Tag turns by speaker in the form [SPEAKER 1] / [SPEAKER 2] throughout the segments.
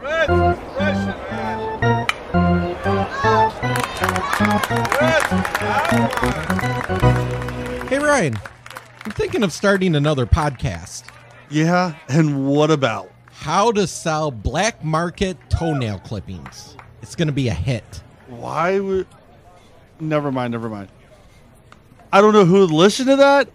[SPEAKER 1] Hey Ryan, I'm thinking of starting another podcast.
[SPEAKER 2] Yeah, and what about?
[SPEAKER 1] How to sell black market toenail clippings. It's going to be a hit.
[SPEAKER 2] Why would? Never mind. Never mind. I don't know who would listen to that,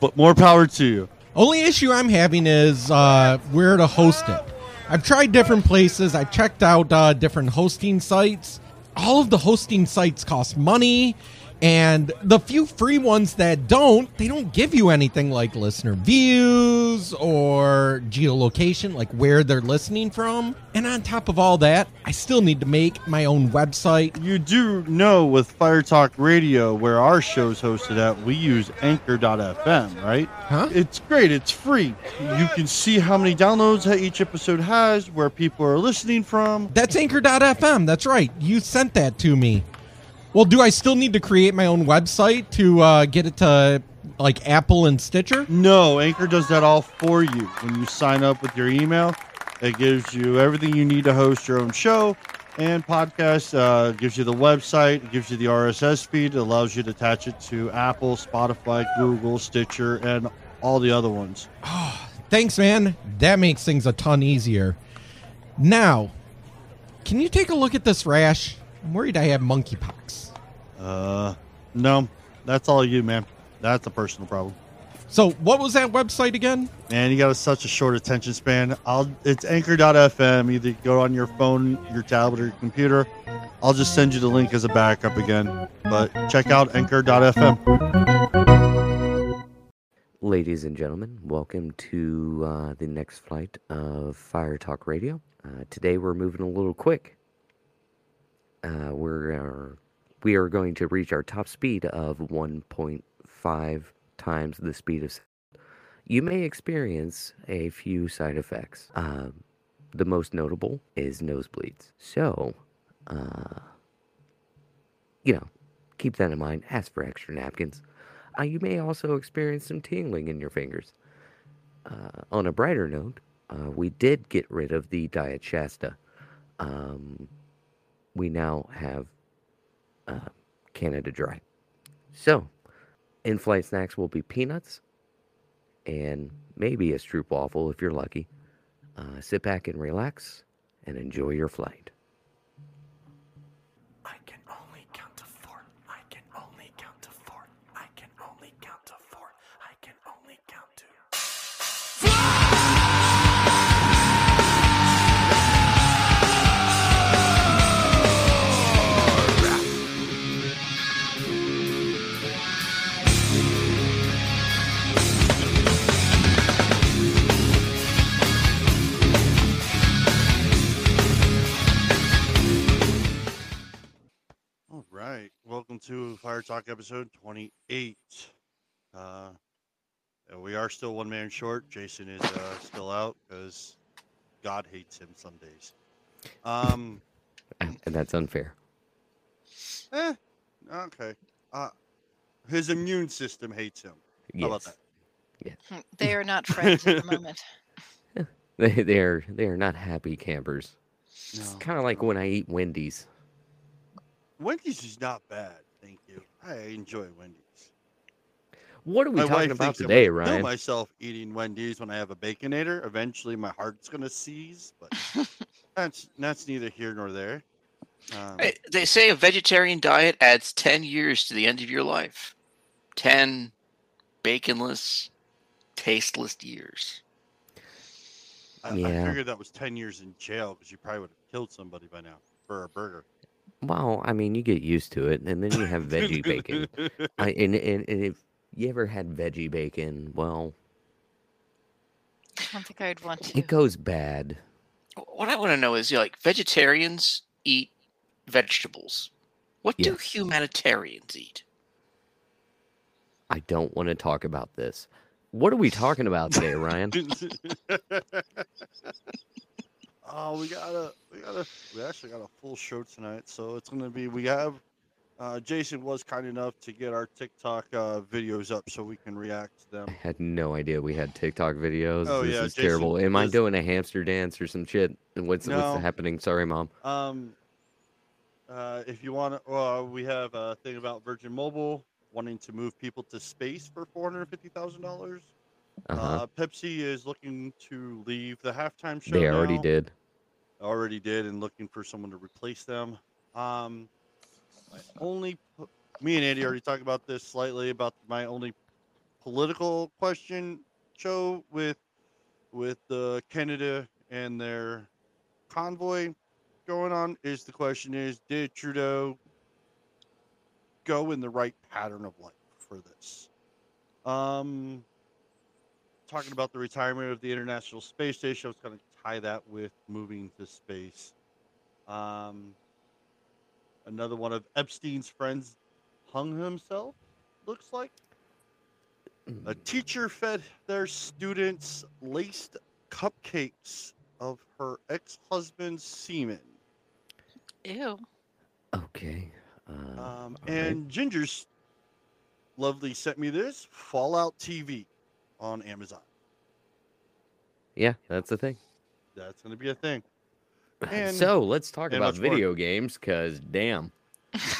[SPEAKER 2] but more power to you.
[SPEAKER 1] Only issue I'm having is uh, where to host it. I've tried different places. I've checked out uh, different hosting sites. All of the hosting sites cost money, and the few free ones that don't, they don't give you anything like listener views or geolocation, like where they're listening from. And on top of all that, I still need to make my own website.
[SPEAKER 2] You do know with Fire Talk Radio, where our show's hosted at, we use Anchor.fm, right?
[SPEAKER 1] Huh?
[SPEAKER 2] It's great. It's free. You can see how many downloads that each episode has, where people are listening from.
[SPEAKER 1] That's Anchor.fm. That's right. You sent that to me. Well, do I still need to create my own website to uh, get it to like Apple and Stitcher?
[SPEAKER 2] No, Anchor does that all for you. When you sign up with your email, it gives you everything you need to host your own show and podcast. Uh, gives you the website, gives you the RSS feed, it allows you to attach it to Apple, Spotify, Google, Stitcher, and all the other ones.
[SPEAKER 1] Thanks, man. That makes things a ton easier. Now, can you take a look at this rash? I'm worried I have monkeypox.
[SPEAKER 2] Uh, no, that's all you, man. That's a personal problem.
[SPEAKER 1] So, what was that website again?
[SPEAKER 2] Man, you got a, such a short attention span. I'll it's anchor.fm. Either go on your phone, your tablet, or your computer. I'll just send you the link as a backup again. But check out anchor.fm.
[SPEAKER 3] Ladies and gentlemen, welcome to uh, the next flight of Fire Talk Radio. Uh, today we're moving a little quick. Uh, we're uh, we are going to reach our top speed of 1.5 times the speed of sound. You may experience a few side effects. Um, the most notable is nosebleeds. So, uh, you know, keep that in mind. Ask for extra napkins. Uh, you may also experience some tingling in your fingers. On a brighter note, we did get rid of the Diet Shasta. Um, we now have uh, Canada Dry. So, in flight snacks will be peanuts and maybe a stroop waffle if you're lucky. Uh, sit back and relax and enjoy your flight.
[SPEAKER 2] Right. Welcome to Fire Talk episode 28. Uh, and we are still one man short. Jason is uh, still out because God hates him some days. Um,
[SPEAKER 3] And that's unfair.
[SPEAKER 2] eh, okay. Uh, his immune system hates him. How about that?
[SPEAKER 4] Hmm, They are not friends at the moment.
[SPEAKER 3] They, they're they're not happy campers. It's kind of like when I eat Wendy's.
[SPEAKER 2] Wendy's is not bad. Thank you. I enjoy Wendy's.
[SPEAKER 3] What are we
[SPEAKER 2] My
[SPEAKER 3] talking
[SPEAKER 2] wife
[SPEAKER 3] about
[SPEAKER 2] thinks I'm
[SPEAKER 3] today,
[SPEAKER 2] gonna Kill myself eating Wendy's when I have a baconator. Eventually, my heart's gonna seize, but that's that's neither here nor there. Um,
[SPEAKER 5] Hey, They say a vegetarian diet adds 10 years to the end of your life. 10 baconless, tasteless years.
[SPEAKER 2] I, I figured that was ten years in jail because you probably would have killed somebody by now for a burger.
[SPEAKER 3] Well, I mean, you get used to it, and then you have veggie bacon. I, and, and, and if you ever had veggie bacon, well,
[SPEAKER 4] I don't think I'd want to.
[SPEAKER 3] it goes bad.
[SPEAKER 5] What I want to know is, you know, like, vegetarians eat vegetables. What do
[SPEAKER 3] Yes.
[SPEAKER 5] humanitarians eat?
[SPEAKER 3] I don't want to talk about this. What are we talking about today, Ryan?
[SPEAKER 2] oh, we got a we got a we actually got a full show tonight, so it's gonna be we have Uh, Jason was kind enough to get our TikTok uh, videos up so we can react to them.
[SPEAKER 3] I had no idea we had TikTok videos.
[SPEAKER 2] Oh,
[SPEAKER 3] this
[SPEAKER 2] yeah,
[SPEAKER 3] is
[SPEAKER 2] Jason
[SPEAKER 3] terrible. Am I doing a hamster dance or some shit? What's
[SPEAKER 2] No.
[SPEAKER 3] what's happening? Sorry, mom.
[SPEAKER 2] Um, uh, if you want to, uh, we have a thing about Virgin Mobile wanting to move people to space for four hundred fifty thousand dollars.
[SPEAKER 3] Uh-huh.
[SPEAKER 2] Uh, Pepsi is looking to leave the halftime show.
[SPEAKER 3] they already
[SPEAKER 2] now.
[SPEAKER 3] did.
[SPEAKER 2] Already did and looking for someone to replace them. Um, my only, me and Andy already talked about this slightly about my only political question show with with uh, Canada and their convoy going on is the question is did Trudeau go in the right pattern of life for this? Um, talking about the retirement of the International Space Station, I was going to tie that with moving to space. Um, another one of Epstein's friends hung himself, looks like. A teacher fed their students laced cupcakes of her ex husband's semen.
[SPEAKER 4] Ew.
[SPEAKER 3] Okay. Uh,
[SPEAKER 2] Um,
[SPEAKER 3] all right.
[SPEAKER 2] and Ginger's lovely sent me this Fallout TV on Amazon.
[SPEAKER 3] yeah, that's the thing.
[SPEAKER 2] That's going to be a thing. And-
[SPEAKER 3] so let's talk about
[SPEAKER 2] much more.
[SPEAKER 3] video games, cause damn,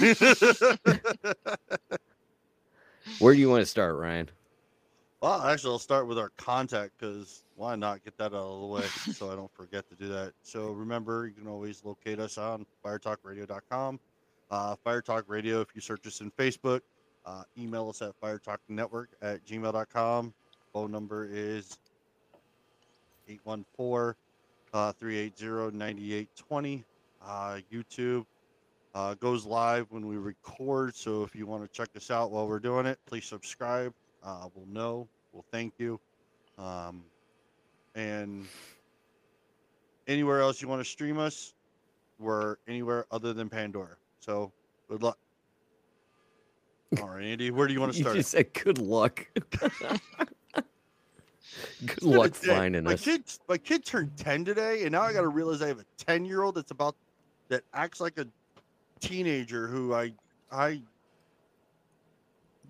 [SPEAKER 3] where do you want to start, Ryan?
[SPEAKER 2] Well, actually, I'll start with our contact because why not get that out of the way so I don't forget to do that. So remember, you can always locate us on firetalkradio.com. Uh, Radio, if you search us in Facebook, uh, email us at firetalknetwork at gmail.com. Phone number is 814 uh, 380 9820. Uh, YouTube uh, goes live when we record. So if you want to check us out while we're doing it, please subscribe. Uh, we'll know. We'll thank you. Um, and anywhere else you want to stream us, we're anywhere other than Pandora. So good luck. All right, Andy, where do you want to
[SPEAKER 3] You
[SPEAKER 2] start?
[SPEAKER 3] just said good luck. good luck finding
[SPEAKER 2] my
[SPEAKER 3] us.
[SPEAKER 2] Kid, my kid turned 10 today, and now I got to realize I have a 10 year old that's about that acts like a teenager who I I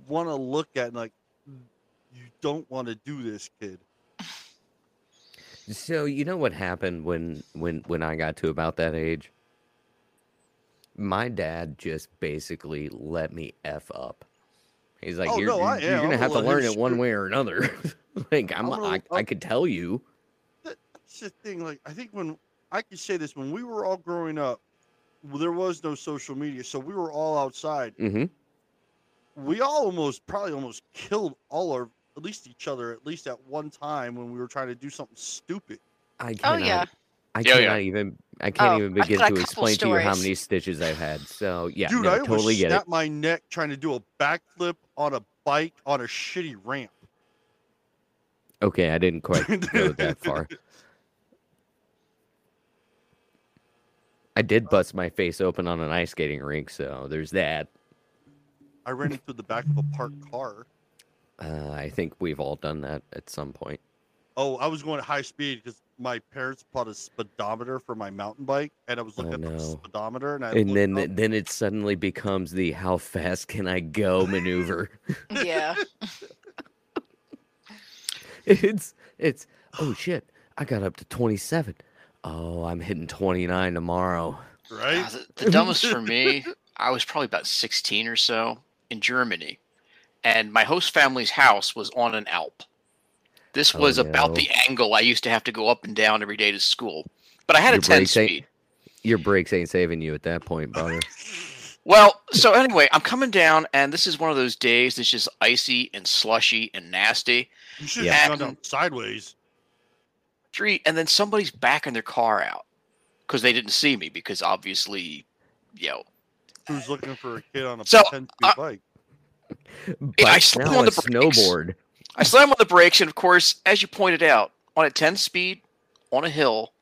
[SPEAKER 2] want to look at and like you don't want to do this, kid.
[SPEAKER 3] So you know what happened when when when I got to about that age? My dad just basically let me f up. He's like,
[SPEAKER 2] Oh,
[SPEAKER 3] "You're,
[SPEAKER 2] no, I-
[SPEAKER 3] you're gonna
[SPEAKER 2] I'm
[SPEAKER 3] have to learn it one way or another." like I'm,
[SPEAKER 2] I'm gonna-
[SPEAKER 3] I, I could tell you.
[SPEAKER 2] That's the thing. Like I think when I could say this, when we were all growing up, well, there was no social media, so we were all outside.
[SPEAKER 3] hmm
[SPEAKER 2] we all almost probably almost killed all our at least each other at least at one time when we were trying to do something stupid.
[SPEAKER 3] I
[SPEAKER 4] Oh
[SPEAKER 3] cannot.
[SPEAKER 4] yeah.
[SPEAKER 3] I
[SPEAKER 5] Yeah, yeah.
[SPEAKER 3] cannot even. I can't
[SPEAKER 4] Oh,
[SPEAKER 3] even begin to
[SPEAKER 4] couple
[SPEAKER 3] explain to you how many stitches I've had. So yeah,
[SPEAKER 2] Dude,
[SPEAKER 3] no,
[SPEAKER 2] I
[SPEAKER 3] totally
[SPEAKER 2] almost
[SPEAKER 3] get it.
[SPEAKER 2] snapped my neck trying to do a backflip on a bike on a shitty ramp.
[SPEAKER 3] Okay, I didn't quite go that far. I did bust my face open on an ice skating rink, so there's that.
[SPEAKER 2] I ran into the back of a parked car.
[SPEAKER 3] Uh, I think we've all done that at some point.
[SPEAKER 2] Oh, I was going at high speed because my parents bought a speedometer for my mountain bike, and I was
[SPEAKER 3] Oh,
[SPEAKER 2] looking at the speedometer, and I
[SPEAKER 3] And then
[SPEAKER 2] up,
[SPEAKER 3] then it suddenly becomes the how fast can I go maneuver.
[SPEAKER 4] Yeah.
[SPEAKER 3] it's it's oh shit, I got up to 27. Oh, I'm hitting 29 tomorrow.
[SPEAKER 2] right?
[SPEAKER 5] Uh, the, the dumbest for me, I was probably about 16 or so in Germany, and my host family's house was on an Alp. This
[SPEAKER 3] Oh,
[SPEAKER 5] was about the angle I used to have to go up and down every day to school. But I had a 10
[SPEAKER 3] brakes ain't-
[SPEAKER 5] speed.
[SPEAKER 3] Your brakes ain't saving you at that point, brother.
[SPEAKER 5] Well, so anyway, I'm coming down, and this is one of those days that's just icy and slushy and nasty.
[SPEAKER 2] You should have gone down sideways.
[SPEAKER 5] Street, and then somebody's backing their car out because they didn't see me because obviously, you know,
[SPEAKER 2] Who's looking for a kid on a
[SPEAKER 5] So,
[SPEAKER 2] 10 speed
[SPEAKER 5] uh,
[SPEAKER 2] bike?
[SPEAKER 5] I
[SPEAKER 3] Bike,
[SPEAKER 5] slam on the brakes.
[SPEAKER 3] snowboard.
[SPEAKER 5] I slam on the brakes, and of course, as you pointed out, on a 10 speed, on a hill,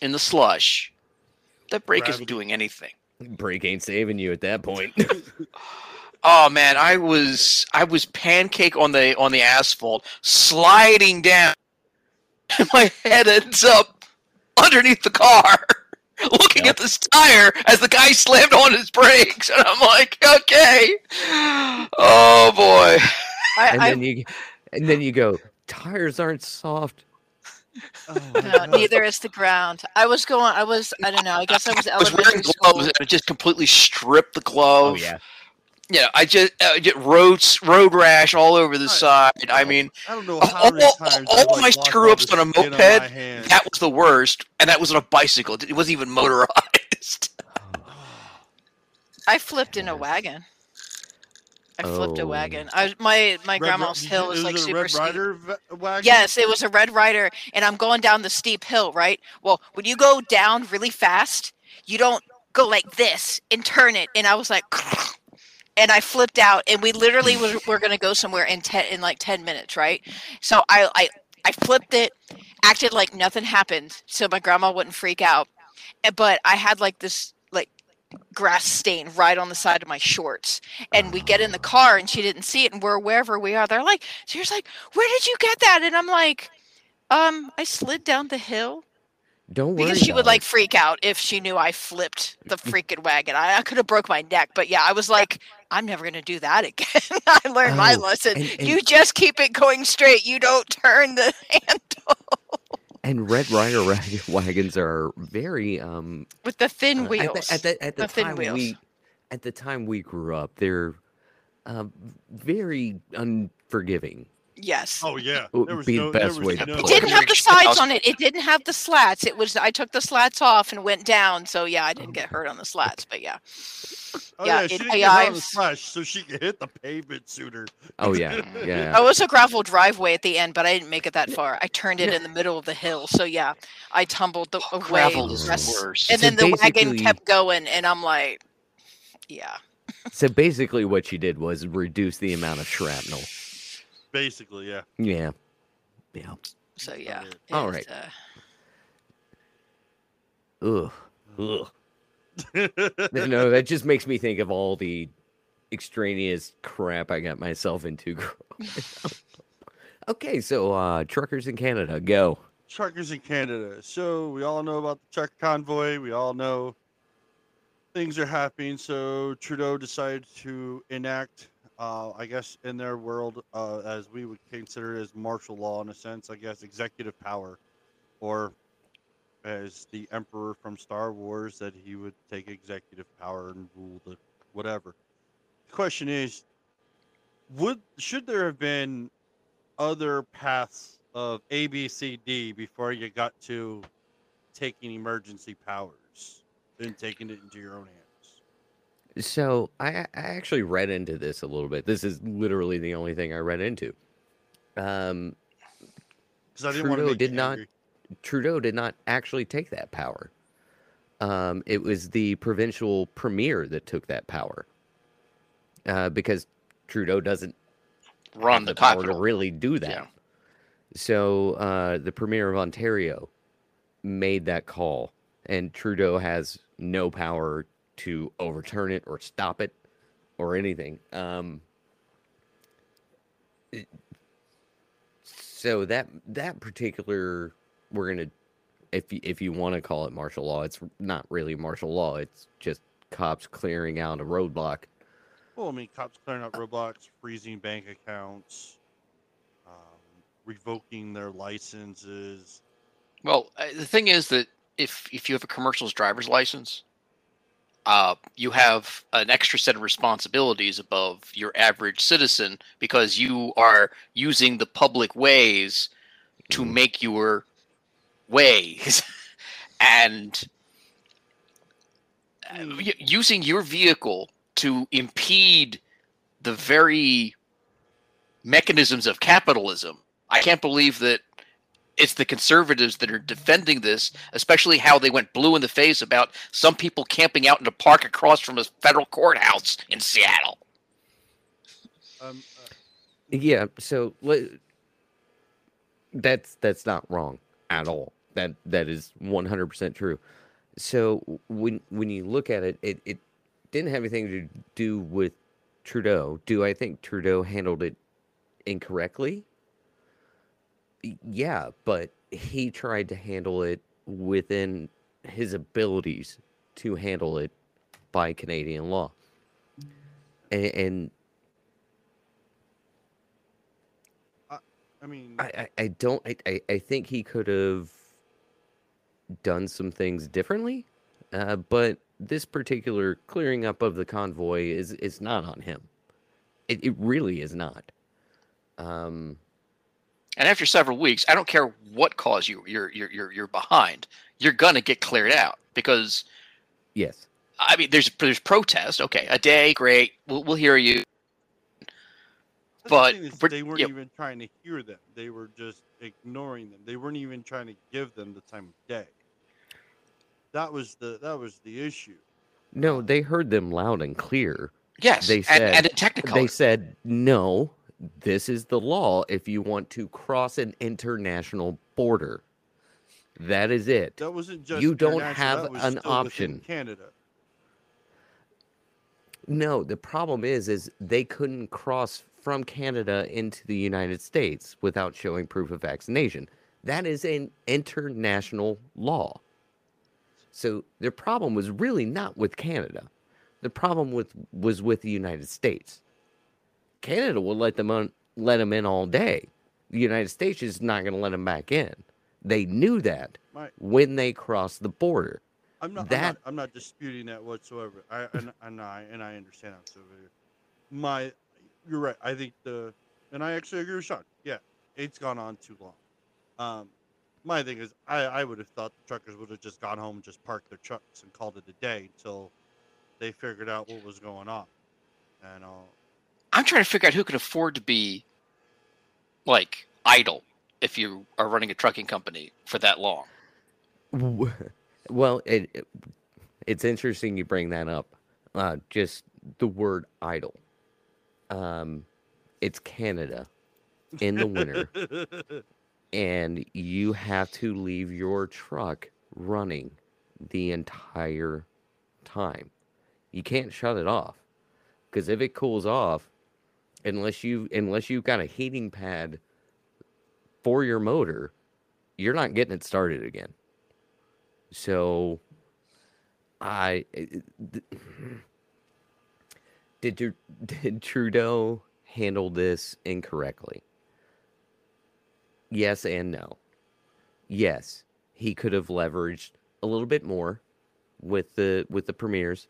[SPEAKER 5] in the slush, that brake isn't doing anything.
[SPEAKER 3] Brake ain't saving you at that point.
[SPEAKER 5] Oh man, I was I was pancake on the on the asphalt, sliding down, my head ends up underneath the car, looking at this tire as the guy slammed on his brakes, and I'm like, okay, oh boy.
[SPEAKER 4] I,
[SPEAKER 3] And
[SPEAKER 4] I,
[SPEAKER 3] then you and then you go, tires aren't soft.
[SPEAKER 2] Oh,
[SPEAKER 4] no, neither is the ground. I was going. I was. I don't know. I guess I was
[SPEAKER 5] I was wearing
[SPEAKER 4] school.
[SPEAKER 5] gloves and it just completely stripped the glove.
[SPEAKER 3] Oh yeah.
[SPEAKER 5] Yeah, I just uh, just road road rash all over the
[SPEAKER 2] Right.
[SPEAKER 5] side. I mean,
[SPEAKER 2] I don't know
[SPEAKER 5] all,
[SPEAKER 2] how many
[SPEAKER 5] all- all
[SPEAKER 2] like,
[SPEAKER 5] my
[SPEAKER 2] lost
[SPEAKER 5] screw ups on a
[SPEAKER 2] skin my
[SPEAKER 5] moped,
[SPEAKER 2] hand.
[SPEAKER 5] that was the worst, and that was on a bicycle. It wasn't even motorized.
[SPEAKER 4] I flipped in a wagon. I flipped a
[SPEAKER 3] Oh.
[SPEAKER 4] wagon. I my my
[SPEAKER 2] Red
[SPEAKER 4] grandma's
[SPEAKER 2] Ri-
[SPEAKER 4] hill
[SPEAKER 2] is
[SPEAKER 4] is
[SPEAKER 2] it
[SPEAKER 4] like
[SPEAKER 2] a
[SPEAKER 4] super
[SPEAKER 2] Red
[SPEAKER 4] steep.
[SPEAKER 2] Rider wagon?
[SPEAKER 4] Yes, it was a Red Rider, and I'm going down the steep hill, right? Well, when you go down really fast, you don't go like this and turn it. And I was like, and I flipped out, and we literally were, were going to go somewhere in ten in like ten minutes, right? So I I I flipped it, acted like nothing happened, so my grandma wouldn't freak out. Eh, But I had like this like grass stain right on the side of my shorts. And we get in the car and she didn't see it and we're wherever we are. They're like, she was like, Where did you get that? And I'm like, um, I slid down the hill.
[SPEAKER 3] Don't worry.
[SPEAKER 4] Because she would like freak out if she knew I flipped the freaking wagon. I, I could have broke my neck, but yeah, I was like, I'm never gonna do that again. I learned my
[SPEAKER 3] Oh,
[SPEAKER 4] lesson.
[SPEAKER 3] and- and-
[SPEAKER 4] you just keep it going straight. You don't turn the handle
[SPEAKER 3] And Red Rider wagons are very um
[SPEAKER 4] with the thin
[SPEAKER 3] uh, at
[SPEAKER 4] wheels.
[SPEAKER 3] the, at the, at the
[SPEAKER 4] The thin
[SPEAKER 3] time
[SPEAKER 4] wheels.
[SPEAKER 3] we at the time we grew up, they're uh, very unforgiving.
[SPEAKER 4] Yes.
[SPEAKER 2] Oh yeah.
[SPEAKER 3] Would
[SPEAKER 2] There was
[SPEAKER 3] be the
[SPEAKER 2] no, there
[SPEAKER 3] best way to
[SPEAKER 2] no-
[SPEAKER 4] It didn't have the sides on it. It didn't have the slats. It was I took the slats off and went down. So yeah, I didn't get hurt on the slats. But yeah,
[SPEAKER 2] Oh
[SPEAKER 4] Yeah,
[SPEAKER 2] yeah,
[SPEAKER 4] it-
[SPEAKER 2] she didn't
[SPEAKER 4] I-
[SPEAKER 2] get out the slash, so she could hit the pavement sooner.
[SPEAKER 3] Oh yeah, yeah.
[SPEAKER 4] I was a gravel driveway at the end, but I didn't make it that far. I turned it in the middle of the hill. So yeah, I tumbled the oh, away.
[SPEAKER 5] Gravel is
[SPEAKER 4] rest-
[SPEAKER 5] the worst.
[SPEAKER 4] And
[SPEAKER 3] So
[SPEAKER 4] then the wagon kept going, and I'm like, yeah.
[SPEAKER 3] So basically, what she did was reduce the amount of shrapnel.
[SPEAKER 2] Basically, yeah.
[SPEAKER 3] Yeah, yeah.
[SPEAKER 4] So yeah.
[SPEAKER 2] it.
[SPEAKER 3] All right.
[SPEAKER 4] uh,
[SPEAKER 3] Ugh, ugh. no, that just makes me think of all the extraneous crap I got myself into. okay, so uh truckers in Canada, go.
[SPEAKER 2] Truckers in Canada. So we all know about the truck convoy. We all know things are happening. So Trudeau decided to enact, uh, I guess, in their world, uh, as we would consider it as martial law in a sense, I guess, executive power, or as the Emperor from Star Wars, that he would take executive power and rule the whatever. The question is, would should there have been other paths of A, B, C, D before you got to taking emergency powers and taking it into your own hands.
[SPEAKER 3] So I, I actually read into this a little bit. This is literally the only thing I read into. Um,
[SPEAKER 2] I didn't want to
[SPEAKER 3] Trudeau did not-
[SPEAKER 2] angry.
[SPEAKER 3] Trudeau did not actually take that power. Um, it was the provincial premier that took that power. Uh, because Trudeau doesn't
[SPEAKER 5] Run
[SPEAKER 3] have
[SPEAKER 5] the
[SPEAKER 3] power to really do that.
[SPEAKER 5] Yeah.
[SPEAKER 3] So uh, the premier of Ontario made that call, and Trudeau has no power to overturn it or stop it or anything. Um, it- so that that particular we're gonna if you, if you want to call it martial law, it's not really martial law. It's just cops clearing out a roadblock.
[SPEAKER 2] Well, I mean, cops clearing out roadblocks, freezing bank accounts, um, revoking their licenses.
[SPEAKER 5] Well, uh, the thing is that if if you have a commercial's driver's license, uh, you have an extra set of responsibilities above your average citizen because you are using the public ways to
[SPEAKER 3] Mhm.
[SPEAKER 5] make your ways, and uh,
[SPEAKER 2] Mm.
[SPEAKER 5] using your vehicle to impede the very mechanisms of capitalism. I can't believe that it's the conservatives that are defending this, especially how they went blue in the face about some people camping out in a park across from a federal courthouse in Seattle.
[SPEAKER 2] Um, uh,
[SPEAKER 3] Yeah, so that's that's not wrong at all. That that is one hundred percent true. So when when you look at it, it it didn't have anything to do with Trudeau. Do I think Trudeau handled it incorrectly? Yeah, but he tried to handle it within his abilities to handle it by Canadian law. And, and
[SPEAKER 2] I mean,
[SPEAKER 3] I, I, I don't I, I, I think he could have done some things differently. Uh, but this particular clearing up of the convoy is is not on him. It it really is not. Um
[SPEAKER 5] And after several weeks, I don't care what cause you you're you're you're, you're behind. You're gonna get cleared out because
[SPEAKER 3] yes.
[SPEAKER 5] I mean, there's there's protest. Okay, a day, great. We'll we'll hear you.
[SPEAKER 2] That's the
[SPEAKER 5] But
[SPEAKER 2] thing is they weren't
[SPEAKER 5] yeah.
[SPEAKER 2] even trying to hear them. They were just ignoring them. They weren't even trying to give them the time of day. That was the that was the issue.
[SPEAKER 3] No, they heard them loud and clear.
[SPEAKER 5] Yes,
[SPEAKER 3] They said-
[SPEAKER 5] and in technicolor.
[SPEAKER 3] They said, "No, this is the law if you want to cross an international border." That is it.
[SPEAKER 2] That wasn't just
[SPEAKER 3] You don't have an option.
[SPEAKER 2] Canada.
[SPEAKER 3] No, the problem is is they couldn't cross from Canada into the United States without showing proof of vaccination. That is an international law. So their problem was really not with Canada. The problem with was with the United States. Canada will let them on, let them in all day. The United States is not going to let them back in. They knew that
[SPEAKER 2] My,
[SPEAKER 3] when they crossed the border.
[SPEAKER 2] I'm not, I'm not. I'm not disputing that whatsoever. I and, and I and I understand that. So my, you're right. I think the, and I actually agree with Sean. Yeah, it's gone on too long. Um, my thing is, I I would have thought the truckers would have just gone home and just parked their trucks and called it a day until they figured out what was going on. And uh,
[SPEAKER 5] I'm trying to figure out who could afford to be like idle if you are running a trucking company for that long.
[SPEAKER 3] Well, it, it- it's interesting you bring that up. Uh, just the word idle. Um, it's Canada in the winter, and you have to leave your truck running the entire time. You can't shut it off because if it cools off, unless you unless you've got a heating pad for your motor, you're not getting it started again. So, I did did Trudeau handle this incorrectly? Yes and no. Yes, he could have leveraged a little bit more with the with the premiers.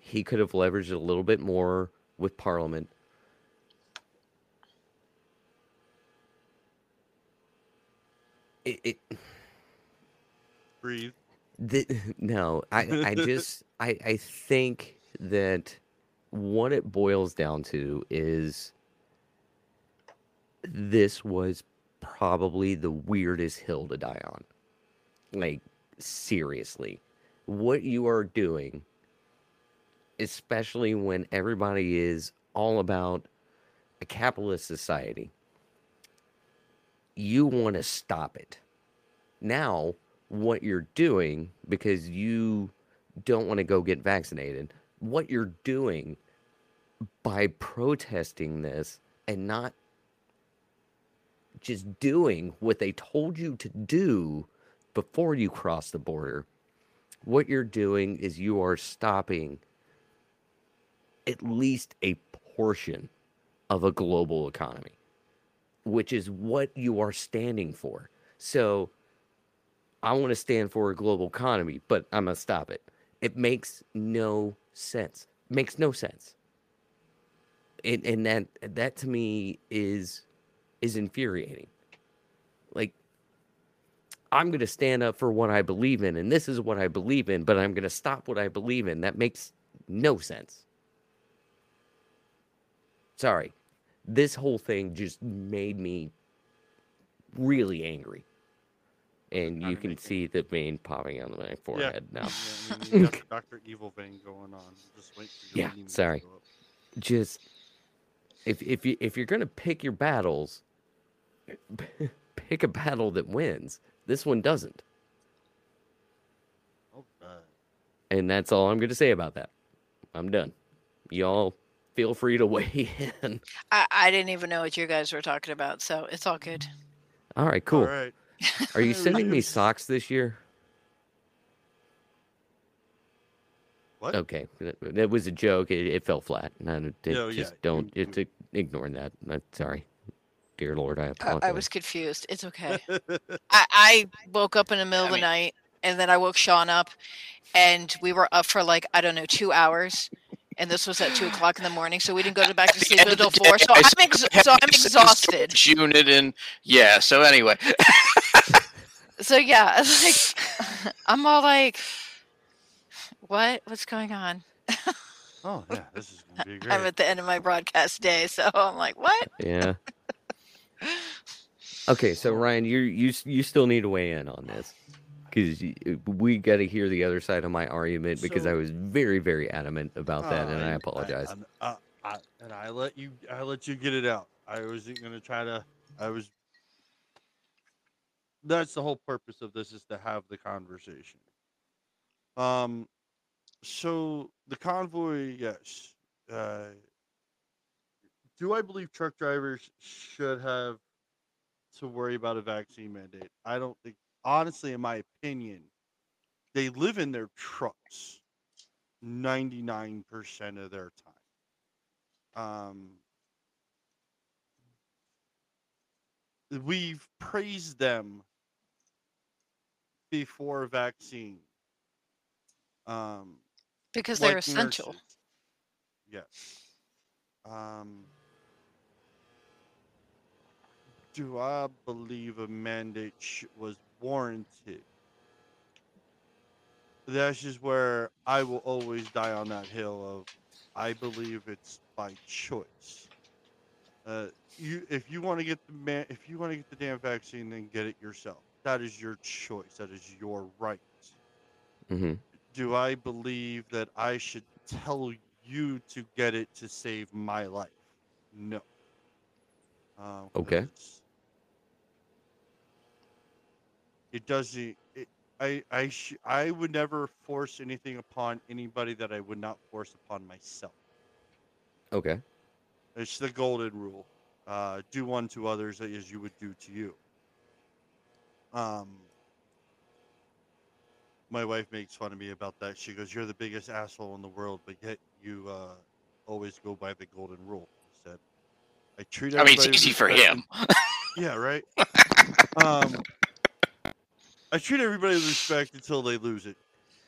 [SPEAKER 3] He could have leveraged a little bit more with Parliament. It, it
[SPEAKER 2] breathe.
[SPEAKER 3] the, no, I, I just I, I think that what it boils down to is this was probably the weirdest hill to die on. Like seriously, what you are doing, especially when everybody is all about a capitalist society, you want to stop it. Now, what you're doing because you don't want to go get vaccinated, what you're doing by protesting this and not just doing what they told you to do before you cross the border, what you're doing is you are stopping at least a portion of a global economy, which is what you are standing for. So, I want to stand for a global economy, but I'm gonna stop it. It makes no sense. Makes no sense. And and that that to me is is infuriating. Like I'm gonna stand up for what I believe in, and this is what I believe in, but I'm gonna stop what I believe in. That makes no sense. Sorry. This whole thing just made me really angry. And you can see the vein popping on my forehead now.
[SPEAKER 2] Yeah, I mean, you got the Doctor Evil vein going on. Just wait for
[SPEAKER 3] Yeah, sorry. Just if if you if you're gonna pick your battles, pick a battle that wins. This one doesn't,
[SPEAKER 2] Oh,
[SPEAKER 3] and that's all I'm gonna say about that. I'm done. Y'all feel free to weigh in.
[SPEAKER 4] I, I didn't even know what you guys were talking about, so it's all good.
[SPEAKER 3] All right, cool.
[SPEAKER 2] All right.
[SPEAKER 3] Are you sending me socks this year?
[SPEAKER 2] What?
[SPEAKER 3] Okay, that, that was a joke. It, it fell flat. No, it, it
[SPEAKER 2] No, yeah,
[SPEAKER 3] just don't.
[SPEAKER 2] you-
[SPEAKER 3] It's ignore that. I'm sorry, dear Lord. I
[SPEAKER 4] I,
[SPEAKER 3] apologize.
[SPEAKER 4] I was confused. It's okay. I, I woke up in the middle
[SPEAKER 5] I
[SPEAKER 4] of the
[SPEAKER 5] mean-
[SPEAKER 4] night and then I woke Sean up and we were up for like, I don't know, two hours. And this was at two o'clock in the morning. So we didn't go to back to sleep until
[SPEAKER 5] the
[SPEAKER 4] four. So
[SPEAKER 5] I
[SPEAKER 4] I'm, ex- so I'm exhausted.
[SPEAKER 5] storage Unit and yeah. So anyway,
[SPEAKER 4] So yeah, like I'm all like, what? What's going on?
[SPEAKER 2] oh yeah, this is gonna be great.
[SPEAKER 4] I'm at the end of my broadcast day. So I'm like, what?
[SPEAKER 3] Yeah. Okay, so Ryan, you you you still need to weigh in on this because we got to hear the other side of my argument because I was very very adamant about that, and I
[SPEAKER 2] Uh,
[SPEAKER 3] apologize.
[SPEAKER 2] and, uh, I, and I let you. I let you get it out. I wasn't gonna try to. I was. That's the whole purpose of this is to have the conversation. Um, so the convoy, yes. Uh, do I believe truck drivers should have to worry about a vaccine mandate? I don't think. Honestly, in my opinion, they live in their trucks. 99% of their time. Um, we've praised them before vaccine. Um,
[SPEAKER 4] Because they're
[SPEAKER 2] like
[SPEAKER 4] essential.
[SPEAKER 2] nurses. Yes. Um, do I believe a mandate sh- was warranted? That's just where I will always die on that hill of I believe it's by choice. Uh, you if you want to get the man if you want to get the damn vaccine, then get it yourself. That is your choice. That is your right
[SPEAKER 3] hmm
[SPEAKER 2] do I believe that I should tell you to get it to save my life? No. Uh,
[SPEAKER 3] Okay.
[SPEAKER 2] it's- It doesn't. It, I I sh- I would never force anything upon anybody that I would not force upon myself.
[SPEAKER 3] Okay.
[SPEAKER 2] It's the golden rule. Uh, do unto others as you would do to you. Um, my wife makes fun of me about that. She goes, "You're the biggest asshole in the world, but yet you uh, always go by the golden rule." I said, "I treat."
[SPEAKER 5] I mean, it's easy for him.
[SPEAKER 2] Yeah, right. um, I treat everybody with respect until they lose it.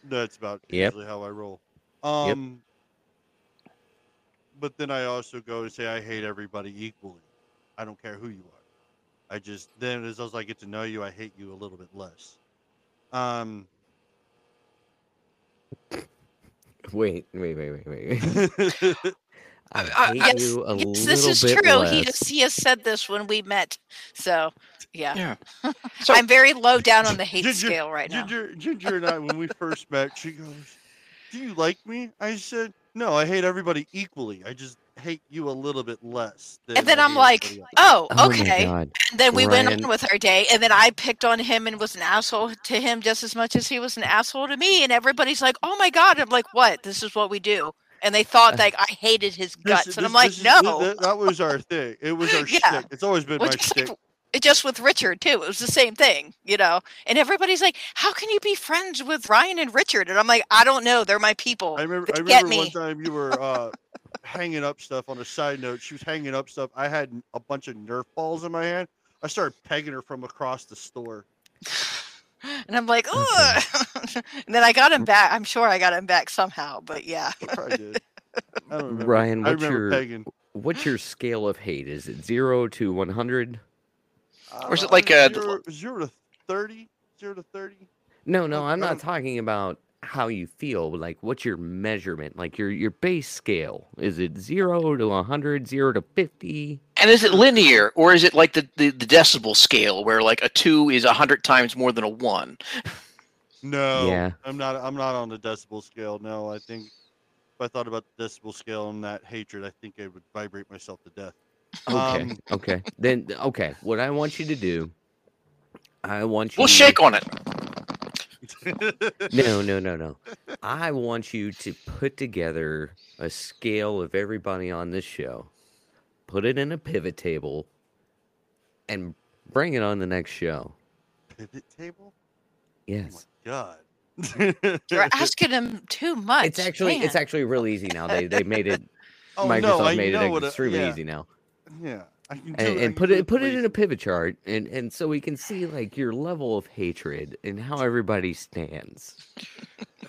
[SPEAKER 2] That's about
[SPEAKER 3] Yep.
[SPEAKER 2] usually how I roll. Um, but then I also go to say I hate everybody equally. I don't care who you are. I just then as as I get to know you, I hate you a little bit less. Um,
[SPEAKER 3] Wait, wait, wait, wait, wait. I
[SPEAKER 5] Uh,
[SPEAKER 3] hate
[SPEAKER 4] yes,
[SPEAKER 3] you a
[SPEAKER 4] yes,
[SPEAKER 3] little
[SPEAKER 4] this is
[SPEAKER 3] bit
[SPEAKER 4] true.
[SPEAKER 3] less.
[SPEAKER 4] He has, he has said this when we met. So, yeah.
[SPEAKER 5] Yeah. So
[SPEAKER 4] I'm very low down on the hate
[SPEAKER 2] Ginger-
[SPEAKER 4] scale right now.
[SPEAKER 2] Ginger, Ginger and I, when we first met, she goes, "Do you like me?" I said, "No, I hate everybody equally. I just hate you a little bit less."
[SPEAKER 4] And then
[SPEAKER 2] I
[SPEAKER 4] I'm like,
[SPEAKER 2] everybody else."
[SPEAKER 4] oh,
[SPEAKER 3] oh
[SPEAKER 4] okay.
[SPEAKER 3] my god.
[SPEAKER 4] And then we went on with our day, and then I picked on him and was an asshole to him just as much as he was an asshole to me. And everybody's like, "Oh my god!" I'm like, "What? This is what we do." And they thought
[SPEAKER 3] Uh,
[SPEAKER 4] like I hated his guts,
[SPEAKER 2] this-
[SPEAKER 4] and I'm like,
[SPEAKER 2] this
[SPEAKER 4] "No."
[SPEAKER 2] th- that was our thing. It was our
[SPEAKER 4] Yeah.
[SPEAKER 2] shtick. It's always been
[SPEAKER 4] Well,
[SPEAKER 2] my
[SPEAKER 4] just like- it just with Richard too. It was the same thing, you know. And everybody's like, "How can you be friends with Ryan and Richard?" And I'm like, "I don't know. They're my people.
[SPEAKER 2] I remember. I remember one time you were uh, hanging up stuff. On a side note, she was hanging up stuff. I had a bunch of Nerf balls in my hand. I started pegging her from across the store.
[SPEAKER 4] And I'm like, mm-hmm. "Ugh." and then I got him mm. back. I'm sure I got him back somehow, but yeah.
[SPEAKER 2] I probably did. I don't remember.
[SPEAKER 3] Ryan, what's your-
[SPEAKER 2] pegging.
[SPEAKER 3] What's your scale of hate? Is it zero to one hundred?
[SPEAKER 5] Uh, or is it like, uh, the-
[SPEAKER 2] zero, zero to thirty? Zero to thirty?
[SPEAKER 3] No, no,
[SPEAKER 2] Oh,
[SPEAKER 3] I'm not talking about how you feel. Like, what's your measurement? Like your your base scale? Is it zero to 100, zero to fifty?
[SPEAKER 5] And is it linear or is it like the, the, the decibel scale where like a two is a hundred times more than a one?
[SPEAKER 2] No.
[SPEAKER 3] Yeah.
[SPEAKER 2] I'm not. I'm not on the decibel scale. No, I think if I thought about the decibel scale and that hatred, I think I would vibrate myself to death.
[SPEAKER 3] Okay,
[SPEAKER 2] Um,
[SPEAKER 3] okay. Then okay, what I want you to do, I want you.
[SPEAKER 5] We'll shake on it.
[SPEAKER 3] No, no, no, no. I want you to put together a scale of everybody on this show, put it in a pivot table, and bring it on the next show.
[SPEAKER 2] Pivot table? Oh
[SPEAKER 3] Yes.
[SPEAKER 2] my god.
[SPEAKER 4] You're asking him too much.
[SPEAKER 3] It's actually it's actually real easy now. They they made it
[SPEAKER 2] oh
[SPEAKER 3] Microsoft
[SPEAKER 2] no, I
[SPEAKER 3] made
[SPEAKER 2] know
[SPEAKER 3] it
[SPEAKER 2] what a-
[SPEAKER 3] extremely
[SPEAKER 2] yeah,
[SPEAKER 3] easy now.
[SPEAKER 2] Yeah, I can do
[SPEAKER 3] And,
[SPEAKER 2] I
[SPEAKER 3] and
[SPEAKER 2] can
[SPEAKER 3] put it put it in a pivot chart and and so we can see like your level of hatred and how everybody stands.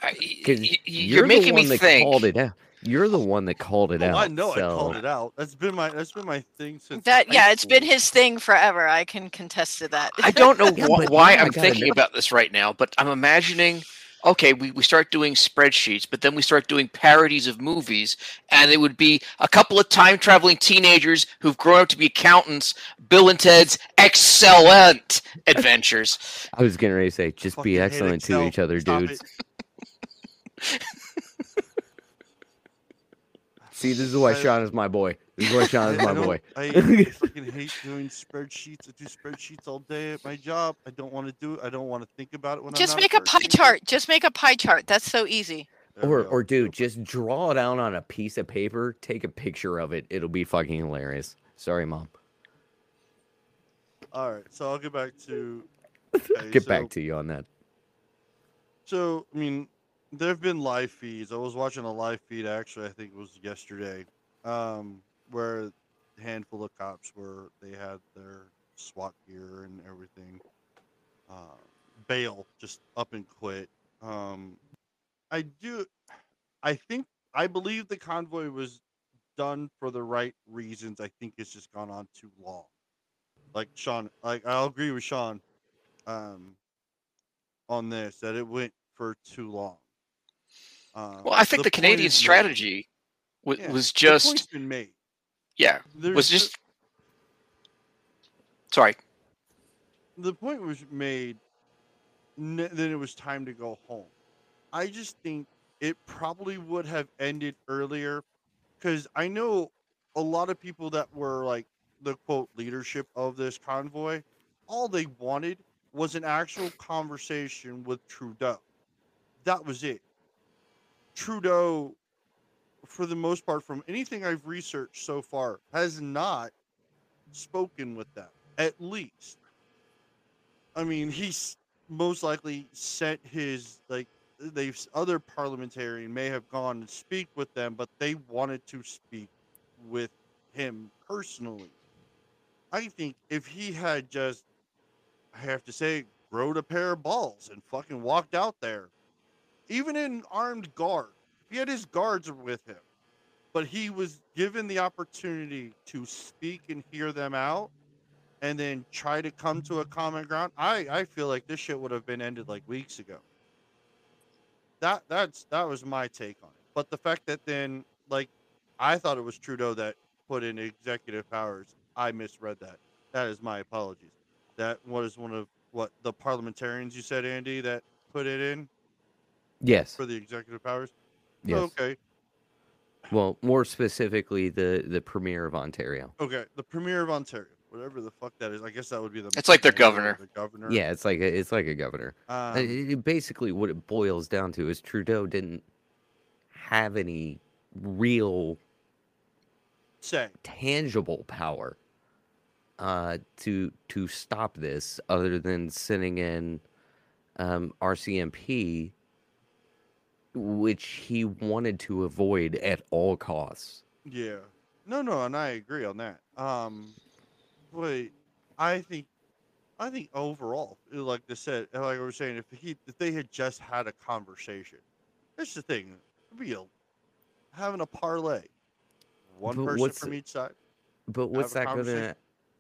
[SPEAKER 3] Because
[SPEAKER 5] y- y-
[SPEAKER 3] you're,
[SPEAKER 5] you're
[SPEAKER 3] the
[SPEAKER 5] making
[SPEAKER 3] one
[SPEAKER 5] me
[SPEAKER 3] that
[SPEAKER 5] think.
[SPEAKER 3] called it out. You're the one that called it
[SPEAKER 2] Oh,
[SPEAKER 3] out.
[SPEAKER 2] I know
[SPEAKER 3] so
[SPEAKER 2] I called it out. That's been my that's been my thing since
[SPEAKER 4] that.
[SPEAKER 2] high
[SPEAKER 4] Yeah, it's been
[SPEAKER 2] school.
[SPEAKER 4] his thing forever. I can contest to that.
[SPEAKER 5] I don't know
[SPEAKER 3] Yeah,
[SPEAKER 5] wh- why
[SPEAKER 3] I
[SPEAKER 5] I'm thinking
[SPEAKER 3] know.
[SPEAKER 5] about this right now, but I'm imagining. Okay, we, we start doing spreadsheets, but then we start doing parodies of movies, and it would be a couple of time traveling teenagers who've grown up to be accountants, Bill and Ted's excellent adventures.
[SPEAKER 3] I was getting ready to say, just
[SPEAKER 2] Fucking
[SPEAKER 3] be excellent to each other,
[SPEAKER 2] Stop
[SPEAKER 3] dudes.
[SPEAKER 2] it.
[SPEAKER 3] See, this is why
[SPEAKER 2] I-
[SPEAKER 3] Sean is my boy. This is why Sean is
[SPEAKER 2] I- I
[SPEAKER 3] my boy.
[SPEAKER 2] I, I fucking hate doing spreadsheets. I do spreadsheets all day at my job. I don't want to do it. I don't want to think about it when
[SPEAKER 4] Just
[SPEAKER 2] I'm not
[SPEAKER 4] make a pie
[SPEAKER 2] person.
[SPEAKER 4] chart. Just make a pie chart. That's so easy.
[SPEAKER 2] There
[SPEAKER 3] Or,
[SPEAKER 2] go.
[SPEAKER 3] or dude, just draw it out on a piece of paper. Take a picture of it. It'll be fucking hilarious. Sorry, mom.
[SPEAKER 2] All right, so I'll get back to. okay,
[SPEAKER 3] Get
[SPEAKER 2] so-
[SPEAKER 3] back to you on that.
[SPEAKER 2] So, I mean, there have been live feeds. I was watching a live feed actually. I think it was yesterday, um, where a handful of cops were they had their SWAT gear and everything. Uh, bail just up and quit. Um, I do. I think I believe the convoy was done for the right reasons. I think it's just gone on too long. Like Sean, like I'll agree with Sean. Um, on this that it went for too long. Um,
[SPEAKER 5] Well, I think the,
[SPEAKER 2] point
[SPEAKER 5] Canadian strategy wa-
[SPEAKER 2] Yeah,
[SPEAKER 5] was
[SPEAKER 2] the
[SPEAKER 5] just,
[SPEAKER 2] been made.
[SPEAKER 5] yeah,
[SPEAKER 2] There's
[SPEAKER 5] was
[SPEAKER 2] ju-
[SPEAKER 5] just. Sorry.
[SPEAKER 2] the point was made. Then it was time to go home. I just think it probably would have ended earlier, because I know a lot of people that were like the quote leadership of this convoy. All they wanted was an actual conversation with Trudeau. That was it. Trudeau, for the most part, from anything I've researched so far, has not spoken with them, at least. I mean, he's most likely sent his, like, they've, other parliamentarian may have gone and speak with them, but they wanted to speak with him personally. I think if he had just, I have to say, growed a pair of balls and fucking walked out there, even in armed guard, he had his guards with him, but he was given the opportunity to speak and hear them out and then try to come to a common ground, I, I feel like this shit would have been ended like weeks ago. That that's that was my take on it. But the fact that then like I thought it was Trudeau that put in executive powers, I misread that. That is my apologies. That was one of what the parliamentarians you said, Andy, that put it in
[SPEAKER 3] Yes.
[SPEAKER 2] for the executive powers.
[SPEAKER 3] Yes.
[SPEAKER 2] Okay.
[SPEAKER 3] Well, more specifically, the the premier of Ontario.
[SPEAKER 2] Okay. The premier of Ontario, whatever the fuck that is. I guess that would be the.
[SPEAKER 5] It's like their governor.
[SPEAKER 2] The governor.
[SPEAKER 3] Yeah, it's like a, it's like a governor.
[SPEAKER 2] Um,
[SPEAKER 3] Uh, it- it- basically, what it boils down to is Trudeau didn't have any real
[SPEAKER 2] say.
[SPEAKER 3] tangible power uh, to to stop this, other than sending in um, RCMP, which he wanted to avoid at all costs.
[SPEAKER 2] Yeah. No, no, and I agree on that. Um, but I think, I think overall, like I said, like I was saying, if he, if they had just had a conversation, that's the thing. Be a, having a parlay, one
[SPEAKER 3] But
[SPEAKER 2] person from each side.
[SPEAKER 3] But what's that gonna?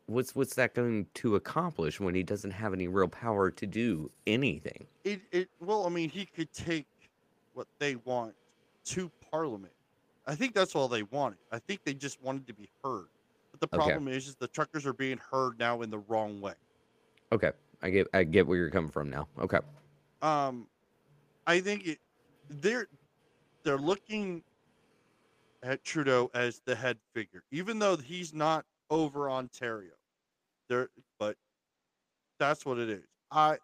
[SPEAKER 3] what's what's that going to accomplish when he doesn't have any real power to do anything?
[SPEAKER 2] It, it. Well, I mean, he could take what they want to Parliament. I think that's all they wanted. I think they just wanted to be heard. But the
[SPEAKER 3] Okay.
[SPEAKER 2] problem is, is the truckers are being heard now in the wrong way.
[SPEAKER 3] Okay, I get I get where you're coming from now. Okay,
[SPEAKER 2] um i think it they're they're looking at trudeau as the head figure even though he's not over ontario there but that's what it is i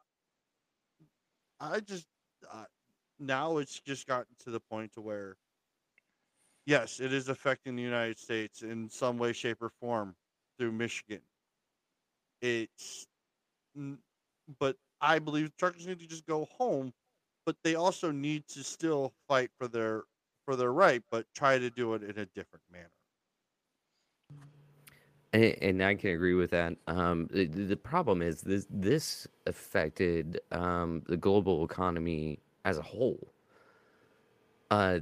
[SPEAKER 2] i just now it's just gotten to the point to where yes it is affecting the united states in some way shape or form through michigan it's but I believe truckers need to just go home but they also need to still fight for their for their right, but try to do it in a different manner.
[SPEAKER 3] And, I can agree with that. Um, the, the problem is this this affected um, the global economy as a whole. Uh,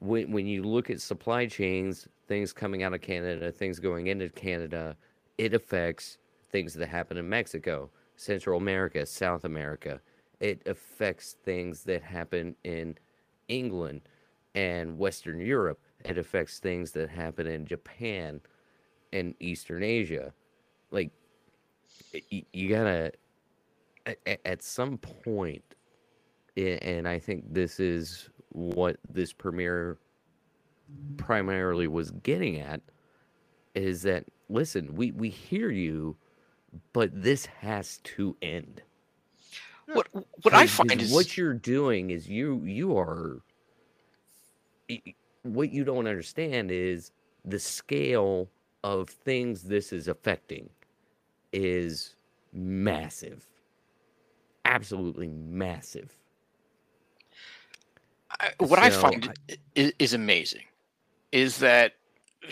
[SPEAKER 3] when when you look at supply chains, things coming out of Canada, things going into Canada, it affects things that happen in Mexico, Central America, South America. It affects things that happen in England and Western Europe. It affects things that happen in Japan and Eastern Asia. Like, you, gotta, at, at some point, and I think this is what this premier primarily was getting at, is that listen, we, we hear you, but this has to end.
[SPEAKER 5] What what I find is
[SPEAKER 3] what you're doing is you you are what you don't understand is the scale of things this is affecting is massive absolutely massive
[SPEAKER 5] I, what I
[SPEAKER 3] So,
[SPEAKER 5] find is, is amazing is that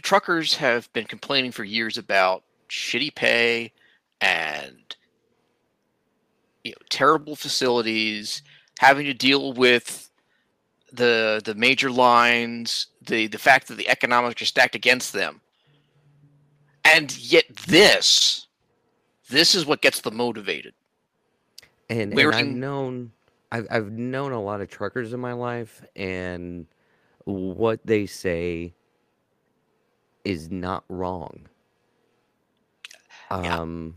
[SPEAKER 5] truckers have been complaining for years about shitty pay and you know terrible facilities, having to deal with the the major lines, the the fact that the economics are stacked against them, and yet this this is what gets them motivated.
[SPEAKER 3] and, and i've known I've, I've known a lot of truckers in my life and what they say is not wrong.
[SPEAKER 5] Yeah.
[SPEAKER 3] um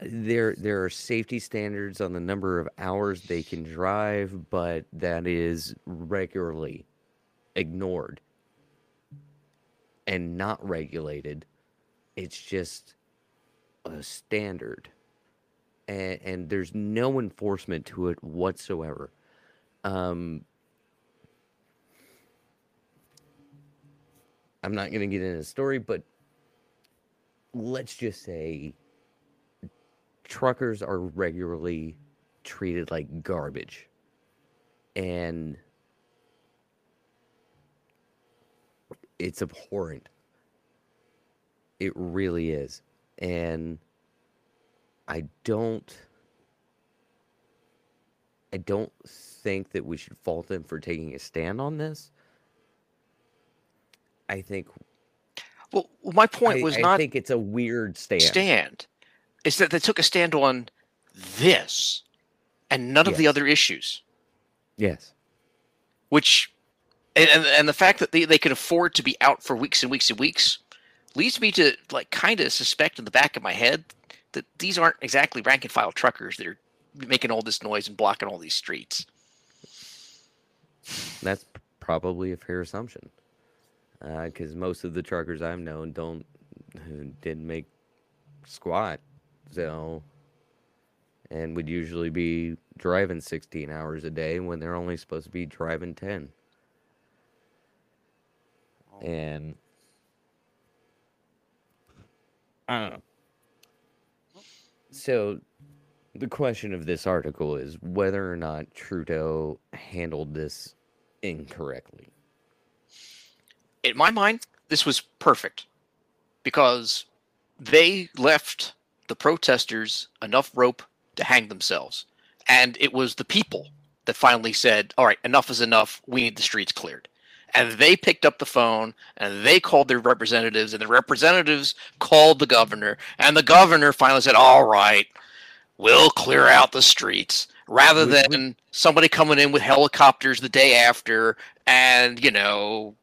[SPEAKER 3] there there are safety standards on the number of hours they can drive but that is regularly ignored and not regulated. It's just a standard and, and there's no enforcement to it whatsoever. Um i'm not going to get into the story but let's just say truckers are regularly treated like garbage. And it's abhorrent. It really is. And i don't i don't think that we should fault them for taking a stand on this. I think
[SPEAKER 5] Well, my point
[SPEAKER 3] I,
[SPEAKER 5] was
[SPEAKER 3] I
[SPEAKER 5] not I
[SPEAKER 3] think it's a weird stand.
[SPEAKER 5] stand is that they took a stand on this and none of the other issues.
[SPEAKER 3] Yes.
[SPEAKER 5] Which and, and and the fact that they, they can afford to be out for weeks and weeks and weeks leads me to like kind of suspect in the back of my head that these aren't exactly rank and file truckers that are making all this noise and blocking all these streets
[SPEAKER 3] That's probably a fair assumption. Uh, because most of the truckers I've known don't didn't make squat, so and would usually be driving 16 hours a day when they're only supposed to be driving 10. And I don't know. So the question of this article is whether or not Trudeau handled this incorrectly.
[SPEAKER 5] in my mind this was perfect because they left the protesters enough rope to hang themselves. And it was the people that finally said all right enough is enough. We need the streets cleared and they picked up the phone and they called their representatives and the representatives called the governor and the governor finally said all right we'll clear out the streets rather than somebody coming in with helicopters the day after and you know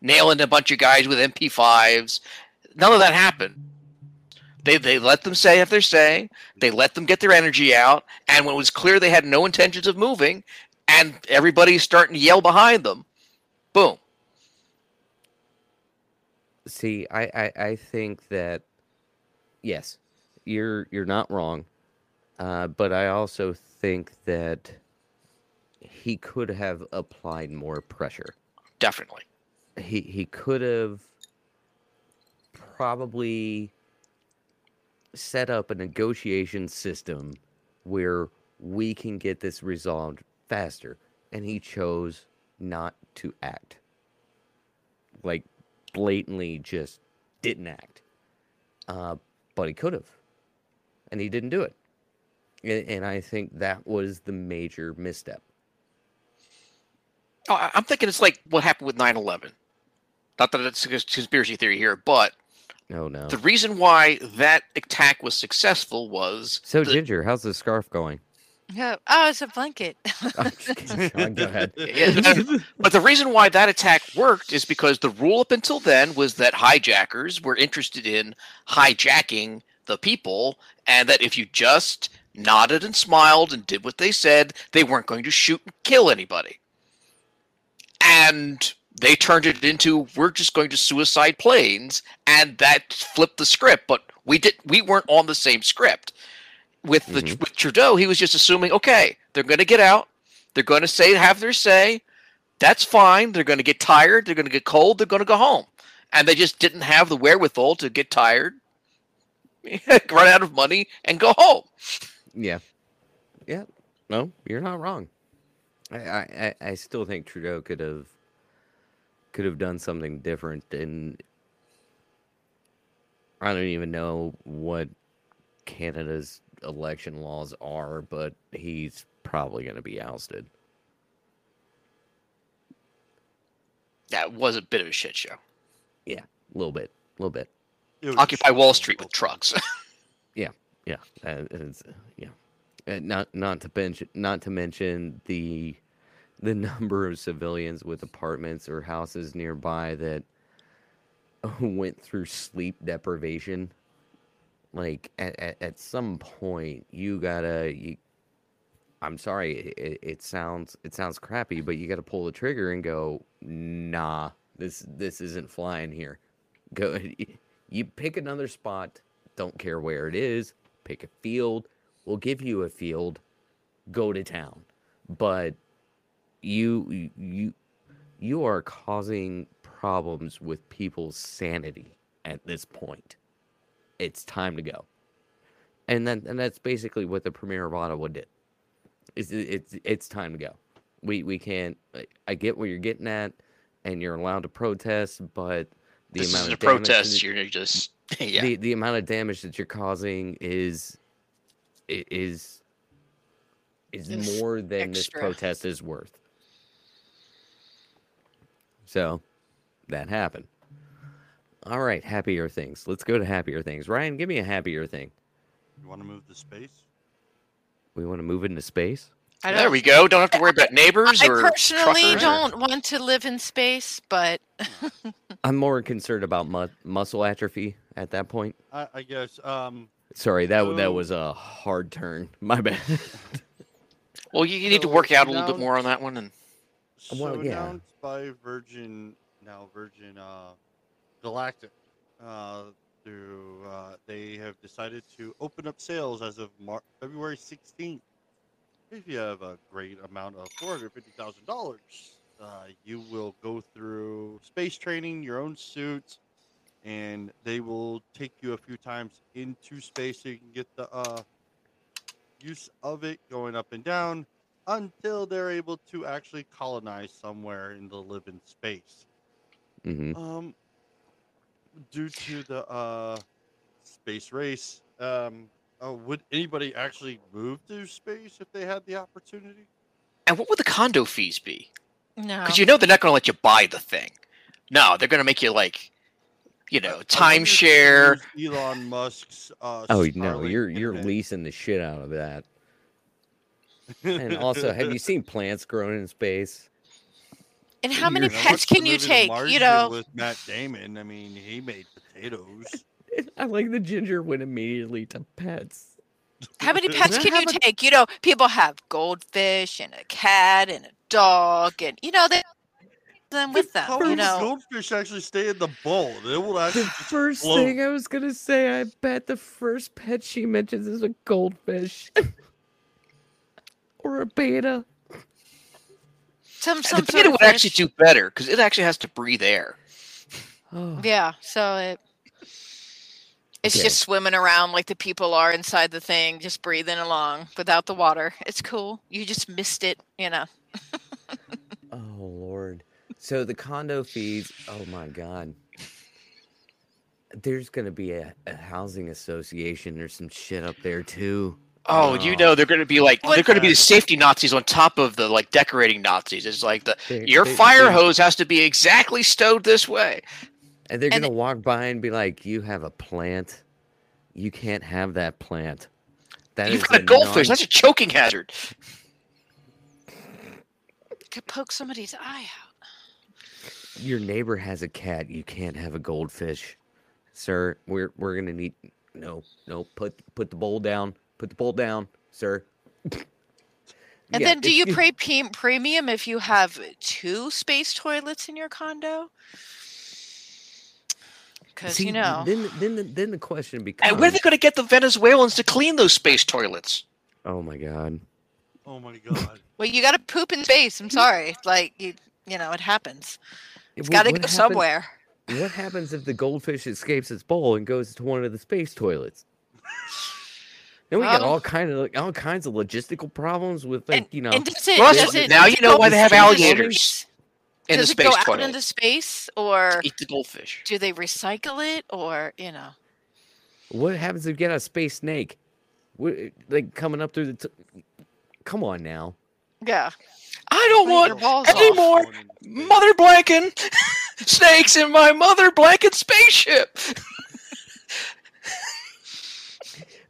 [SPEAKER 5] nailing a bunch of guys with mp5s none of that happened. They, they let them say if they're saying they let them get their energy out and when it was clear they had no intentions of moving and everybody's starting to yell behind them boom
[SPEAKER 3] See, I, I, I think that yes, you're you're not wrong, uh, but I also think that he could have applied more pressure.
[SPEAKER 5] definitely
[SPEAKER 3] He he could have probably set up a negotiation system where we can get this resolved faster. And he chose not to act. Like, blatantly just didn't act. Uh, but he could have. And he didn't do it. And, and I think that was the major misstep.
[SPEAKER 5] Oh, I'm thinking it's like what happened with 9/11. Not that it's a conspiracy theory here, but
[SPEAKER 3] Oh, no.
[SPEAKER 5] the reason why that attack was successful was
[SPEAKER 3] So,
[SPEAKER 5] the-
[SPEAKER 3] Ginger, how's the scarf going?
[SPEAKER 4] Yeah. Oh, it's a blanket.
[SPEAKER 3] I'm just kidding, Sean, go ahead.
[SPEAKER 5] Yeah, but the reason why that attack worked is because the rule up until then was that hijackers were interested in hijacking the people, and that if you just nodded and smiled and did what they said, they weren't going to shoot and kill anybody. And they turned it into we're just going to suicide planes, and that flipped the script. But we did we weren't on the same script. With the
[SPEAKER 3] Mhm.
[SPEAKER 5] with Trudeau, he was just assuming, okay, they're going to get out, they're going to say have their say, that's fine. They're going to get tired. They're going to get cold. They're going to go home. And they just didn't have the wherewithal to get tired, run out of money, and go home.
[SPEAKER 3] Yeah. Yeah. No, you're not wrong. I, I, I- I still think Trudeau could have could have done something different and I don't even know what Canada's election laws are, but he's probably gonna be ousted.
[SPEAKER 5] That was a bit of a shit show.
[SPEAKER 3] Yeah, a little bit. A little bit.
[SPEAKER 5] Occupy Wall Street with trucks.
[SPEAKER 3] Yeah, uh, it's, uh, yeah. Uh, not not to mention not to mention the the number of civilians with apartments or houses nearby that went through sleep deprivation. Like at, at, at some point, you gotta. You, I'm sorry, it, it sounds it sounds crappy, but you gotta pull the trigger and go, nah, this this isn't flying here. Go, you pick another spot. Don't care where it is. Pick a field. We'll give you a field. Go to town. But you you you are causing problems with people's sanity at this point. It's time to go. And then and that's basically what the premier of Ottawa did. It's it's it's time to go. We we can't I- I get what you're getting at and you're allowed to protest, but the
[SPEAKER 5] this
[SPEAKER 3] amount
[SPEAKER 5] isn't
[SPEAKER 3] of damage
[SPEAKER 5] protest.
[SPEAKER 3] that-
[SPEAKER 5] You're just yeah.
[SPEAKER 3] the the amount of damage that you're causing is is is
[SPEAKER 4] Is
[SPEAKER 3] more than this protest is worth. So that happened. All right, happier things. Let's go to happier things. Ryan, give me a happier thing.
[SPEAKER 2] You want to move to space?
[SPEAKER 3] We want to move into space.
[SPEAKER 4] I
[SPEAKER 5] there
[SPEAKER 4] don't-
[SPEAKER 5] we go. Don't have to worry about neighbors or
[SPEAKER 4] I
[SPEAKER 5] or
[SPEAKER 4] personally
[SPEAKER 5] truckers
[SPEAKER 4] don't want to live in space, but
[SPEAKER 3] I'm more concerned about mu- muscle atrophy at that point.
[SPEAKER 2] I, I guess. Um,
[SPEAKER 3] Sorry, that w- that was a hard turn. My bad.
[SPEAKER 5] Well, you, you need to work out a little bit more on that one. And
[SPEAKER 3] Well,
[SPEAKER 2] so
[SPEAKER 3] yeah.
[SPEAKER 2] announced by Virgin now Virgin uh, Galactic. Uh, through uh, they have decided to open up sales as of Mar- February 16th. If you have a great amount of four hundred fifty thousand dollars, uh, you will go through space training, your own suit, and they will take you a few times into space so you can get the uh, use of it going up and down until they're able to actually colonize somewhere in the live in space.
[SPEAKER 3] hmm
[SPEAKER 2] Um, due to the uh, space race, um, uh, would anybody actually move to space if they had the opportunity?
[SPEAKER 5] and what would the condo fees be?
[SPEAKER 4] no.
[SPEAKER 5] Because you know they're not going to let you buy the thing. No, they're going to make you like, you know,
[SPEAKER 2] I wonder if they
[SPEAKER 5] timeshare.
[SPEAKER 2] Elon Musk's. Uh,
[SPEAKER 3] Oh no, you're you're
[SPEAKER 2] internet.
[SPEAKER 3] leasing the shit out of that. And also, have you seen plants growing in space?
[SPEAKER 4] And how many pets
[SPEAKER 2] watched
[SPEAKER 4] can you take? You know,
[SPEAKER 2] with Matt Damon. I mean, he made potatoes.
[SPEAKER 3] I like the ginger went immediately to pets.
[SPEAKER 4] how many pets can you
[SPEAKER 3] a-
[SPEAKER 4] take? You know, people have goldfish and a cat and a dog, and you know they them with them.
[SPEAKER 2] How
[SPEAKER 4] You
[SPEAKER 2] will
[SPEAKER 4] know,
[SPEAKER 2] goldfish actually stay in the bowl? They will actually just
[SPEAKER 3] first
[SPEAKER 2] float.
[SPEAKER 3] thing I was gonna say, I bet the first pet she mentions is a goldfish. or a beta.
[SPEAKER 4] Some some
[SPEAKER 5] The
[SPEAKER 4] sort
[SPEAKER 5] beta
[SPEAKER 4] of
[SPEAKER 5] would actually do better because it actually has to breathe air.
[SPEAKER 3] Oh,
[SPEAKER 4] Yeah, so it It's
[SPEAKER 3] Okay.
[SPEAKER 4] just swimming around like the people are inside the thing, just breathing along without the water. It's cool. You just missed it, you know.
[SPEAKER 3] Oh Lord. So the condo fees. Oh my God. There's gonna be a, a housing association or some shit up there too.
[SPEAKER 5] Oh, you oh. know they're going to be like
[SPEAKER 4] What-
[SPEAKER 5] they're going to be the safety Nazis on top of the like decorating Nazis. It's like the
[SPEAKER 3] They-
[SPEAKER 5] your
[SPEAKER 3] they-
[SPEAKER 5] fire
[SPEAKER 3] they-
[SPEAKER 5] hose has to be exactly stowed this way.
[SPEAKER 3] And they're
[SPEAKER 4] and
[SPEAKER 3] gonna walk by and be like, "You have a plant. You can't have that plant. That
[SPEAKER 5] You've
[SPEAKER 3] is
[SPEAKER 5] got a goldfish.
[SPEAKER 3] non-
[SPEAKER 5] That's a choking hazard.
[SPEAKER 4] Could poke somebody's eye out.
[SPEAKER 3] Your neighbor has a cat. You can't have a goldfish, sir. We're we're gonna need no no. Put put the bowl down. Put the bowl down, sir.
[SPEAKER 4] And
[SPEAKER 3] Yeah,
[SPEAKER 4] then do you
[SPEAKER 3] it's-
[SPEAKER 4] pay premium if you have two space toilets in your condo? Because you know,
[SPEAKER 3] Then then the, then the question becomes.
[SPEAKER 5] And where are they going to get the Venezuelans to clean those space toilets?
[SPEAKER 3] Oh my god.
[SPEAKER 2] Oh my god.
[SPEAKER 4] well, you got to poop in space. I'm sorry, like you, you know, it happens. It's got to go
[SPEAKER 3] happens-
[SPEAKER 4] somewhere.
[SPEAKER 3] What happens if the goldfish escapes its bowl and goes to one of the space toilets? Then we got
[SPEAKER 4] Well-
[SPEAKER 3] all kind of all kinds of logistical problems with like
[SPEAKER 4] And,
[SPEAKER 3] you know.
[SPEAKER 4] and does it,
[SPEAKER 5] Well,
[SPEAKER 4] does it,
[SPEAKER 5] now
[SPEAKER 4] does
[SPEAKER 5] you
[SPEAKER 4] it
[SPEAKER 5] know why they have
[SPEAKER 4] into
[SPEAKER 5] alligators
[SPEAKER 4] space?
[SPEAKER 5] in
[SPEAKER 4] does
[SPEAKER 5] the
[SPEAKER 4] it go out
[SPEAKER 5] toilet.
[SPEAKER 4] into space, or
[SPEAKER 5] Eat the goldfish.
[SPEAKER 4] do they recycle it, or you know?
[SPEAKER 3] What happens if you get a space snake? What, like coming up through the. T- Come on now.
[SPEAKER 4] Yeah.
[SPEAKER 5] I don't
[SPEAKER 4] Clean
[SPEAKER 5] want
[SPEAKER 4] balls
[SPEAKER 5] any more mother blanket snakes in my mother blanket spaceship.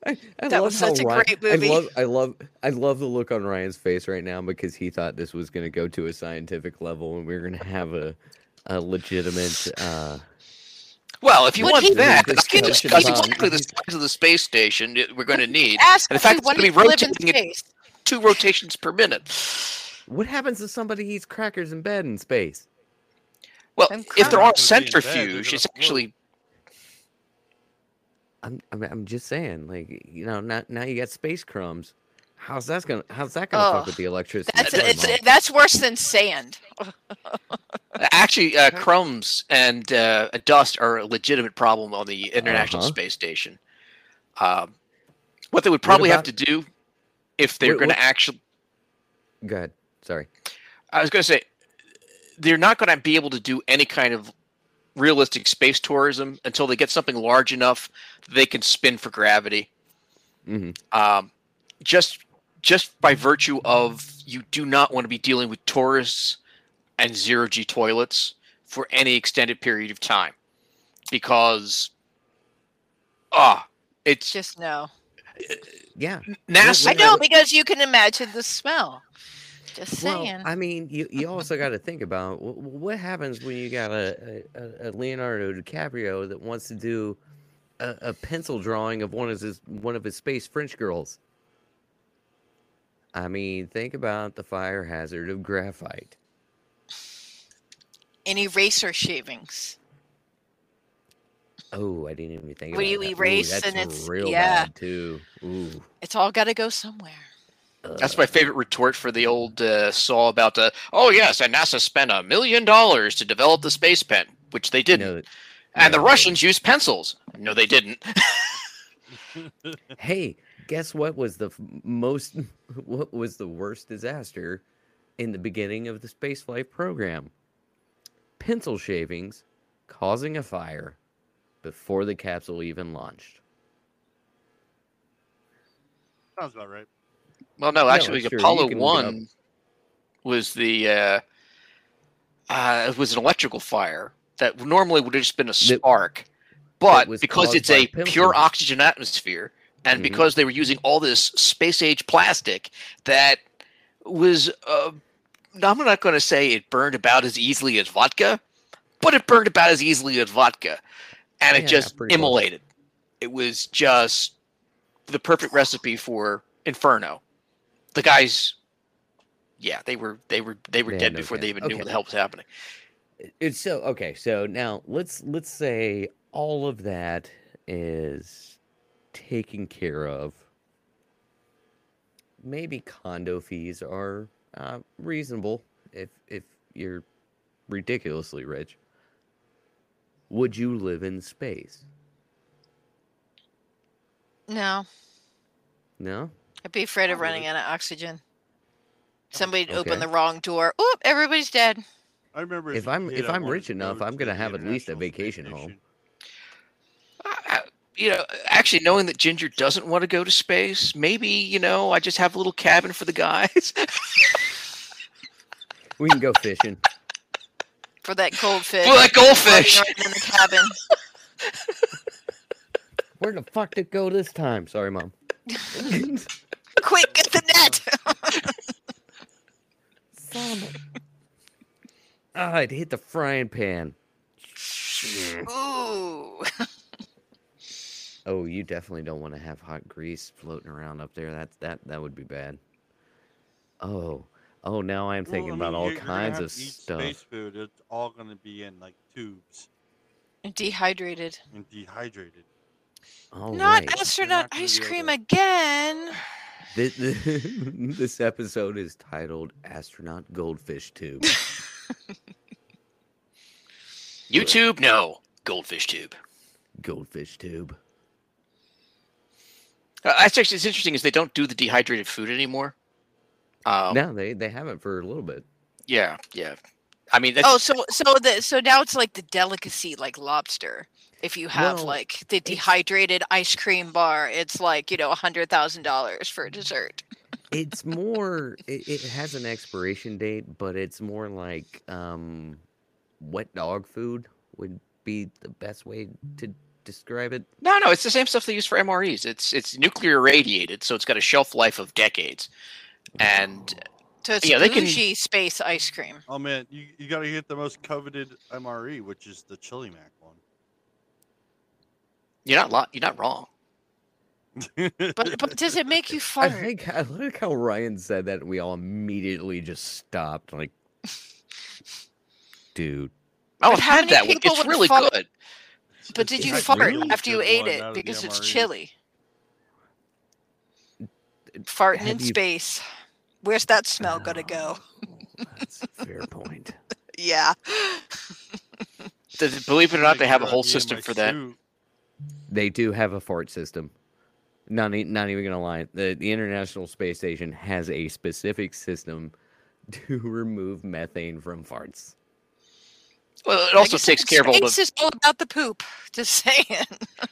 [SPEAKER 3] I, I
[SPEAKER 4] That was such a
[SPEAKER 3] Ryan-
[SPEAKER 4] great movie.
[SPEAKER 3] I love, I love, I love the look on Ryan's face right now because he thought this was going to go to a scientific level and we are going to have a, a legitimate. Uh,
[SPEAKER 5] Well, if you
[SPEAKER 4] What
[SPEAKER 5] want that,
[SPEAKER 3] This
[SPEAKER 5] I can discuss exactly the size of the space station we're going to need.
[SPEAKER 4] Ask
[SPEAKER 5] And the fact it's gonna be
[SPEAKER 4] you in
[SPEAKER 5] rotating it-
[SPEAKER 4] space.
[SPEAKER 5] Two rotations per minute.
[SPEAKER 3] what happens if somebody eats crackers in bed in space?
[SPEAKER 5] Well, if they're on
[SPEAKER 2] crackers would be in bed,
[SPEAKER 5] centrifuge, it's
[SPEAKER 2] float.
[SPEAKER 5] actually
[SPEAKER 3] I'm, I'm, I'm just saying, like you know, now, now you got space crumbs. How's that gonna, how's that gonna fuck
[SPEAKER 4] Oh,
[SPEAKER 3] with the electricity?
[SPEAKER 4] That's it's,
[SPEAKER 3] on?
[SPEAKER 4] that's worse than sand.
[SPEAKER 5] actually uh, crumbs and uh, dust are a legitimate problem on the International
[SPEAKER 3] Uh-huh.
[SPEAKER 5] Space Station. Um, what they would probably have to do if they're going to actually
[SPEAKER 3] Go ahead. Sorry.
[SPEAKER 5] I was going to say they're not going to be able to do any kind of realistic space tourism until they get something large enough that they can spin for gravity.
[SPEAKER 3] hmm
[SPEAKER 5] Um, just just by virtue of you do not want to be dealing with tourists and zero G toilets for any extended period of time because ah it's
[SPEAKER 4] Just no.
[SPEAKER 3] Yeah.
[SPEAKER 5] NASA
[SPEAKER 4] I know because you can imagine the smell. Just saying.
[SPEAKER 3] Well, I mean, you, you also got to think about wh- wh- what happens when you got a, a, a Leonardo DiCaprio that wants to do a, a pencil drawing of one of his one of his space French girls. I mean, think about the fire hazard of graphite.
[SPEAKER 4] and eraser shavings.
[SPEAKER 3] Oh, I didn't even think
[SPEAKER 4] When
[SPEAKER 3] about
[SPEAKER 4] you
[SPEAKER 3] that. Ooh,
[SPEAKER 4] erase
[SPEAKER 3] that's
[SPEAKER 4] and it's-
[SPEAKER 3] real
[SPEAKER 4] yeah.
[SPEAKER 3] bad too. Ooh,
[SPEAKER 4] It's all got to go somewhere.
[SPEAKER 5] That's my favorite retort for the old uh, saw about the. Oh yes, and NASA spent a million dollars to develop the space pen, which they didn't.
[SPEAKER 3] know,
[SPEAKER 5] and the
[SPEAKER 3] no.
[SPEAKER 5] Russians used pencils. No, they didn't.
[SPEAKER 3] Hey, guess what was the most what was the worst disaster in the beginning of the spaceflight program? Pencil shavings causing a fire before the capsule even launched.
[SPEAKER 2] Sounds about right.
[SPEAKER 5] Well, no, actually,
[SPEAKER 3] true.
[SPEAKER 5] Apollo
[SPEAKER 3] can look it up.
[SPEAKER 5] One was the uh, uh, it was an electrical fire that normally would have just been a spark, but because it's a
[SPEAKER 3] pencil
[SPEAKER 5] pure oxygen atmosphere, and
[SPEAKER 3] Mhm.
[SPEAKER 5] because they were using all this space age plastic that was, uh, I'm not going to say it burned about as easily as vodka, but it burned about as easily as vodka, and
[SPEAKER 3] Yeah,
[SPEAKER 5] it just immolated. It was just the perfect recipe for Inferno. The guys, yeah, they were they were they were
[SPEAKER 3] They
[SPEAKER 5] dead
[SPEAKER 3] no
[SPEAKER 5] before they
[SPEAKER 3] chance.
[SPEAKER 5] even knew what the hell was happening.
[SPEAKER 3] It's so okay. So now let's let's say all of that is taken care of. Maybe condo fees are uh, reasonable if if you're ridiculously rich. Would you live in space?
[SPEAKER 4] No,
[SPEAKER 3] No.
[SPEAKER 4] I'd be afraid of running out of oxygen. Somebody'd open the wrong door. Oop, everybody's dead.
[SPEAKER 2] I remember
[SPEAKER 3] If
[SPEAKER 2] as a
[SPEAKER 3] I'm- if
[SPEAKER 2] I
[SPEAKER 3] I'm rich enough, I'm gonna have at least a vacation home.
[SPEAKER 2] Station.
[SPEAKER 5] Uh, uh, you know, actually knowing that Ginger doesn't want to go to space, maybe you know, I just have a little cabin for the guys.
[SPEAKER 3] We can go fishing.
[SPEAKER 4] For that goldfish.
[SPEAKER 5] well, that goldfish.
[SPEAKER 4] around in the cabin.
[SPEAKER 3] Where the fuck did it go this time? Sorry, mom.
[SPEAKER 4] Quick, get the net.
[SPEAKER 3] Son of a- Ah, it hit the frying pan.
[SPEAKER 4] Ooh.
[SPEAKER 3] Oh, you definitely don't want to have hot grease floating around up there. That's that that would be bad. Oh, oh, now I'm thinking
[SPEAKER 2] Well, I
[SPEAKER 3] about
[SPEAKER 2] mean,
[SPEAKER 3] all
[SPEAKER 2] you're- you're
[SPEAKER 3] kinds
[SPEAKER 2] have
[SPEAKER 3] of
[SPEAKER 2] to eat
[SPEAKER 3] stuff.
[SPEAKER 2] Space food. It's all going to be in like tubes And
[SPEAKER 4] Dehydrated.
[SPEAKER 2] and dehydrated.
[SPEAKER 3] All
[SPEAKER 4] Not
[SPEAKER 3] right.
[SPEAKER 4] astronaut
[SPEAKER 2] gonna
[SPEAKER 4] ice
[SPEAKER 2] be able
[SPEAKER 4] cream
[SPEAKER 2] to-
[SPEAKER 4] again.
[SPEAKER 3] This, this episode is titled "Astronaut Goldfish Tube."
[SPEAKER 5] YouTube, no. Goldfish tube.
[SPEAKER 3] Goldfish Tube.
[SPEAKER 5] Uh, that's actually it's interesting is they don't do the dehydrated food anymore. Um,
[SPEAKER 3] no, they they haven't for a little bit.
[SPEAKER 5] Yeah, yeah. I mean, that's,
[SPEAKER 4] Oh, so so the so now it's like the delicacy, like lobster. If you have
[SPEAKER 3] Well,
[SPEAKER 4] like the dehydrated ice cream bar, it's like you know a hundred thousand dollars for a dessert.
[SPEAKER 3] It's more. It, it has an expiration date, but it's more like um, wet dog food would be the best way to describe it.
[SPEAKER 5] no, no. It's the same stuff they use for MREs. It's it's nuclear radiated so it's got a shelf life of decades. And
[SPEAKER 4] So it's
[SPEAKER 5] Yeah, they can-
[SPEAKER 4] bougie space ice cream.
[SPEAKER 2] Oh man, you, you got to get the most coveted MRE, which is the Chili Mac one.
[SPEAKER 5] You're not lo- you're not wrong.
[SPEAKER 4] But but does it make you
[SPEAKER 3] I
[SPEAKER 4] fart?
[SPEAKER 3] think I like how Ryan said that. and We all immediately just stopped. Like, dude,
[SPEAKER 5] Oh, I've had that one.
[SPEAKER 4] people
[SPEAKER 5] It's really
[SPEAKER 4] fart-
[SPEAKER 5] good.
[SPEAKER 4] But did you
[SPEAKER 3] It's
[SPEAKER 4] fart
[SPEAKER 3] really
[SPEAKER 4] after you ate it because it's
[SPEAKER 2] MREs.
[SPEAKER 4] chili? Farting
[SPEAKER 3] have
[SPEAKER 4] in
[SPEAKER 3] you-
[SPEAKER 4] space. Where's that smell gonna go?
[SPEAKER 3] that's a fair point.
[SPEAKER 4] Yeah.
[SPEAKER 5] Th- Believe it or not, they have a whole system for that.
[SPEAKER 2] suit,
[SPEAKER 3] They do have a fart system. Not e- not even gonna lie. The the International Space Station has a specific system to remove methane from farts.
[SPEAKER 5] Well, it also takes care of all the
[SPEAKER 4] Space is all about the poop. Just saying.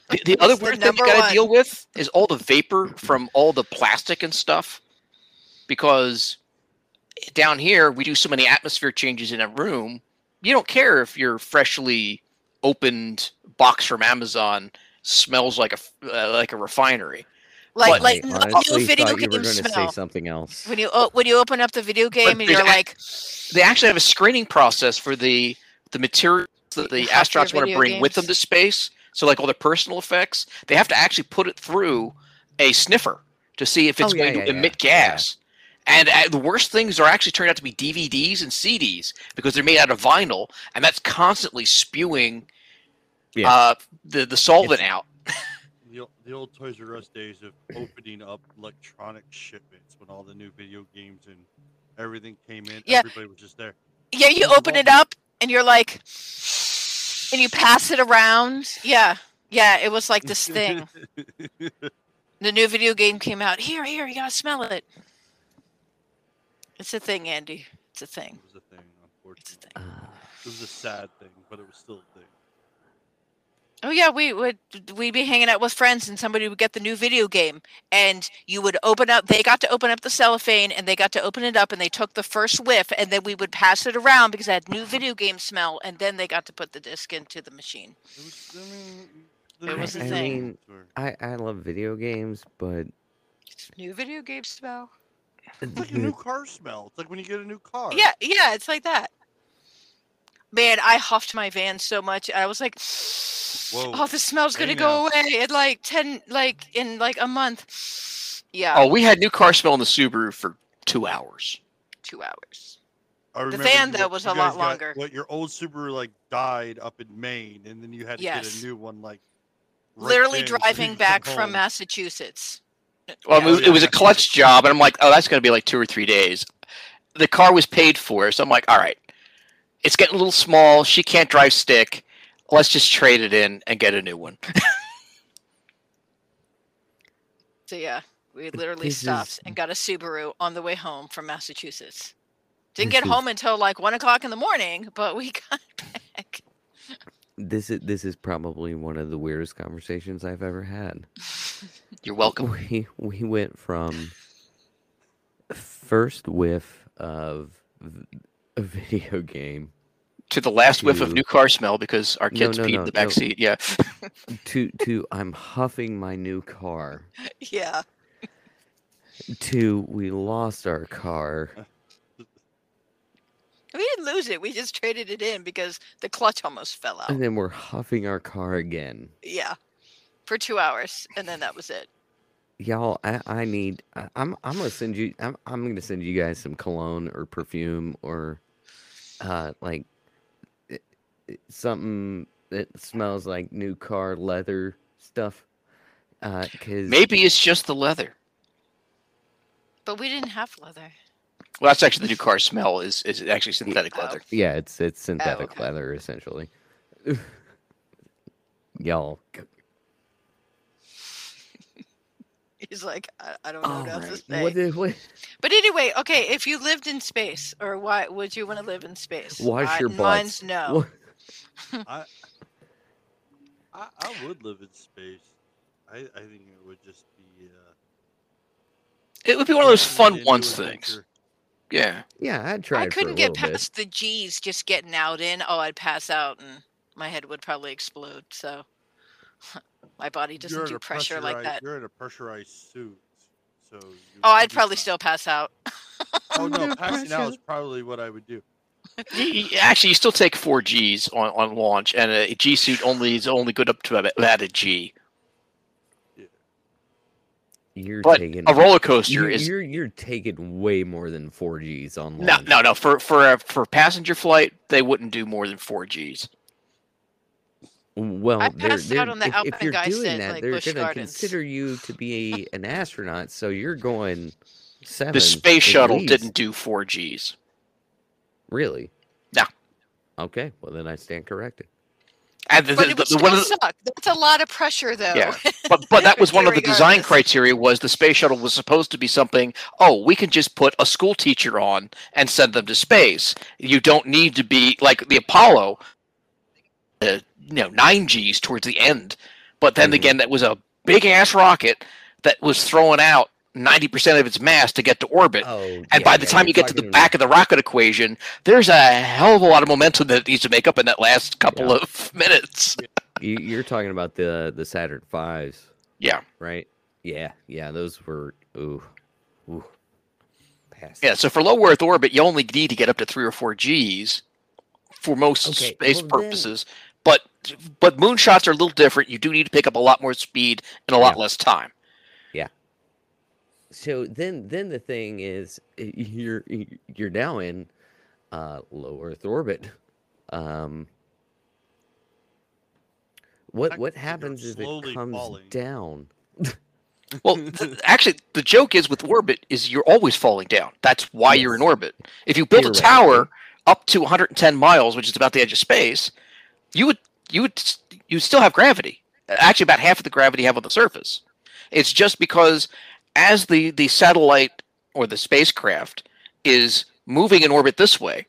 [SPEAKER 5] The, the other
[SPEAKER 4] It's the
[SPEAKER 5] weird thing you
[SPEAKER 4] number
[SPEAKER 5] got to deal with is all the vapor from all the plastic and stuff. Because down here, we do so many atmosphere changes in a room. You don't care if your freshly opened box from Amazon smells like a f- uh, like a refinery.
[SPEAKER 4] Like
[SPEAKER 5] But-
[SPEAKER 4] like
[SPEAKER 3] I
[SPEAKER 4] no
[SPEAKER 3] honestly
[SPEAKER 4] video
[SPEAKER 3] thought you were
[SPEAKER 4] game
[SPEAKER 3] going to say something else.
[SPEAKER 4] When you o- when you open up the video game and you're
[SPEAKER 5] ac-
[SPEAKER 4] like,
[SPEAKER 5] They actually have a screening process for the the materials that the
[SPEAKER 4] You have your
[SPEAKER 5] astronauts want to
[SPEAKER 4] video
[SPEAKER 5] bring with them to space. So like all the personal effects, they have to actually put it through a sniffer to see if it's
[SPEAKER 3] Oh, yeah,
[SPEAKER 5] going
[SPEAKER 3] yeah,
[SPEAKER 5] to
[SPEAKER 3] yeah,
[SPEAKER 5] emit
[SPEAKER 3] yeah.
[SPEAKER 5] gas. And uh, the worst things are actually turned out to be DVDs and CDs because they're made out of vinyl, and that's constantly spewing
[SPEAKER 3] Yeah.
[SPEAKER 5] uh, the the solvent out.
[SPEAKER 2] The, the old Toys R Us days of opening up electronic shipments when all the new video games and everything came in.
[SPEAKER 4] Yeah.
[SPEAKER 2] Everybody was just there.
[SPEAKER 4] yeah, you
[SPEAKER 2] There's
[SPEAKER 4] open it up and you're like, and you pass it around. Yeah, yeah, it was like this thing. The new video game came out. Here, here, you gotta smell it. It's a thing, Andy. It's a thing.
[SPEAKER 2] It was a thing,
[SPEAKER 4] It's a
[SPEAKER 2] unfortunately.
[SPEAKER 4] thing.
[SPEAKER 3] Uh,
[SPEAKER 2] It was a sad thing, but it was still a thing.
[SPEAKER 4] Oh yeah, we would we'd be hanging out with friends and somebody would get the new video game and you would open up they got to open up the cellophane and they got to open it up and they took the first whiff and then we would pass it around because it had new video game smell and then they got to put the disc into the machine.
[SPEAKER 2] It was, I mean,
[SPEAKER 4] It
[SPEAKER 2] the
[SPEAKER 4] was
[SPEAKER 2] new
[SPEAKER 4] thing.
[SPEAKER 2] games were-
[SPEAKER 3] I I love video games, but
[SPEAKER 4] New video game smell?
[SPEAKER 2] It's like a new car smell. It's like when you get a new car.
[SPEAKER 4] Yeah, yeah, it's like that. Man, I huffed my van so much. I was like,
[SPEAKER 2] Whoa.
[SPEAKER 4] "Oh, the smell's gonna go away in like ten, like in like a month." Yeah,
[SPEAKER 5] Oh, we had new car smell in the Subaru for two hours.
[SPEAKER 4] two hours.
[SPEAKER 2] I remember
[SPEAKER 4] van, though, was a lot
[SPEAKER 2] guys got-
[SPEAKER 4] longer.
[SPEAKER 2] What your old Subaru like died up in Maine, and then you had to
[SPEAKER 4] Yes.
[SPEAKER 2] get a new one like. right
[SPEAKER 4] Literally
[SPEAKER 2] then so you
[SPEAKER 4] driving back
[SPEAKER 2] come
[SPEAKER 4] from. Massachusetts.
[SPEAKER 5] Well,
[SPEAKER 4] Yeah.
[SPEAKER 5] it, was, it was a clutch job, and I'm like, oh, that's going to be like two or three days. The car was paid for, so I'm like, all right, it's getting a little small. She can't drive stick. Let's just trade it in and get a new one.
[SPEAKER 4] So yeah, we literally
[SPEAKER 3] This
[SPEAKER 4] stopped
[SPEAKER 3] is-
[SPEAKER 4] and got a Subaru on the way home from Massachusetts. Didn't
[SPEAKER 3] This
[SPEAKER 4] get
[SPEAKER 3] is-
[SPEAKER 4] home until like one o'clock in the morning, but we got back.
[SPEAKER 3] This is this is probably one of the weirdest conversations I've ever had.
[SPEAKER 5] You're welcome.
[SPEAKER 3] We we went from first whiff of v- a video game
[SPEAKER 5] To the last whiff of new car smell because our
[SPEAKER 3] No,
[SPEAKER 5] kids
[SPEAKER 3] no,
[SPEAKER 5] peed
[SPEAKER 3] no,
[SPEAKER 5] in the back
[SPEAKER 3] no.
[SPEAKER 5] seat. Yeah.
[SPEAKER 3] to to I'm huffing my new car
[SPEAKER 4] Yeah.
[SPEAKER 3] to we lost our car
[SPEAKER 4] We didn't lose it. We just traded it in because the clutch almost fell out.
[SPEAKER 3] and then we're huffing our car again.
[SPEAKER 4] Yeah. For two hours. And then that was it.
[SPEAKER 3] Y'all, I, I need. I, I'm I'm gonna send you. I'm I'm gonna send you guys some cologne or perfume or, uh, like, i- i- something that smells like new car leather stuff. Uh, cause
[SPEAKER 5] Maybe it's just the leather.
[SPEAKER 4] But we didn't have leather.
[SPEAKER 5] Well, that's actually the new car smell. Is is actually synthetic
[SPEAKER 4] Oh.
[SPEAKER 5] leather.
[SPEAKER 3] yeah, it's it's synthetic
[SPEAKER 4] okay.
[SPEAKER 3] leather essentially. Y'all, g-
[SPEAKER 4] He's like, I, I don't know
[SPEAKER 3] all
[SPEAKER 4] what else to
[SPEAKER 3] right.
[SPEAKER 4] say.
[SPEAKER 3] What what?
[SPEAKER 4] But anyway, okay, if you lived in space, or why would you want to live in space?
[SPEAKER 3] Wash
[SPEAKER 4] I-
[SPEAKER 3] your
[SPEAKER 4] Mine's no.
[SPEAKER 2] I, I I would live in space. I I think it would just be. Uh,
[SPEAKER 5] It would be one of those fun once things. Yeah.
[SPEAKER 3] Yeah, I'd try
[SPEAKER 4] I
[SPEAKER 3] it for a
[SPEAKER 4] couldn't get
[SPEAKER 3] little bit.
[SPEAKER 4] past the G's just getting out in. Oh, I'd pass out and my head would probably explode. So my body doesn't
[SPEAKER 2] You're
[SPEAKER 4] do pressure like that.
[SPEAKER 2] You're in a pressurized suit, so.
[SPEAKER 4] Oh, I'd probably
[SPEAKER 2] fine.
[SPEAKER 4] still pass out.
[SPEAKER 2] Oh no,
[SPEAKER 3] Under
[SPEAKER 2] passing out is probably what I would do.
[SPEAKER 5] Y- y- Actually, you still take four Gs on, on launch, and a G suit only is only good up to about- about a G.
[SPEAKER 3] You're
[SPEAKER 5] But
[SPEAKER 3] taking
[SPEAKER 5] a roller coaster
[SPEAKER 3] you're,
[SPEAKER 5] is
[SPEAKER 3] you're you're taking way more than four Gs on
[SPEAKER 5] no,
[SPEAKER 3] launch.
[SPEAKER 5] no, no. For for a, for passenger flight, they wouldn't do more than four Gs.
[SPEAKER 3] Well,
[SPEAKER 4] I
[SPEAKER 3] they're,
[SPEAKER 4] passed out
[SPEAKER 3] they're-
[SPEAKER 4] on the
[SPEAKER 3] if, if
[SPEAKER 4] Alpine
[SPEAKER 3] you're
[SPEAKER 4] Guy
[SPEAKER 3] doing
[SPEAKER 4] set,
[SPEAKER 3] that,
[SPEAKER 4] like
[SPEAKER 3] they're
[SPEAKER 4] Busch
[SPEAKER 3] going to
[SPEAKER 4] Gardens.
[SPEAKER 3] consider you to be an astronaut. So you're going seven.
[SPEAKER 5] The space
[SPEAKER 3] at
[SPEAKER 5] shuttle
[SPEAKER 3] least.
[SPEAKER 5] didn't do four Gs.
[SPEAKER 3] really.
[SPEAKER 5] No.
[SPEAKER 3] Okay, well then I stand corrected.
[SPEAKER 5] And the,
[SPEAKER 4] But
[SPEAKER 5] the-
[SPEAKER 4] it would
[SPEAKER 5] the-
[SPEAKER 4] still
[SPEAKER 5] of the-
[SPEAKER 4] suck. That's a lot of pressure, though.
[SPEAKER 5] Yeah. but but that was one of the design criteria was the space shuttle was supposed to be something oh we can just put a school teacher on and send them to space you don't need to be like the apollo uh, you know 9 g's towards the end but then
[SPEAKER 3] Mhm.
[SPEAKER 5] again that was a big ass rocket that was throwing out 90% of its mass to get to orbit
[SPEAKER 3] Oh,
[SPEAKER 5] and by the time you get to the back of the rocket equation there's a hell of a lot of momentum that it needs to make up in that last couple
[SPEAKER 3] Yeah.
[SPEAKER 5] of minutes
[SPEAKER 3] you, you're talking about the the Saturn fives,
[SPEAKER 5] yeah
[SPEAKER 3] right? Yeah, yeah, those were ooh, ooh, pass.
[SPEAKER 5] Yeah, so for low Earth orbit, you only need to get up to three or four Gs for most
[SPEAKER 3] Okay,
[SPEAKER 5] space
[SPEAKER 3] well
[SPEAKER 5] purposes. But but moonshots are a little different. You do need to pick up a lot more speed in a lot
[SPEAKER 3] Yeah.
[SPEAKER 5] less time. Yeah.
[SPEAKER 3] So then then the thing is you're you're now in uh low earth orbit um what what happens is it comes
[SPEAKER 2] falling.
[SPEAKER 3] down
[SPEAKER 5] Well, th- actually, the joke is with orbit is you're always falling down. That's why you're in orbit. If you built a
[SPEAKER 3] Theoretically.
[SPEAKER 5] tower up to 110 miles, which is about the edge of space, you would you would you still have gravity. Actually, about half of the gravity you have on the surface. It's just because as the the satellite or the spacecraft is moving in orbit this way,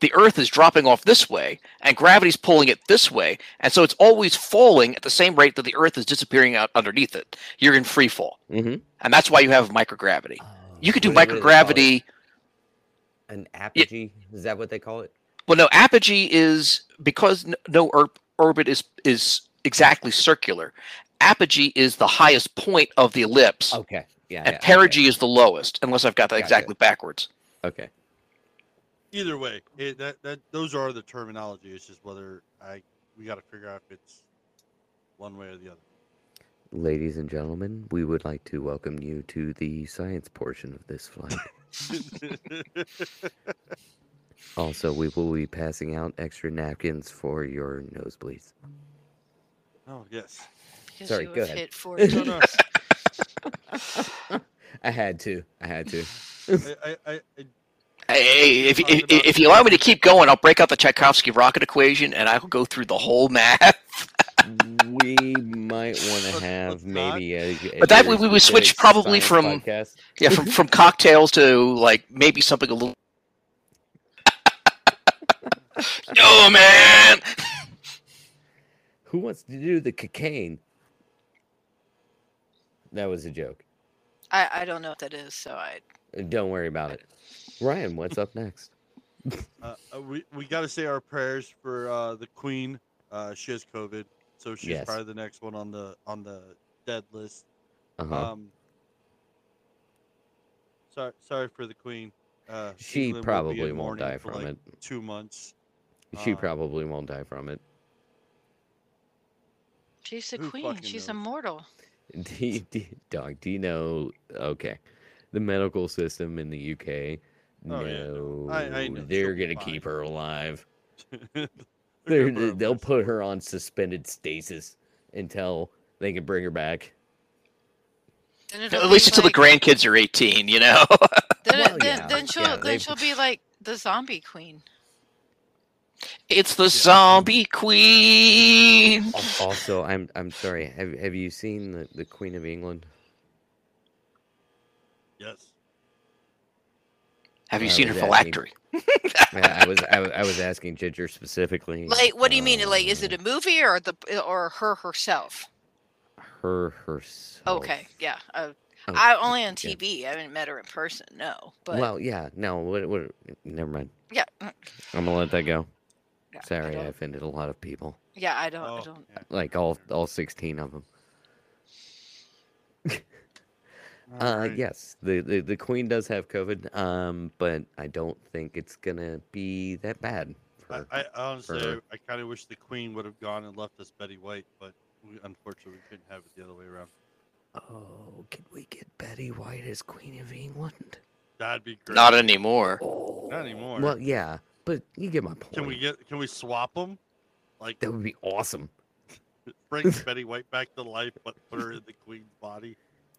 [SPEAKER 5] the Earth is dropping off this way, and gravity's pulling it this way, and so it's always falling at the same rate that the Earth is disappearing out underneath it. You're in free fall,
[SPEAKER 3] mm-hmm.
[SPEAKER 5] and that's why you have microgravity. You could do
[SPEAKER 3] Whatever they call it.
[SPEAKER 5] microgravity.
[SPEAKER 3] an apogee is that what they call it
[SPEAKER 5] Well, no, apogee is because n- no or- orbit is is exactly circular. Apogee is the highest point of the ellipse,
[SPEAKER 3] okay yeah
[SPEAKER 5] and
[SPEAKER 3] yeah,
[SPEAKER 5] perigee is the lowest. Unless I've got that
[SPEAKER 3] Gotcha.
[SPEAKER 5] exactly backwards.
[SPEAKER 3] okay, okay.
[SPEAKER 2] Either way, it, that that those are the terminology. It's just whether I we got to figure out if it's one way or the other.
[SPEAKER 3] ladies and gentlemen we would like to welcome you to the science portion of this flight
[SPEAKER 2] other.
[SPEAKER 3] also we will be passing out extra napkins for your nosebleeds
[SPEAKER 2] oh yes.
[SPEAKER 3] Sorry,
[SPEAKER 4] you
[SPEAKER 3] go
[SPEAKER 4] have
[SPEAKER 3] ahead.
[SPEAKER 4] hit four
[SPEAKER 2] No, no.
[SPEAKER 3] i had to i had to
[SPEAKER 2] I, I, I, I
[SPEAKER 5] Hey, if,
[SPEAKER 2] Talking
[SPEAKER 5] if, if you allow me to keep going, I'll break out the Tsiolkovsky rocket equation and I'll go through the whole math.
[SPEAKER 3] we might want to have
[SPEAKER 2] let's
[SPEAKER 3] maybe a, a
[SPEAKER 5] But that we- we would switch probably
[SPEAKER 3] science
[SPEAKER 5] from-
[SPEAKER 3] podcast.
[SPEAKER 5] Yeah, from from cocktails to like maybe something a little. Yo, man.
[SPEAKER 3] Who wants to do the cocaine? That was a joke.
[SPEAKER 4] I, I don't know what that is, so I
[SPEAKER 3] Don't worry about it. Ryan, what's up next?
[SPEAKER 2] Uh, uh, we we got to say our prayers for uh, the queen. Uh, she has COVID, so she's
[SPEAKER 3] Yes.
[SPEAKER 2] probably the next one on the on the dead list.
[SPEAKER 3] Uh-huh.
[SPEAKER 2] Um, sorry, sorry for the queen. Uh,
[SPEAKER 3] she
[SPEAKER 2] England
[SPEAKER 3] probably won't die from
[SPEAKER 2] like,
[SPEAKER 3] it.
[SPEAKER 2] Two months.
[SPEAKER 3] She
[SPEAKER 2] uh,
[SPEAKER 3] probably won't die from it.
[SPEAKER 4] she's
[SPEAKER 2] a
[SPEAKER 4] queen. She's
[SPEAKER 2] knows?
[SPEAKER 4] immortal.
[SPEAKER 3] Do you, do, dog, do you know? Okay, the medical system in the UK.
[SPEAKER 2] Oh,
[SPEAKER 3] no,
[SPEAKER 2] yeah. I- I know.
[SPEAKER 3] they're
[SPEAKER 2] She'll
[SPEAKER 3] gonna
[SPEAKER 2] fine.
[SPEAKER 3] keep her alive.
[SPEAKER 2] they're
[SPEAKER 3] they're,
[SPEAKER 2] her
[SPEAKER 3] they'll put her on suspended stasis until they can bring her back.
[SPEAKER 5] At least
[SPEAKER 4] be
[SPEAKER 5] until the grandkids are 18, you know.
[SPEAKER 4] Then,
[SPEAKER 3] Well,
[SPEAKER 4] then,
[SPEAKER 3] yeah,
[SPEAKER 4] then she'll
[SPEAKER 3] yeah,
[SPEAKER 4] then
[SPEAKER 3] they've-
[SPEAKER 4] she'll be like the zombie queen.
[SPEAKER 5] It's the zombie queen.
[SPEAKER 3] Also, I'm I'm sorry. Have have you seen the, the Queen of England?
[SPEAKER 2] Yes.
[SPEAKER 5] Have you
[SPEAKER 3] I
[SPEAKER 5] seen her
[SPEAKER 3] was asking-
[SPEAKER 5] phylactery?
[SPEAKER 3] I, I was I, was- I was asking Ginger specifically.
[SPEAKER 4] Like, what do you mean? Like, is it
[SPEAKER 3] uh,
[SPEAKER 4] a movie or the or her herself?
[SPEAKER 3] her herself?
[SPEAKER 4] Okay, yeah. Uh,
[SPEAKER 3] Oh,
[SPEAKER 4] I only on
[SPEAKER 3] yeah.
[SPEAKER 4] TV. I haven't met her in person. No, but
[SPEAKER 3] Well, yeah. No. What? What? Never mind.
[SPEAKER 4] yeah, mm,
[SPEAKER 3] I'm gonna let that go.
[SPEAKER 4] Yeah,
[SPEAKER 3] Sorry, I
[SPEAKER 4] don't-
[SPEAKER 3] offended a lot of people.
[SPEAKER 4] yeah, I don't.
[SPEAKER 2] Oh,
[SPEAKER 4] I don't.
[SPEAKER 2] yeah.
[SPEAKER 3] Like all all 16 of them. Uh,
[SPEAKER 2] Alright.
[SPEAKER 3] yes, the, the the queen does have COVID, um, but I don't think it's gonna be that bad.
[SPEAKER 2] I,
[SPEAKER 3] For,
[SPEAKER 2] I honestly,
[SPEAKER 3] her.
[SPEAKER 2] I, kind of wish the queen would have gone and left us Betty White, but we, unfortunately, we couldn't have it the other way around.
[SPEAKER 3] oh, can we get Betty White as Queen of England?
[SPEAKER 2] That'd be great.
[SPEAKER 5] Not anymore.
[SPEAKER 3] Oh,
[SPEAKER 2] Not anymore.
[SPEAKER 3] Well, yeah, but you get my point.
[SPEAKER 2] Can we get? Can we swap them? Like
[SPEAKER 3] That would be awesome.
[SPEAKER 2] bring Betty White back to life, but put her in the queen's body.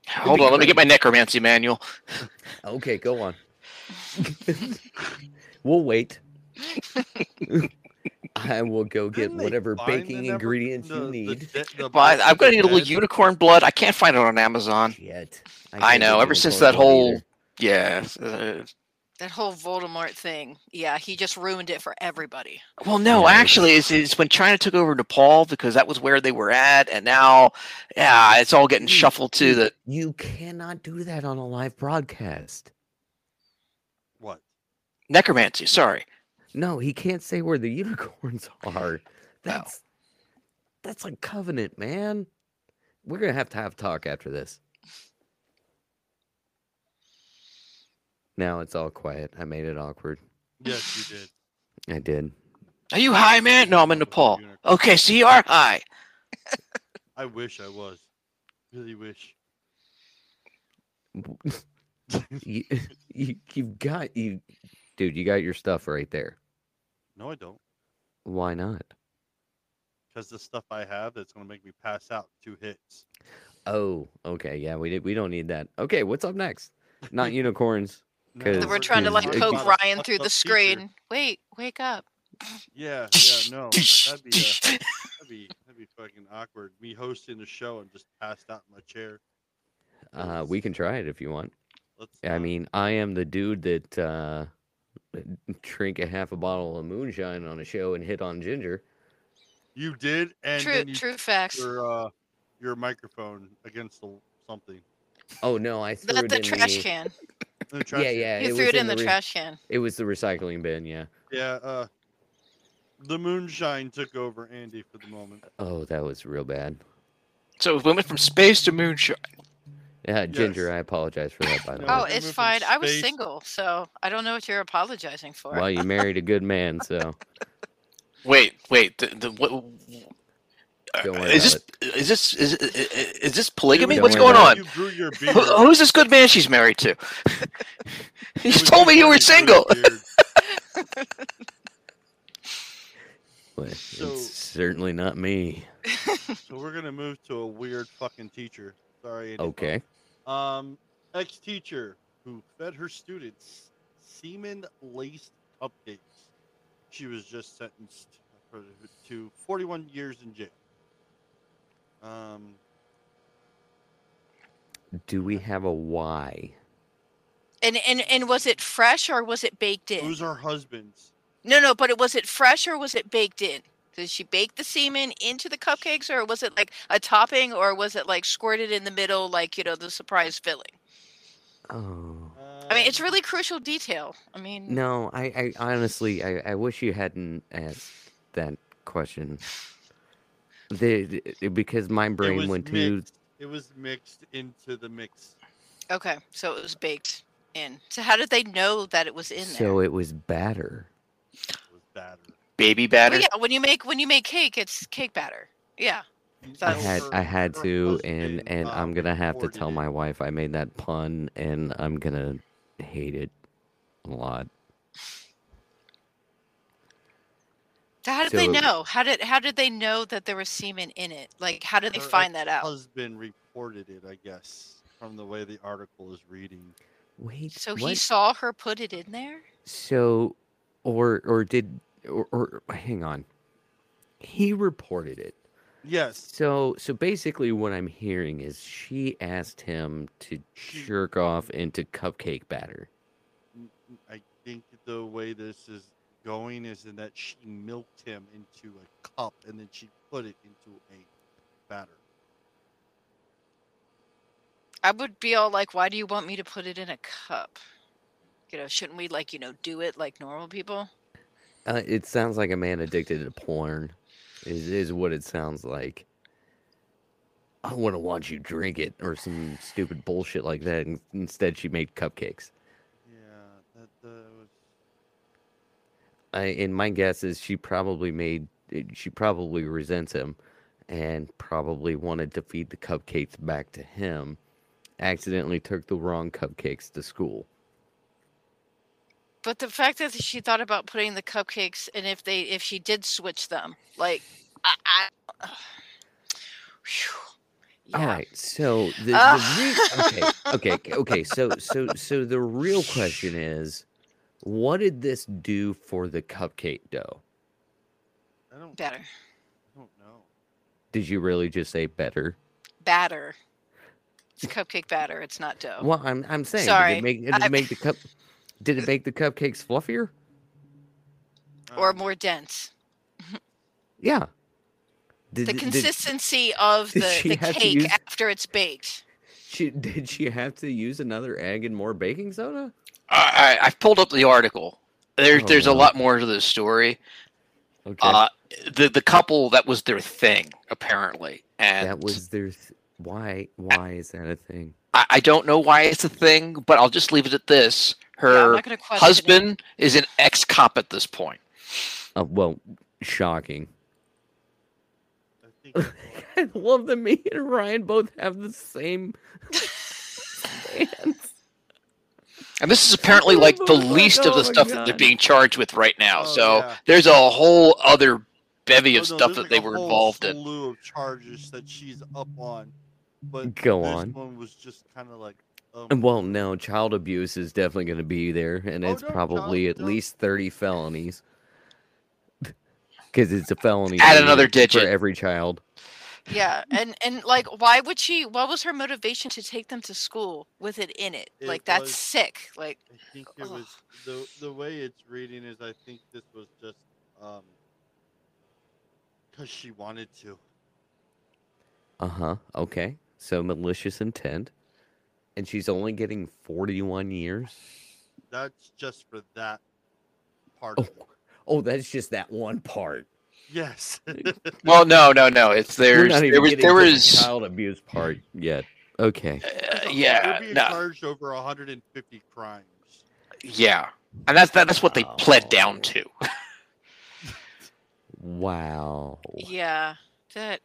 [SPEAKER 5] Hold
[SPEAKER 3] be
[SPEAKER 5] on, let me get my necromancy manual.
[SPEAKER 3] Okay, go on. we'll wait. I will go get
[SPEAKER 2] Didn't they
[SPEAKER 3] whatever baking ingredients
[SPEAKER 2] the-
[SPEAKER 3] you need.
[SPEAKER 2] de- the
[SPEAKER 5] But I'm gonna need a little unicorn blood. I can't find it on Amazon.
[SPEAKER 3] Yet.
[SPEAKER 5] I
[SPEAKER 3] can't
[SPEAKER 5] know. Ever since that whole
[SPEAKER 3] either.
[SPEAKER 5] yeah. uh,
[SPEAKER 4] That whole Voldemort thing. Yeah, he just ruined it for everybody.
[SPEAKER 5] well, no,
[SPEAKER 3] Yeah,
[SPEAKER 5] actually, it's, it's when China took over Nepal because that was where they were at, and now, yeah, it's all getting
[SPEAKER 3] You-
[SPEAKER 5] shuffled to
[SPEAKER 3] you-
[SPEAKER 5] the
[SPEAKER 3] You cannot do that on a live broadcast.
[SPEAKER 2] What?
[SPEAKER 5] necromancy. Sorry.
[SPEAKER 3] No, he can't say where the unicorns are. Oh. That's that's like covenant, man. We're gonna have to have talk after this. Now it's all quiet. I made it awkward.
[SPEAKER 2] Yes, you did.
[SPEAKER 3] I did.
[SPEAKER 5] Are you high, man? No, I'm in Nepal.
[SPEAKER 2] Unicorn.
[SPEAKER 5] Okay, so you are high.
[SPEAKER 2] I wish I was. Really wish.
[SPEAKER 3] you, you you've got you dude, you got your stuff right there.
[SPEAKER 2] No, I don't.
[SPEAKER 3] Why not?
[SPEAKER 2] Because the stuff I have that's going to make me pass out two hits.
[SPEAKER 3] Oh, okay, yeah, we did we don't need that. Okay, what's up next? Not unicorns.
[SPEAKER 2] No,
[SPEAKER 3] 'Cause-
[SPEAKER 4] We're trying to like
[SPEAKER 3] it
[SPEAKER 4] poke Ryan through the screen. Wait, wake up.
[SPEAKER 2] Yeah, yeah, no. That'd be, uh, that'd be that'd be fucking awkward. Me hosting the show and just passed out in my chair.
[SPEAKER 3] Uh we can try it if you want.
[SPEAKER 2] Let's.
[SPEAKER 3] I
[SPEAKER 2] not.
[SPEAKER 3] mean, I am the dude that uh drink a half a bottle of moonshine on a show and hit on Ginger.
[SPEAKER 2] you did, and
[SPEAKER 4] True,
[SPEAKER 2] then you
[SPEAKER 4] true facts.
[SPEAKER 2] your uh your microphone against the something.
[SPEAKER 3] Oh no, I threw
[SPEAKER 4] The,
[SPEAKER 3] it
[SPEAKER 4] the
[SPEAKER 3] in
[SPEAKER 4] trash
[SPEAKER 3] the,
[SPEAKER 4] can.
[SPEAKER 2] The trash
[SPEAKER 3] Yeah,
[SPEAKER 2] can.
[SPEAKER 3] yeah.
[SPEAKER 4] You
[SPEAKER 3] it
[SPEAKER 4] threw it in the
[SPEAKER 3] re-
[SPEAKER 4] trash can.
[SPEAKER 3] It was the recycling bin, yeah.
[SPEAKER 2] Yeah, uh, the moonshine took over Andy for the moment.
[SPEAKER 3] Oh, that was real bad.
[SPEAKER 5] So we went from space to moonshine.
[SPEAKER 3] Yeah, Ginger,
[SPEAKER 2] Yes.
[SPEAKER 3] I apologize for that by the
[SPEAKER 2] No,
[SPEAKER 4] Oh,
[SPEAKER 3] way.
[SPEAKER 2] we
[SPEAKER 4] it's fine. I was single, so I don't know what you're apologizing for.
[SPEAKER 3] Well, you married a good man, so
[SPEAKER 5] Wait, wait. The, the what?
[SPEAKER 3] Don't
[SPEAKER 5] is this is this is, is, is this polygamy?
[SPEAKER 3] Don't
[SPEAKER 5] What's going on?
[SPEAKER 2] You grew your.
[SPEAKER 5] Who, who's this good man she's married to? you
[SPEAKER 2] It was
[SPEAKER 5] told me you were
[SPEAKER 2] fucking
[SPEAKER 5] single.
[SPEAKER 3] but
[SPEAKER 2] So-
[SPEAKER 3] it's certainly not me.
[SPEAKER 2] So we're gonna move to a weird fucking teacher. Sorry. Andy.
[SPEAKER 3] Okay.
[SPEAKER 2] Um, ex-teacher who fed her students semen-laced cupcakes. She was just sentenced for, to 41 years in jail. Um,
[SPEAKER 3] Do we have a why?
[SPEAKER 4] And and and was it fresh or was it baked in?
[SPEAKER 2] who's her husbands?
[SPEAKER 4] No, no, but it was it fresh or was it baked in? Did she bake the semen into the cupcakes or was it like a topping or was it like squirted in the middle like, you know, the surprise filling?
[SPEAKER 3] Oh.
[SPEAKER 4] I mean, it's
[SPEAKER 2] Um,
[SPEAKER 4] really crucial detail. I mean,
[SPEAKER 3] No, I, I honestly, I, I wish you hadn't asked that question. The, the- because my brain
[SPEAKER 2] was
[SPEAKER 3] went to
[SPEAKER 2] mixed. It was mixed into the mix.
[SPEAKER 4] okay, so it was baked in. So how did they know that it was in there?
[SPEAKER 3] so it was batter.
[SPEAKER 2] It was batter.
[SPEAKER 5] Baby
[SPEAKER 4] Well,
[SPEAKER 5] batter.
[SPEAKER 4] yeah, when you make when you make cake, it's cake batter. Yeah.
[SPEAKER 3] I
[SPEAKER 4] That's-
[SPEAKER 3] had I had to, and
[SPEAKER 2] husband,
[SPEAKER 3] and I'm
[SPEAKER 2] um,
[SPEAKER 3] gonna have to tell my wife I made that pun, and I'm gonna hate it a lot.
[SPEAKER 4] So how did they know? How did how did they know that there was semen in it? Like how did they find that out?
[SPEAKER 2] Husband reported it, I guess, from the way the article is reading.
[SPEAKER 3] Wait,
[SPEAKER 4] So he saw her put it in there?
[SPEAKER 3] So, or or did or, or hang on, he reported it.
[SPEAKER 2] Yes,
[SPEAKER 3] So so basically, what I'm hearing is she asked him to
[SPEAKER 2] She-
[SPEAKER 3] jerk off into cupcake batter.
[SPEAKER 2] Mm, mm, I think the way this is going is in that she milked him into a cup and then she put it into a batter.
[SPEAKER 4] I would be all like, why do you want me to put it in a cup? You know, shouldn't we like, you know, do it like normal people?
[SPEAKER 3] Uh, it sounds like a man addicted to porn. Is is what it sounds like. I want to watch you drink it or some stupid bullshit like that. And instead, she made cupcakes.
[SPEAKER 2] Yeah, that uh, was.
[SPEAKER 3] I, and my guess is she probably made. eh, She probably resents him, and probably wanted to feed the cupcakes back to him. Accidentally took the wrong cupcakes to school.
[SPEAKER 4] But the fact that she thought about putting the cupcakes and if they if she did switch them, like I, I. Yeah.
[SPEAKER 3] right, so the,
[SPEAKER 4] Ah.
[SPEAKER 3] the re- okay, okay, okay. So, so, so the real question is, what did this do for the cupcake dough?
[SPEAKER 2] I don't.
[SPEAKER 4] Better.
[SPEAKER 2] I don't know.
[SPEAKER 3] Did you really just say better?
[SPEAKER 4] Batter. It's cupcake batter. It's not dough.
[SPEAKER 3] Well, I'm, I'm saying, did
[SPEAKER 4] Sorry,
[SPEAKER 3] it make, did it make the cup? Did it make the cupcakes fluffier?
[SPEAKER 4] Or
[SPEAKER 2] Um,
[SPEAKER 4] more dense.
[SPEAKER 3] Yeah. Did,
[SPEAKER 4] The
[SPEAKER 3] did-
[SPEAKER 4] consistency of the, the cake
[SPEAKER 3] use-
[SPEAKER 4] after it's baked.
[SPEAKER 3] She did she have to use another egg and more baking soda?
[SPEAKER 5] I, I, I've pulled up the article. There's
[SPEAKER 3] Oh,
[SPEAKER 5] there's a lot more to this story.
[SPEAKER 3] Okay,
[SPEAKER 5] Uh, the the couple that was their thing apparently, and
[SPEAKER 3] that was their. Th- why? Why is that a thing?
[SPEAKER 5] I, I don't know why it's a thing, but I'll just leave it at this. Her
[SPEAKER 4] not gonna question it.
[SPEAKER 5] husband is an ex cop at this point.
[SPEAKER 3] Uh, well, shocking.
[SPEAKER 2] I think it was.
[SPEAKER 3] I love that me and Ryan both have the same stance.
[SPEAKER 5] And this is apparently like the
[SPEAKER 3] Oh
[SPEAKER 5] least of the
[SPEAKER 3] God.
[SPEAKER 5] stuff that they're being charged with right now.
[SPEAKER 2] Oh,
[SPEAKER 5] so
[SPEAKER 2] yeah.
[SPEAKER 5] there's a whole other bevy of
[SPEAKER 2] Oh, no,
[SPEAKER 5] stuff that
[SPEAKER 2] like
[SPEAKER 5] they
[SPEAKER 2] a
[SPEAKER 5] were
[SPEAKER 2] whole
[SPEAKER 5] involved in.
[SPEAKER 2] slew of charges that she's up on, but
[SPEAKER 3] Go
[SPEAKER 2] this
[SPEAKER 3] on.
[SPEAKER 2] one was just kind of like. Um,
[SPEAKER 3] Well, no, child abuse is definitely going to be there, and
[SPEAKER 2] Oh,
[SPEAKER 3] it's
[SPEAKER 2] no,
[SPEAKER 3] probably
[SPEAKER 2] child-
[SPEAKER 3] at
[SPEAKER 2] no.
[SPEAKER 3] least 30 felonies. Because it's a felony.
[SPEAKER 5] Add
[SPEAKER 3] another
[SPEAKER 5] another
[SPEAKER 3] For every child.
[SPEAKER 4] Yeah, and and like, why would she? What was her motivation to take them to school with it in it?
[SPEAKER 2] It
[SPEAKER 4] like, that's
[SPEAKER 2] was-
[SPEAKER 4] sick. Like,
[SPEAKER 2] I think it
[SPEAKER 4] Ugh.
[SPEAKER 2] was the the way it's reading is I think this was just um because she wanted to.
[SPEAKER 3] Uh huh. Okay. So malicious intent. And she's only getting 41 years.
[SPEAKER 2] That's just for that part.
[SPEAKER 3] Oh,
[SPEAKER 2] Of it.
[SPEAKER 3] Oh that's just that one part.
[SPEAKER 2] Yes.
[SPEAKER 5] Well, no, no, no. It's there's there was there
[SPEAKER 3] to the
[SPEAKER 5] was
[SPEAKER 3] child abuse part yet. Okay.
[SPEAKER 5] uh,
[SPEAKER 2] They're
[SPEAKER 5] yeah
[SPEAKER 2] being
[SPEAKER 5] no
[SPEAKER 2] charged over 150 crimes.
[SPEAKER 5] yeah, and that's that, that's what they pled down to.
[SPEAKER 3] Wow.
[SPEAKER 4] yeah, that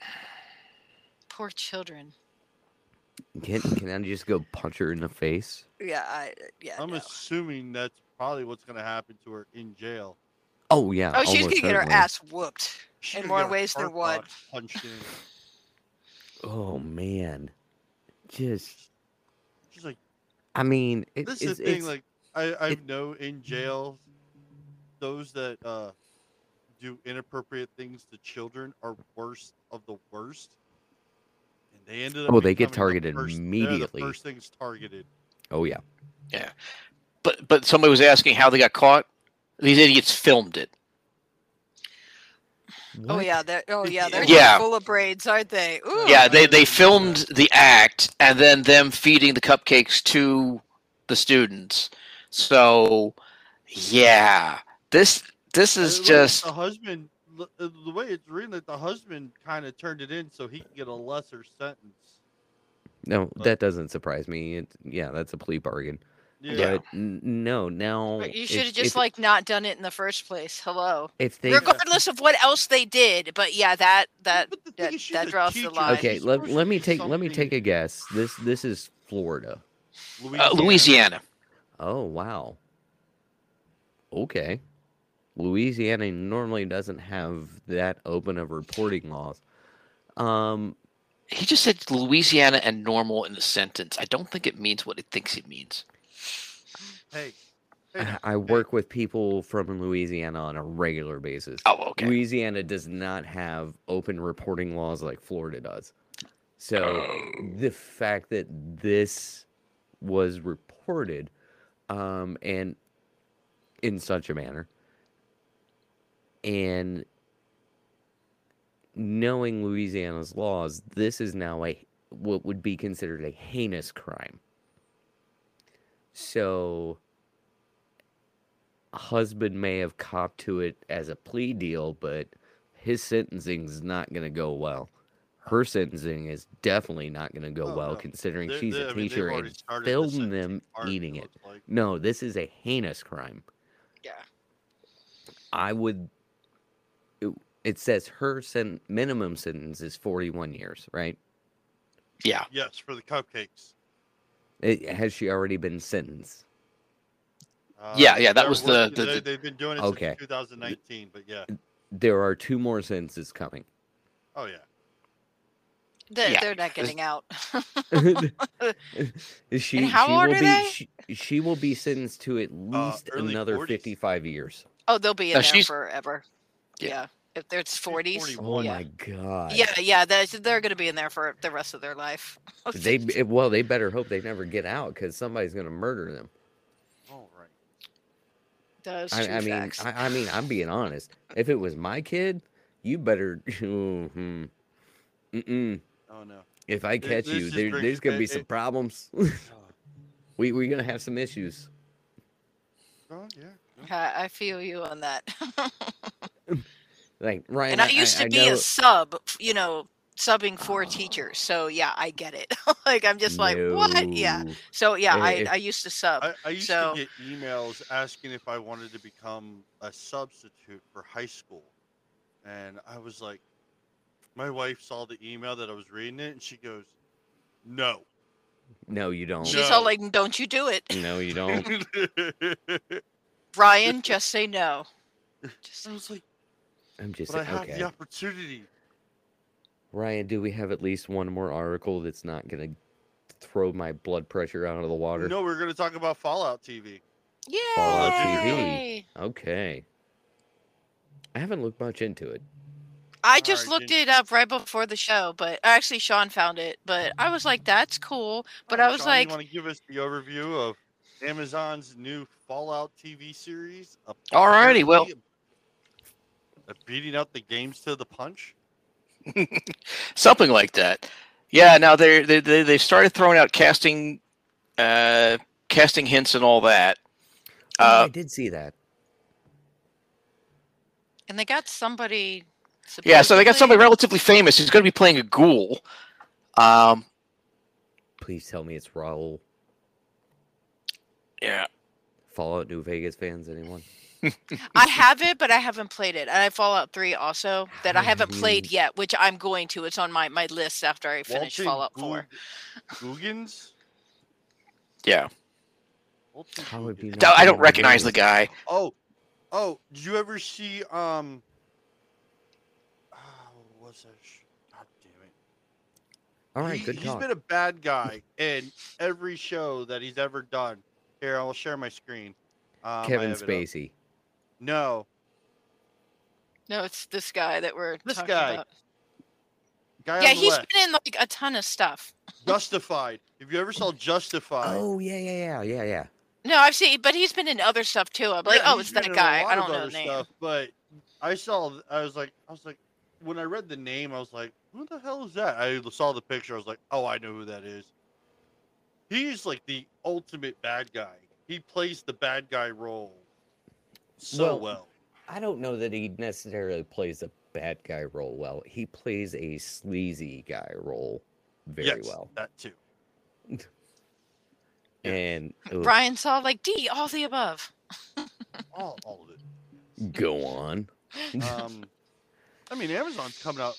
[SPEAKER 4] poor children.
[SPEAKER 3] Can, can I just go punch her in the face?
[SPEAKER 4] Yeah, I yeah.
[SPEAKER 2] I'm
[SPEAKER 4] no.
[SPEAKER 2] assuming that's probably what's going to happen to her in jail.
[SPEAKER 3] Oh, yeah.
[SPEAKER 4] Oh, she's gonna get her
[SPEAKER 3] certainly.
[SPEAKER 4] ass whooped.
[SPEAKER 2] She
[SPEAKER 4] In
[SPEAKER 2] could
[SPEAKER 4] more
[SPEAKER 2] get her
[SPEAKER 4] ways than
[SPEAKER 2] heart
[SPEAKER 4] one.
[SPEAKER 2] box Punched in.
[SPEAKER 3] Oh, man. Just,
[SPEAKER 2] She's like,
[SPEAKER 3] I mean, it,
[SPEAKER 2] this
[SPEAKER 3] it's,
[SPEAKER 2] is the thing.
[SPEAKER 3] it's-
[SPEAKER 2] Like, I I
[SPEAKER 3] it-
[SPEAKER 2] know in jail, those that uh do inappropriate things to children are worst of the worst. And they ended up.
[SPEAKER 3] Oh, they get
[SPEAKER 2] becoming the
[SPEAKER 3] targeted
[SPEAKER 2] first- they're
[SPEAKER 3] immediately.
[SPEAKER 2] The first things targeted.
[SPEAKER 3] Oh yeah. yeah.
[SPEAKER 5] But but somebody was asking how they got caught. These idiots filmed it.
[SPEAKER 4] Oh yeah, they're oh yeah, they're
[SPEAKER 5] Yeah.
[SPEAKER 4] full of braids, aren't they? Ooh.
[SPEAKER 5] Yeah, they they filmed the act and then them feeding the cupcakes to the students. So yeah, this this is
[SPEAKER 2] it looks
[SPEAKER 5] just
[SPEAKER 2] the husband. uh, The way it's written, that the husband kind of turned it in so he can get a lesser sentence.
[SPEAKER 3] No,
[SPEAKER 2] But-
[SPEAKER 3] that doesn't surprise me. It, yeah, that's a plea bargain.
[SPEAKER 2] Yeah.
[SPEAKER 3] But n- no, now
[SPEAKER 4] But you should have just
[SPEAKER 3] if,
[SPEAKER 4] like not done it in the first place. Hello.
[SPEAKER 3] if they
[SPEAKER 4] Regardless of what else they did, but yeah, that that
[SPEAKER 2] But the thing
[SPEAKER 4] that,
[SPEAKER 2] is, she's
[SPEAKER 4] that
[SPEAKER 2] a
[SPEAKER 4] draws the line.
[SPEAKER 3] okay,
[SPEAKER 2] She's
[SPEAKER 3] let, let me
[SPEAKER 2] do
[SPEAKER 3] take let me take a guess. This this is Florida.
[SPEAKER 5] uh, Louisiana.
[SPEAKER 3] Oh wow. Okay. Louisiana normally doesn't have that open of reporting laws. Um,
[SPEAKER 5] He just said Louisiana and normal in a sentence. I don't think it means what it thinks it means.
[SPEAKER 2] Hey, hey,
[SPEAKER 3] I- I work with people from Louisiana on a regular basis.
[SPEAKER 5] Oh, okay.
[SPEAKER 3] Louisiana does not have open reporting laws like Florida does. So the fact that this was reported um, and in such a manner and knowing Louisiana's laws, this is now a what would be considered a heinous crime. So husband may have copped to it as a plea deal, but his sentencing is not going to go well. Her sentencing is definitely not going to go
[SPEAKER 2] Oh,
[SPEAKER 3] well,
[SPEAKER 2] no.
[SPEAKER 3] considering
[SPEAKER 2] they're-
[SPEAKER 3] she's
[SPEAKER 2] they-
[SPEAKER 3] a
[SPEAKER 2] I mean, they've
[SPEAKER 3] teacher and
[SPEAKER 2] started the
[SPEAKER 3] filmed them
[SPEAKER 2] part,
[SPEAKER 3] eating it.
[SPEAKER 2] like-
[SPEAKER 3] No, this is a heinous crime.
[SPEAKER 4] Yeah.
[SPEAKER 3] I would. It, it says her sen- minimum sentence is 41 years, right?
[SPEAKER 5] Yeah.
[SPEAKER 2] Yes, for the cupcakes.
[SPEAKER 3] It, has she already been sentenced?
[SPEAKER 2] Uh,
[SPEAKER 5] Yeah, yeah, that was the- the-
[SPEAKER 2] they,
[SPEAKER 5] the-
[SPEAKER 2] they've been doing it
[SPEAKER 3] Okay.
[SPEAKER 2] since 2019, but yeah.
[SPEAKER 3] There are two more sentences coming.
[SPEAKER 2] Oh yeah.
[SPEAKER 4] They're,
[SPEAKER 5] Yeah.
[SPEAKER 4] they're not getting out.
[SPEAKER 3] she,
[SPEAKER 4] And how
[SPEAKER 3] she
[SPEAKER 4] old
[SPEAKER 3] will
[SPEAKER 4] are
[SPEAKER 3] be
[SPEAKER 4] they?
[SPEAKER 3] She, she will be sentenced to at least
[SPEAKER 2] early
[SPEAKER 3] another
[SPEAKER 2] 40s.
[SPEAKER 3] 55 years.
[SPEAKER 4] oh, they'll be in
[SPEAKER 5] No,
[SPEAKER 4] there forever.
[SPEAKER 5] Yeah.
[SPEAKER 4] Yeah. If there's forties.
[SPEAKER 2] 41.
[SPEAKER 3] Oh
[SPEAKER 4] yeah.
[SPEAKER 3] my god.
[SPEAKER 4] Yeah, yeah, they're, they're going to be in there for the rest of their life.
[SPEAKER 3] They well, they better hope they never get out because somebody's gonna murder them.
[SPEAKER 2] All right.
[SPEAKER 4] Those
[SPEAKER 3] I, I mean. I, I mean, I'm being honest. If it was my kid, you better. Mm-mm. Mm-mm.
[SPEAKER 2] Oh no.
[SPEAKER 3] If I catch
[SPEAKER 2] this
[SPEAKER 3] you,
[SPEAKER 2] just
[SPEAKER 3] there,
[SPEAKER 2] brings-
[SPEAKER 3] there's gonna be
[SPEAKER 2] it-
[SPEAKER 3] some
[SPEAKER 2] it-
[SPEAKER 3] problems. we we're gonna have some issues.
[SPEAKER 2] Oh yeah. yeah.
[SPEAKER 4] I, I feel you on that.
[SPEAKER 3] Like Ryan,
[SPEAKER 4] and I used to be
[SPEAKER 3] know-
[SPEAKER 4] a sub, you know, subbing for teachers. So yeah, I get it. like I'm just like, what? Yeah. So yeah, I,
[SPEAKER 3] If-
[SPEAKER 4] I used to sub.
[SPEAKER 2] I, I used
[SPEAKER 4] So-
[SPEAKER 2] to get emails asking if I wanted to become a substitute for high school, and I was like, my wife saw the email that I was reading it, and she goes, "No."
[SPEAKER 3] No, you don't.
[SPEAKER 4] She's all like, don't you do it,
[SPEAKER 3] No, you don't.
[SPEAKER 4] Ryan? Just say no. Just,
[SPEAKER 2] I was like,
[SPEAKER 3] I'm just
[SPEAKER 2] "But I have
[SPEAKER 3] okay.
[SPEAKER 2] the opportunity."
[SPEAKER 3] Ryan, do we have at least one more article that's not gonna throw my blood pressure out of the water?
[SPEAKER 2] No, we're going to talk about Fallout TV.
[SPEAKER 3] Yeah.
[SPEAKER 4] Fallout
[SPEAKER 3] TV. Okay. I haven't looked much into it.
[SPEAKER 4] I just
[SPEAKER 2] Alright,
[SPEAKER 4] looked
[SPEAKER 2] Jen-
[SPEAKER 4] it up right before the show, but actually Sean found it. But I was like, that's cool. But
[SPEAKER 2] Alright,
[SPEAKER 4] I was
[SPEAKER 2] Sean,
[SPEAKER 4] like,
[SPEAKER 2] you want to give us the overview of Amazon's new Fallout TV series?
[SPEAKER 5] Alrighty, well-
[SPEAKER 2] uh, beating out the games to the punch.
[SPEAKER 5] Something like that. Yeah. Now they they they they started throwing out casting, uh, casting hints and all that.
[SPEAKER 3] Oh, I
[SPEAKER 5] Uh,
[SPEAKER 3] did see that.
[SPEAKER 4] and they got somebody.
[SPEAKER 5] yeah. So they got somebody relatively famous who's going to be playing a ghoul. Um.
[SPEAKER 3] Please tell me it's Raul.
[SPEAKER 5] Yeah.
[SPEAKER 3] Fallout New Vegas fans, anyone?
[SPEAKER 4] I have it, but I haven't played it. And I Fallout 3 also that I haven't played yet, which I'm going to. It's on my, my list after I finish
[SPEAKER 2] Walton
[SPEAKER 4] Fallout 4.
[SPEAKER 2] Goggins?
[SPEAKER 5] Yeah.
[SPEAKER 2] Walton
[SPEAKER 3] How have you
[SPEAKER 2] Goggins.
[SPEAKER 3] not
[SPEAKER 5] I don't recognize the guy.
[SPEAKER 2] Oh, oh! Did you ever see um? Oh, what's that? God damn it!
[SPEAKER 3] All right,
[SPEAKER 2] He-
[SPEAKER 3] good
[SPEAKER 2] He's
[SPEAKER 3] talk.
[SPEAKER 2] been a bad guy in every show that he's ever done. Here, I'll share my screen. Um,
[SPEAKER 3] Kevin
[SPEAKER 2] have up.
[SPEAKER 3] Spacey.
[SPEAKER 2] No.
[SPEAKER 4] No, it's this guy that we're
[SPEAKER 2] This
[SPEAKER 4] talking
[SPEAKER 2] guy.
[SPEAKER 4] about.
[SPEAKER 2] Guy
[SPEAKER 4] Yeah,
[SPEAKER 2] on the
[SPEAKER 4] he's
[SPEAKER 2] left,
[SPEAKER 4] been in like a ton of stuff.
[SPEAKER 2] Justified. If you ever saw Justified,
[SPEAKER 3] Oh yeah, yeah, yeah, yeah, yeah.
[SPEAKER 4] No, I've seen, but he's been in other stuff too. I'm like,
[SPEAKER 2] Yeah,
[SPEAKER 4] oh,
[SPEAKER 2] he's
[SPEAKER 4] that
[SPEAKER 2] a
[SPEAKER 4] guy. I don't know the name.
[SPEAKER 2] stuff, but I saw. I was like, I was like, when I read the name, I was like, who the hell is that? I saw the picture. I was like, oh, I know who that is. He's like the ultimate bad guy. He plays the bad guy role so
[SPEAKER 3] Well,
[SPEAKER 2] well.
[SPEAKER 3] I don't know that he necessarily plays a bad guy role well. He plays a sleazy guy role very
[SPEAKER 2] yes,
[SPEAKER 3] well.
[SPEAKER 2] that too.
[SPEAKER 3] And ugh,
[SPEAKER 4] Brian saw like D, all the above.
[SPEAKER 2] All, all of it.
[SPEAKER 3] go on.
[SPEAKER 2] Um, I mean, Amazon's coming out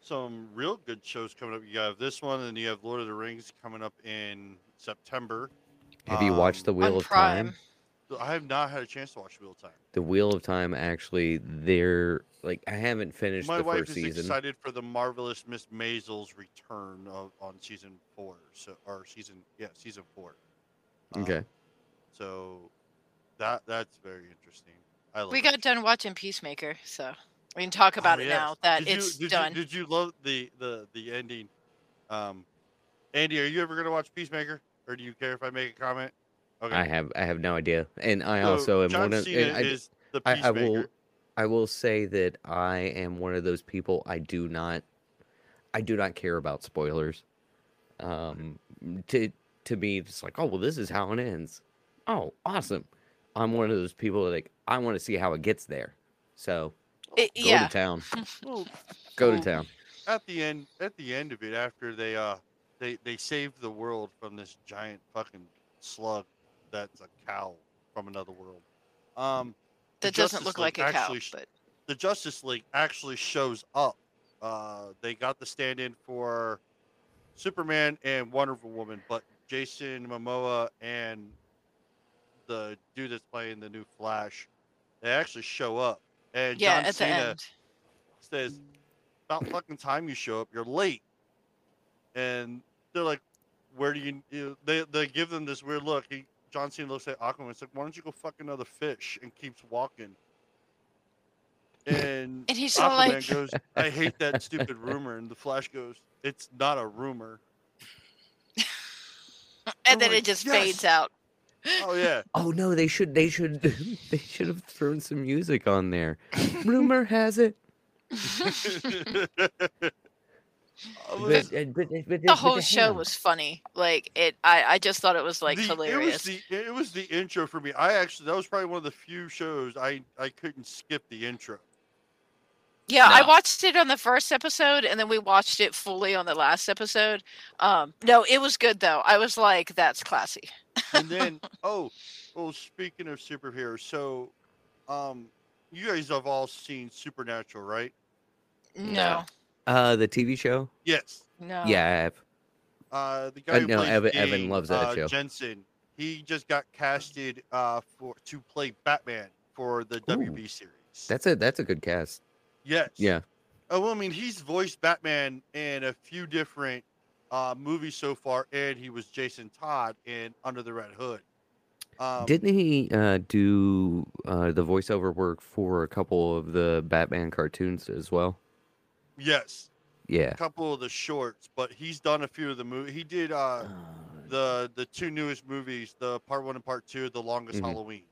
[SPEAKER 2] some real good shows coming up. You have this one, and you have Lord of the Rings coming up in September.
[SPEAKER 3] Have you watched the
[SPEAKER 2] Um,
[SPEAKER 3] Wheel
[SPEAKER 4] On
[SPEAKER 3] of Time?
[SPEAKER 4] Prime.
[SPEAKER 2] I have not had a chance to watch Wheel of Time.
[SPEAKER 3] The Wheel of Time actually, they're like I haven't finished
[SPEAKER 2] My
[SPEAKER 3] the
[SPEAKER 2] wife
[SPEAKER 3] first
[SPEAKER 2] is
[SPEAKER 3] season.
[SPEAKER 2] excited for the marvelous Miss Maisel's return of, on season four. So, or season, yeah, season four. Um,
[SPEAKER 3] Okay.
[SPEAKER 2] So, that that's very interesting. I love
[SPEAKER 4] We
[SPEAKER 2] that
[SPEAKER 4] got done watching Peacemaker, so we can talk about
[SPEAKER 2] Oh,
[SPEAKER 4] it
[SPEAKER 2] yes.
[SPEAKER 4] now that
[SPEAKER 2] Did you-
[SPEAKER 4] it's
[SPEAKER 2] did
[SPEAKER 4] done.
[SPEAKER 2] You, did you love the the the ending? Um, Andy, are you ever gonna watch Peacemaker, or do you care if I make a comment? Okay.
[SPEAKER 3] I have I have no idea, and I
[SPEAKER 2] So,
[SPEAKER 3] also am
[SPEAKER 2] John
[SPEAKER 3] one of.
[SPEAKER 2] Cena
[SPEAKER 3] and I,
[SPEAKER 2] is the
[SPEAKER 3] I,
[SPEAKER 2] Peacemaker.
[SPEAKER 3] I will I will say that I am one of those people. I do not I do not care about spoilers. Um, to to me, it's like, oh well, this is how it ends. Oh, awesome! I'm one of those people that like I want to see how it gets there. So
[SPEAKER 4] It-
[SPEAKER 3] go
[SPEAKER 4] yeah,
[SPEAKER 3] to town.
[SPEAKER 2] Well,
[SPEAKER 3] Go to town.
[SPEAKER 2] At the end, at the end of it, after they uh they they saved the world from this giant fucking slug that's a cow from another world. Um,
[SPEAKER 4] that doesn't
[SPEAKER 2] Justice
[SPEAKER 4] look
[SPEAKER 2] League
[SPEAKER 4] like a cow, but
[SPEAKER 2] the Justice League actually shows up. Uh, they got the stand-in for Superman and Wonder Woman, but Jason Momoa and the dude that's playing the new Flash, they actually show up. And
[SPEAKER 4] yeah,
[SPEAKER 2] John Cena says, "About fucking time you show up. You're late." And they're like, "Where do you?" you know, they they give them this weird look. He John Cena looks at Aquaman. It's like, "Why don't you go fuck another fish?" And keeps walking. And
[SPEAKER 4] And he's
[SPEAKER 2] Aquaman
[SPEAKER 4] like-
[SPEAKER 2] goes, "I hate that stupid rumor." And the Flash goes, "It's not a rumor."
[SPEAKER 4] And then
[SPEAKER 2] like,
[SPEAKER 4] it just
[SPEAKER 2] "Yes!"
[SPEAKER 4] fades out.
[SPEAKER 2] Oh yeah.
[SPEAKER 3] Oh no, they should they should they should have thrown some music on there. Rumor has it.
[SPEAKER 2] I
[SPEAKER 3] But,
[SPEAKER 2] was-
[SPEAKER 3] but, but, but,
[SPEAKER 4] The whole
[SPEAKER 3] but
[SPEAKER 4] show
[SPEAKER 3] on.
[SPEAKER 4] was funny. Like it, I, I just thought it was like
[SPEAKER 2] the-
[SPEAKER 4] hilarious.
[SPEAKER 2] It was, the, it was the intro for me. I actually that was probably one of the few shows I I couldn't skip the intro.
[SPEAKER 4] Yeah, I watched it on the first episode and then we watched it fully on the last episode. Um, no, it was good though. I was like, that's classy.
[SPEAKER 2] And then oh oh speaking of superheroes, so um you guys have all seen Supernatural, right?
[SPEAKER 4] No,
[SPEAKER 3] Uh, the TV show.
[SPEAKER 2] Yes.
[SPEAKER 4] no.
[SPEAKER 3] Yeah, I have.
[SPEAKER 2] Uh, the guy
[SPEAKER 3] Uh,
[SPEAKER 2] who
[SPEAKER 3] no,
[SPEAKER 2] plays
[SPEAKER 3] Evan- Evan loves that
[SPEAKER 2] uh,
[SPEAKER 3] show.
[SPEAKER 2] Jensen. He just got casted uh for to play Batman for the WB series.
[SPEAKER 3] That's a that's a good cast.
[SPEAKER 2] yes.
[SPEAKER 3] Yeah.
[SPEAKER 2] Oh, well, I mean, he's voiced Batman in a few different uh, movies so far, and he was Jason Todd in Under the Red Hood. Um,
[SPEAKER 3] Didn't he uh, do uh, the voiceover work for a couple of the Batman cartoons as well?
[SPEAKER 2] Yes,
[SPEAKER 3] Yeah.
[SPEAKER 2] a couple of the shorts, but he's done a few of the movies. He did uh, the the two newest movies, the part one and part two, the longest
[SPEAKER 3] Mhm.
[SPEAKER 2] Halloween.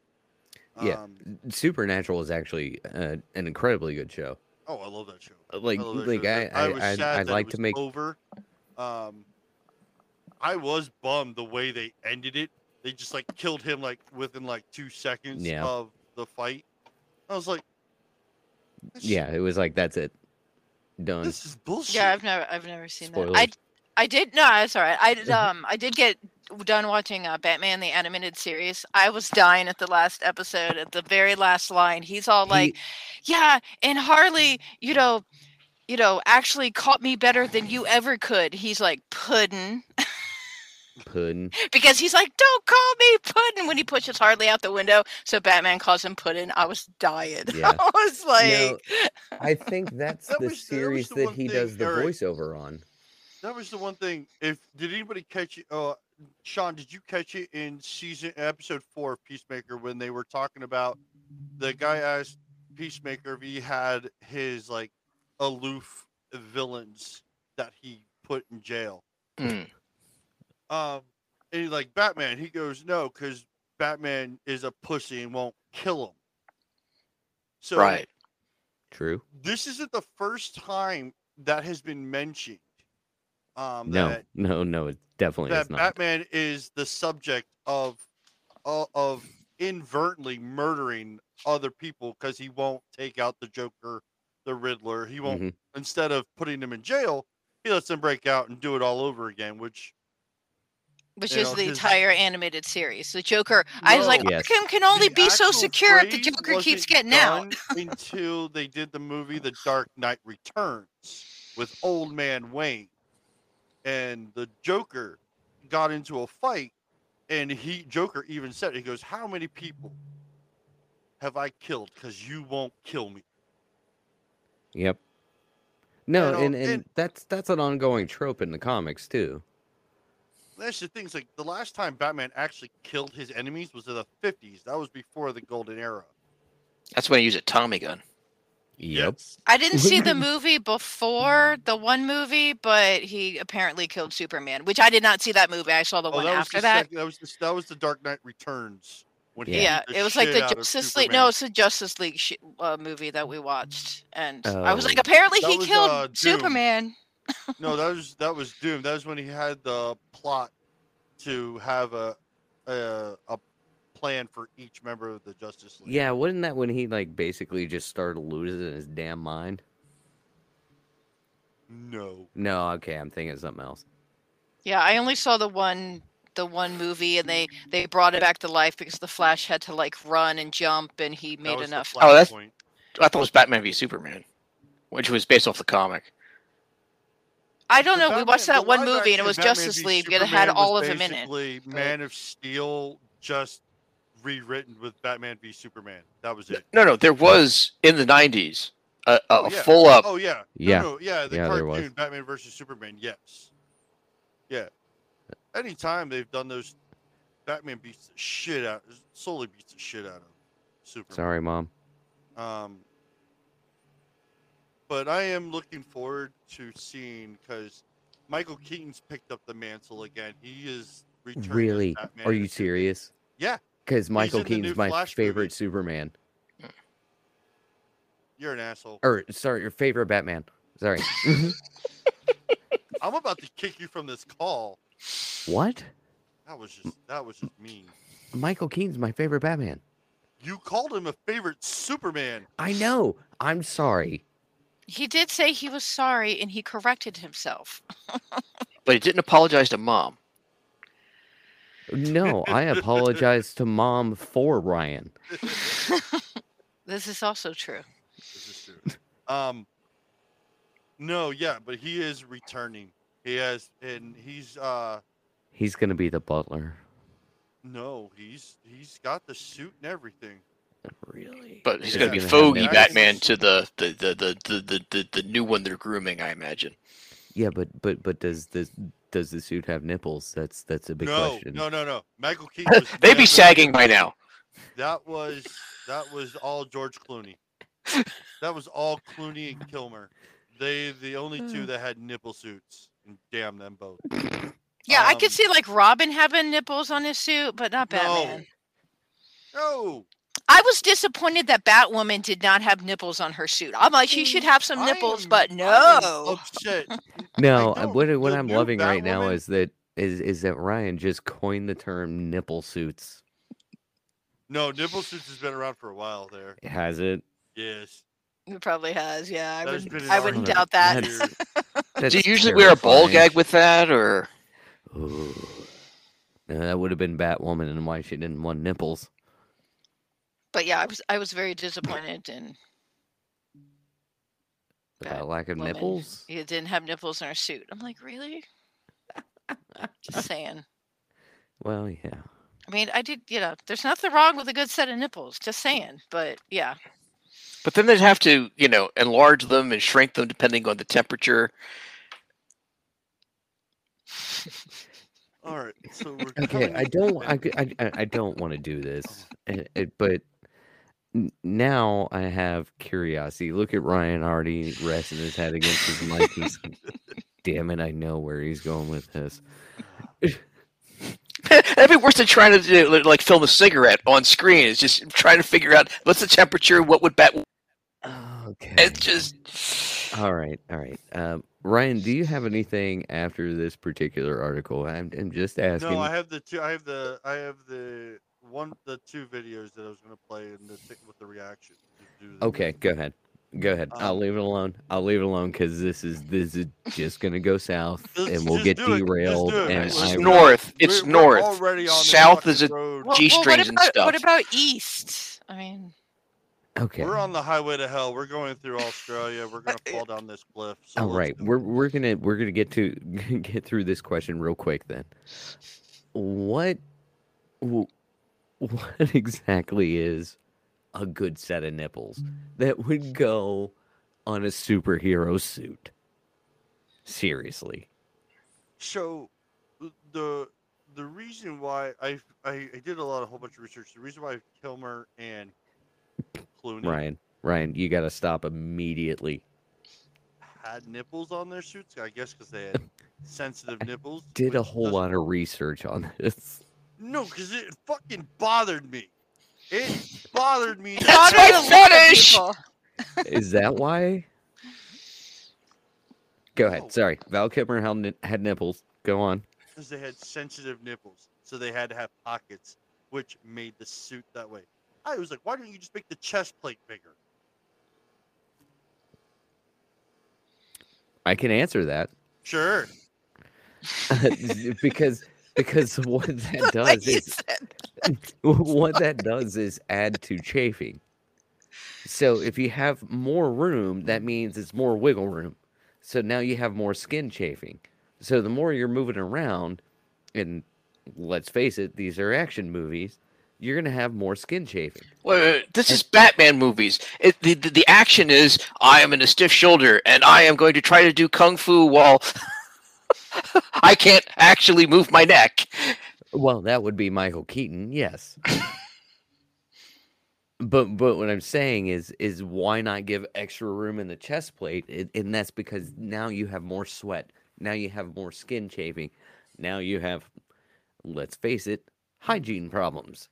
[SPEAKER 3] Yeah.
[SPEAKER 2] Um,
[SPEAKER 3] Supernatural is actually uh, an incredibly good show.
[SPEAKER 2] oh, I love that show.
[SPEAKER 3] Uh, Like,
[SPEAKER 2] I
[SPEAKER 3] like
[SPEAKER 2] show.
[SPEAKER 3] I, I, I
[SPEAKER 2] was
[SPEAKER 3] I,
[SPEAKER 2] sad
[SPEAKER 3] I'd,
[SPEAKER 2] that
[SPEAKER 3] like to make.
[SPEAKER 2] over. Um, I was bummed the way they ended it. They just like killed him like within like two seconds
[SPEAKER 3] Yeah.
[SPEAKER 2] of the fight. I was like,
[SPEAKER 3] Yeah, it was like that's it, done.
[SPEAKER 2] this is bullshit.
[SPEAKER 4] Yeah, I've never, I've never seen that. I, I did. No, it's all right. I did. Um, I did get done watching uh, Batman the animated series. I was dying at the last episode. At the very last line, he's all like, "Yeah," and Harley, you know, you know, actually caught me better than you ever could. He's like puddin
[SPEAKER 3] Puddin.
[SPEAKER 4] because he's like, "Don't call me puddin" when he pushes Harley out the window. So Batman calls him puddin. I was dying.
[SPEAKER 3] Yeah.
[SPEAKER 4] I was like,
[SPEAKER 3] I think that's
[SPEAKER 2] That
[SPEAKER 3] the
[SPEAKER 2] was- that
[SPEAKER 3] series
[SPEAKER 2] the
[SPEAKER 3] that he
[SPEAKER 2] thing,
[SPEAKER 3] does the
[SPEAKER 2] Eric.
[SPEAKER 3] voiceover on.
[SPEAKER 2] That was the one thing. If did anybody catch it? Uh, Sean, did you catch it in season episode four of Peacemaker when they were talking about the guy asked Peacemaker if he had his like aloof villains that he put in jail.
[SPEAKER 5] Mm.
[SPEAKER 2] Um, and like Batman, he goes no because Batman is a pussy and won't kill him. So
[SPEAKER 5] right.
[SPEAKER 3] True.
[SPEAKER 2] this isn't the first time that has been mentioned. Um,
[SPEAKER 3] No,
[SPEAKER 2] that,
[SPEAKER 3] no, no, it definitely
[SPEAKER 2] that
[SPEAKER 3] is not.
[SPEAKER 2] Batman is the subject of of, of inadvertently murdering other people because he won't take out the Joker, the Riddler. He won't
[SPEAKER 3] Mhm.
[SPEAKER 2] instead of putting them in jail, he lets them break out and do it all over again. Which
[SPEAKER 4] which
[SPEAKER 2] you
[SPEAKER 4] is
[SPEAKER 2] know,
[SPEAKER 4] the entire animated series. The Joker, I was like,
[SPEAKER 3] Yes.
[SPEAKER 4] Arkham can only
[SPEAKER 2] the
[SPEAKER 4] be so secure if the Joker keeps getting out.
[SPEAKER 2] until they did the movie The Dark Knight Returns with Old Man Wayne, and the Joker got into a fight, and he Joker even said he goes, "How many people have I killed? Because you won't kill me."
[SPEAKER 3] Yep. No,
[SPEAKER 2] know, uh,
[SPEAKER 3] and, and
[SPEAKER 2] and-
[SPEAKER 3] that's that's an ongoing trope in the comics too.
[SPEAKER 2] That's the thing. It's like the last time Batman actually killed his enemies was in the fifties. That was before the Golden Era.
[SPEAKER 5] That's when he used a Tommy gun.
[SPEAKER 3] Yep.
[SPEAKER 4] I didn't see the movie before the one movie, but he apparently killed Superman, which I did not see that movie. I saw the
[SPEAKER 2] Oh,
[SPEAKER 4] one
[SPEAKER 2] that
[SPEAKER 4] after
[SPEAKER 2] the
[SPEAKER 4] that.
[SPEAKER 2] sec- that was the, that was the Dark Knight Returns. When he
[SPEAKER 4] Yeah, it was like the
[SPEAKER 2] out
[SPEAKER 4] Justice League. No, it's the Justice League sh- uh, movie that we watched, and I was like,
[SPEAKER 3] Oh.
[SPEAKER 4] apparently
[SPEAKER 2] That
[SPEAKER 4] he
[SPEAKER 2] was,
[SPEAKER 4] killed
[SPEAKER 2] uh, Doom.
[SPEAKER 4] Superman.
[SPEAKER 2] No, that was that was Doom. That was when he had the plot to have a a, a plan for each member of the Justice League.
[SPEAKER 3] Yeah, wasn't that when he like basically just started losing his damn mind?
[SPEAKER 2] No.
[SPEAKER 3] No, okay, I'm thinking of something else.
[SPEAKER 4] Yeah, I only saw the one the one movie, and they they brought it back to life because the Flash had to like run and jump, and he made enough.
[SPEAKER 5] Oh, that's-
[SPEAKER 2] Flashpoint.
[SPEAKER 5] I thought it was Batman v Superman, which was based off the comic.
[SPEAKER 4] I don't
[SPEAKER 2] The
[SPEAKER 4] know. we watched that one movie, and it
[SPEAKER 2] action
[SPEAKER 4] was
[SPEAKER 2] Batman
[SPEAKER 4] Justice
[SPEAKER 2] v
[SPEAKER 4] League. It had all of them in it.
[SPEAKER 2] basically Man of Steel just rewritten with Batman v Superman. That was it.
[SPEAKER 5] No, no, there was in the '90s a, a,
[SPEAKER 2] Oh, yeah.
[SPEAKER 5] full up.
[SPEAKER 2] Oh yeah. No,
[SPEAKER 3] Yeah.
[SPEAKER 2] no, yeah. The
[SPEAKER 3] Yeah, there was.
[SPEAKER 2] cartoon Batman versus Superman. Yes. Yeah. Anytime they've done those, Batman beats the shit out. Solely beats the shit out of Superman.
[SPEAKER 3] Sorry, mom.
[SPEAKER 2] Um, but I am looking forward to seeing because Michael Keaton's picked up the mantle again. He is returning.
[SPEAKER 3] Really? Are you serious?
[SPEAKER 2] Yeah,
[SPEAKER 3] Because Michael
[SPEAKER 2] in the new
[SPEAKER 3] Keaton's my
[SPEAKER 2] Flash
[SPEAKER 3] favorite
[SPEAKER 2] movie.
[SPEAKER 3] Superman.
[SPEAKER 2] you're an asshole.
[SPEAKER 3] Or sorry, your favorite Batman. Sorry.
[SPEAKER 2] I'm about to kick you from this call.
[SPEAKER 3] what?
[SPEAKER 2] That was just that was just mean.
[SPEAKER 3] Michael Keaton's my favorite Batman.
[SPEAKER 2] You called him a favorite Superman.
[SPEAKER 3] I know. I'm sorry.
[SPEAKER 4] He did say he was sorry, and he corrected himself.
[SPEAKER 5] but he didn't apologize to mom.
[SPEAKER 3] No, I apologize to mom for Ryan.
[SPEAKER 4] This is also true.
[SPEAKER 2] This is true. Um, no, yeah, but he is returning. He has, and he's uh,
[SPEAKER 3] He's gonna be the butler.
[SPEAKER 2] no, he's he's got the suit and everything.
[SPEAKER 3] Really?
[SPEAKER 5] But he's going to be
[SPEAKER 3] gonna
[SPEAKER 5] fogey. Batman to the the, the, the, the, the, the the new one they're grooming, I imagine.
[SPEAKER 3] Yeah, but but but does this does the suit have nipples? That's that's a big
[SPEAKER 2] no,
[SPEAKER 3] question.
[SPEAKER 2] no, no, no. Michael Keaton.
[SPEAKER 5] They'd be sagging by now.
[SPEAKER 2] That was that was all George Clooney. That was all Clooney and Kilmer. They the only two that had nipple suits. And damn them both.
[SPEAKER 4] Yeah, I could
[SPEAKER 2] Um,
[SPEAKER 4] see like Robin having nipples on his suit, but not
[SPEAKER 2] No.
[SPEAKER 4] Batman.
[SPEAKER 2] No.
[SPEAKER 4] I was disappointed that Batwoman did not have nipples on her suit. I'm like, she should have some nipples,
[SPEAKER 2] am-
[SPEAKER 4] but no.
[SPEAKER 3] No, uh, what what I'm
[SPEAKER 2] new
[SPEAKER 3] loving right now is that is is that Ryan just coined the term nipple suits.
[SPEAKER 2] No, nipple suits has been around for a while there.
[SPEAKER 3] Has it?
[SPEAKER 2] Yes.
[SPEAKER 4] It probably has. Yeah, I
[SPEAKER 2] There's
[SPEAKER 4] wouldn't. I wouldn't doubt that.
[SPEAKER 3] That's
[SPEAKER 5] Do you usually wear a ball gag with that, or
[SPEAKER 3] Ooh. No, that would have been Batwoman and why she didn't want nipples.
[SPEAKER 4] But yeah, I was. I was very disappointed in
[SPEAKER 3] Without lack of
[SPEAKER 4] Batwoman.
[SPEAKER 3] nipples.
[SPEAKER 4] You didn't have nipples in her suit. I'm like, really? Just saying.
[SPEAKER 3] Well, yeah.
[SPEAKER 4] I mean, I did. You know, there's nothing wrong with a good set of nipples. Just saying. But yeah,
[SPEAKER 5] but then they'd have to, you know, enlarge them and shrink them depending on the temperature.
[SPEAKER 2] All right. So we're
[SPEAKER 3] Okay, I don't. I, I, I- I don't want to do this, uh, uh, but N- now I have curiosity. Look at Ryan already resting his head against his mic. He's, damn it, I know where he's going with this.
[SPEAKER 5] That'd be worse than trying to do, like film a cigarette on screen. It's just trying to figure out what's the temperature, what would bat.
[SPEAKER 3] Okay.
[SPEAKER 5] It's just
[SPEAKER 3] All right, all right. Um, Ryan, do you have anything after this particular article? I'm, I'm just asking.
[SPEAKER 2] No, I have the two. I have the. I have the one. The two videos that I was going to play and the thi- with the reaction. to do the-
[SPEAKER 3] Okay, go ahead. Go ahead. I'll
[SPEAKER 2] Um,
[SPEAKER 3] leave it alone. I'll leave it alone because this is this is just gonna go south and we'll get
[SPEAKER 2] do it, just
[SPEAKER 3] derailed.
[SPEAKER 2] it.
[SPEAKER 3] And
[SPEAKER 5] It's
[SPEAKER 3] I,
[SPEAKER 2] We're-
[SPEAKER 5] north. It's
[SPEAKER 2] we're- we're
[SPEAKER 5] north.
[SPEAKER 2] already on
[SPEAKER 5] South is a g
[SPEAKER 2] road.
[SPEAKER 4] Well,
[SPEAKER 5] G
[SPEAKER 4] well,
[SPEAKER 5] strings and
[SPEAKER 4] stuff. what about east? I mean,
[SPEAKER 3] okay.
[SPEAKER 2] We're on the highway to hell. We're going through Australia. We're going to fall down this cliff. So
[SPEAKER 3] All
[SPEAKER 2] let's
[SPEAKER 3] right, we're we're gonna we're gonna get to get through this question real quick then. What wh- what exactly is a good set of nipples that would go on a superhero suit? Seriously.
[SPEAKER 2] So the the reason why I, I I did a lot of whole bunch of research. The reason why Kilmer and Clooney
[SPEAKER 3] Ryan, Ryan, you got to stop immediately.
[SPEAKER 2] had nipples on their suits, I guess because they had sensitive nipples.
[SPEAKER 3] Did a whole
[SPEAKER 2] doesn't-
[SPEAKER 3] lot of research on this.
[SPEAKER 2] No, because it fucking bothered me. It bothered me.
[SPEAKER 5] That's my
[SPEAKER 4] a lot of
[SPEAKER 5] fetish!
[SPEAKER 3] Is that why? Go
[SPEAKER 2] No.
[SPEAKER 3] ahead. Sorry, Val Kilmer had, had nipples. Go on.
[SPEAKER 2] because they had sensitive nipples, so they had to have pockets, which made the suit that way. I was like, why don't you just make the chest plate bigger?
[SPEAKER 3] I can answer that
[SPEAKER 2] Sure.
[SPEAKER 3] because because what that does is
[SPEAKER 4] said.
[SPEAKER 3] what that does is add to chafing. So if you have more room, that means it's more wiggle room. So now you have more skin chafing. So the more you're moving around, and let's face it, these are action movies, you're gonna have more skin chafing.
[SPEAKER 5] Wait, wait, wait, this is Batman movies. It, the, the the action is I am in a stiff shoulder and I am going to try to do kung fu while I can't actually move my neck.
[SPEAKER 3] Well, that would be Michael Keaton, yes. but but what I'm saying is is why not give extra room in the chest plate? It, and that's because now you have more sweat. Now you have more skin chafing. Now you have, let's face it, hygiene problems.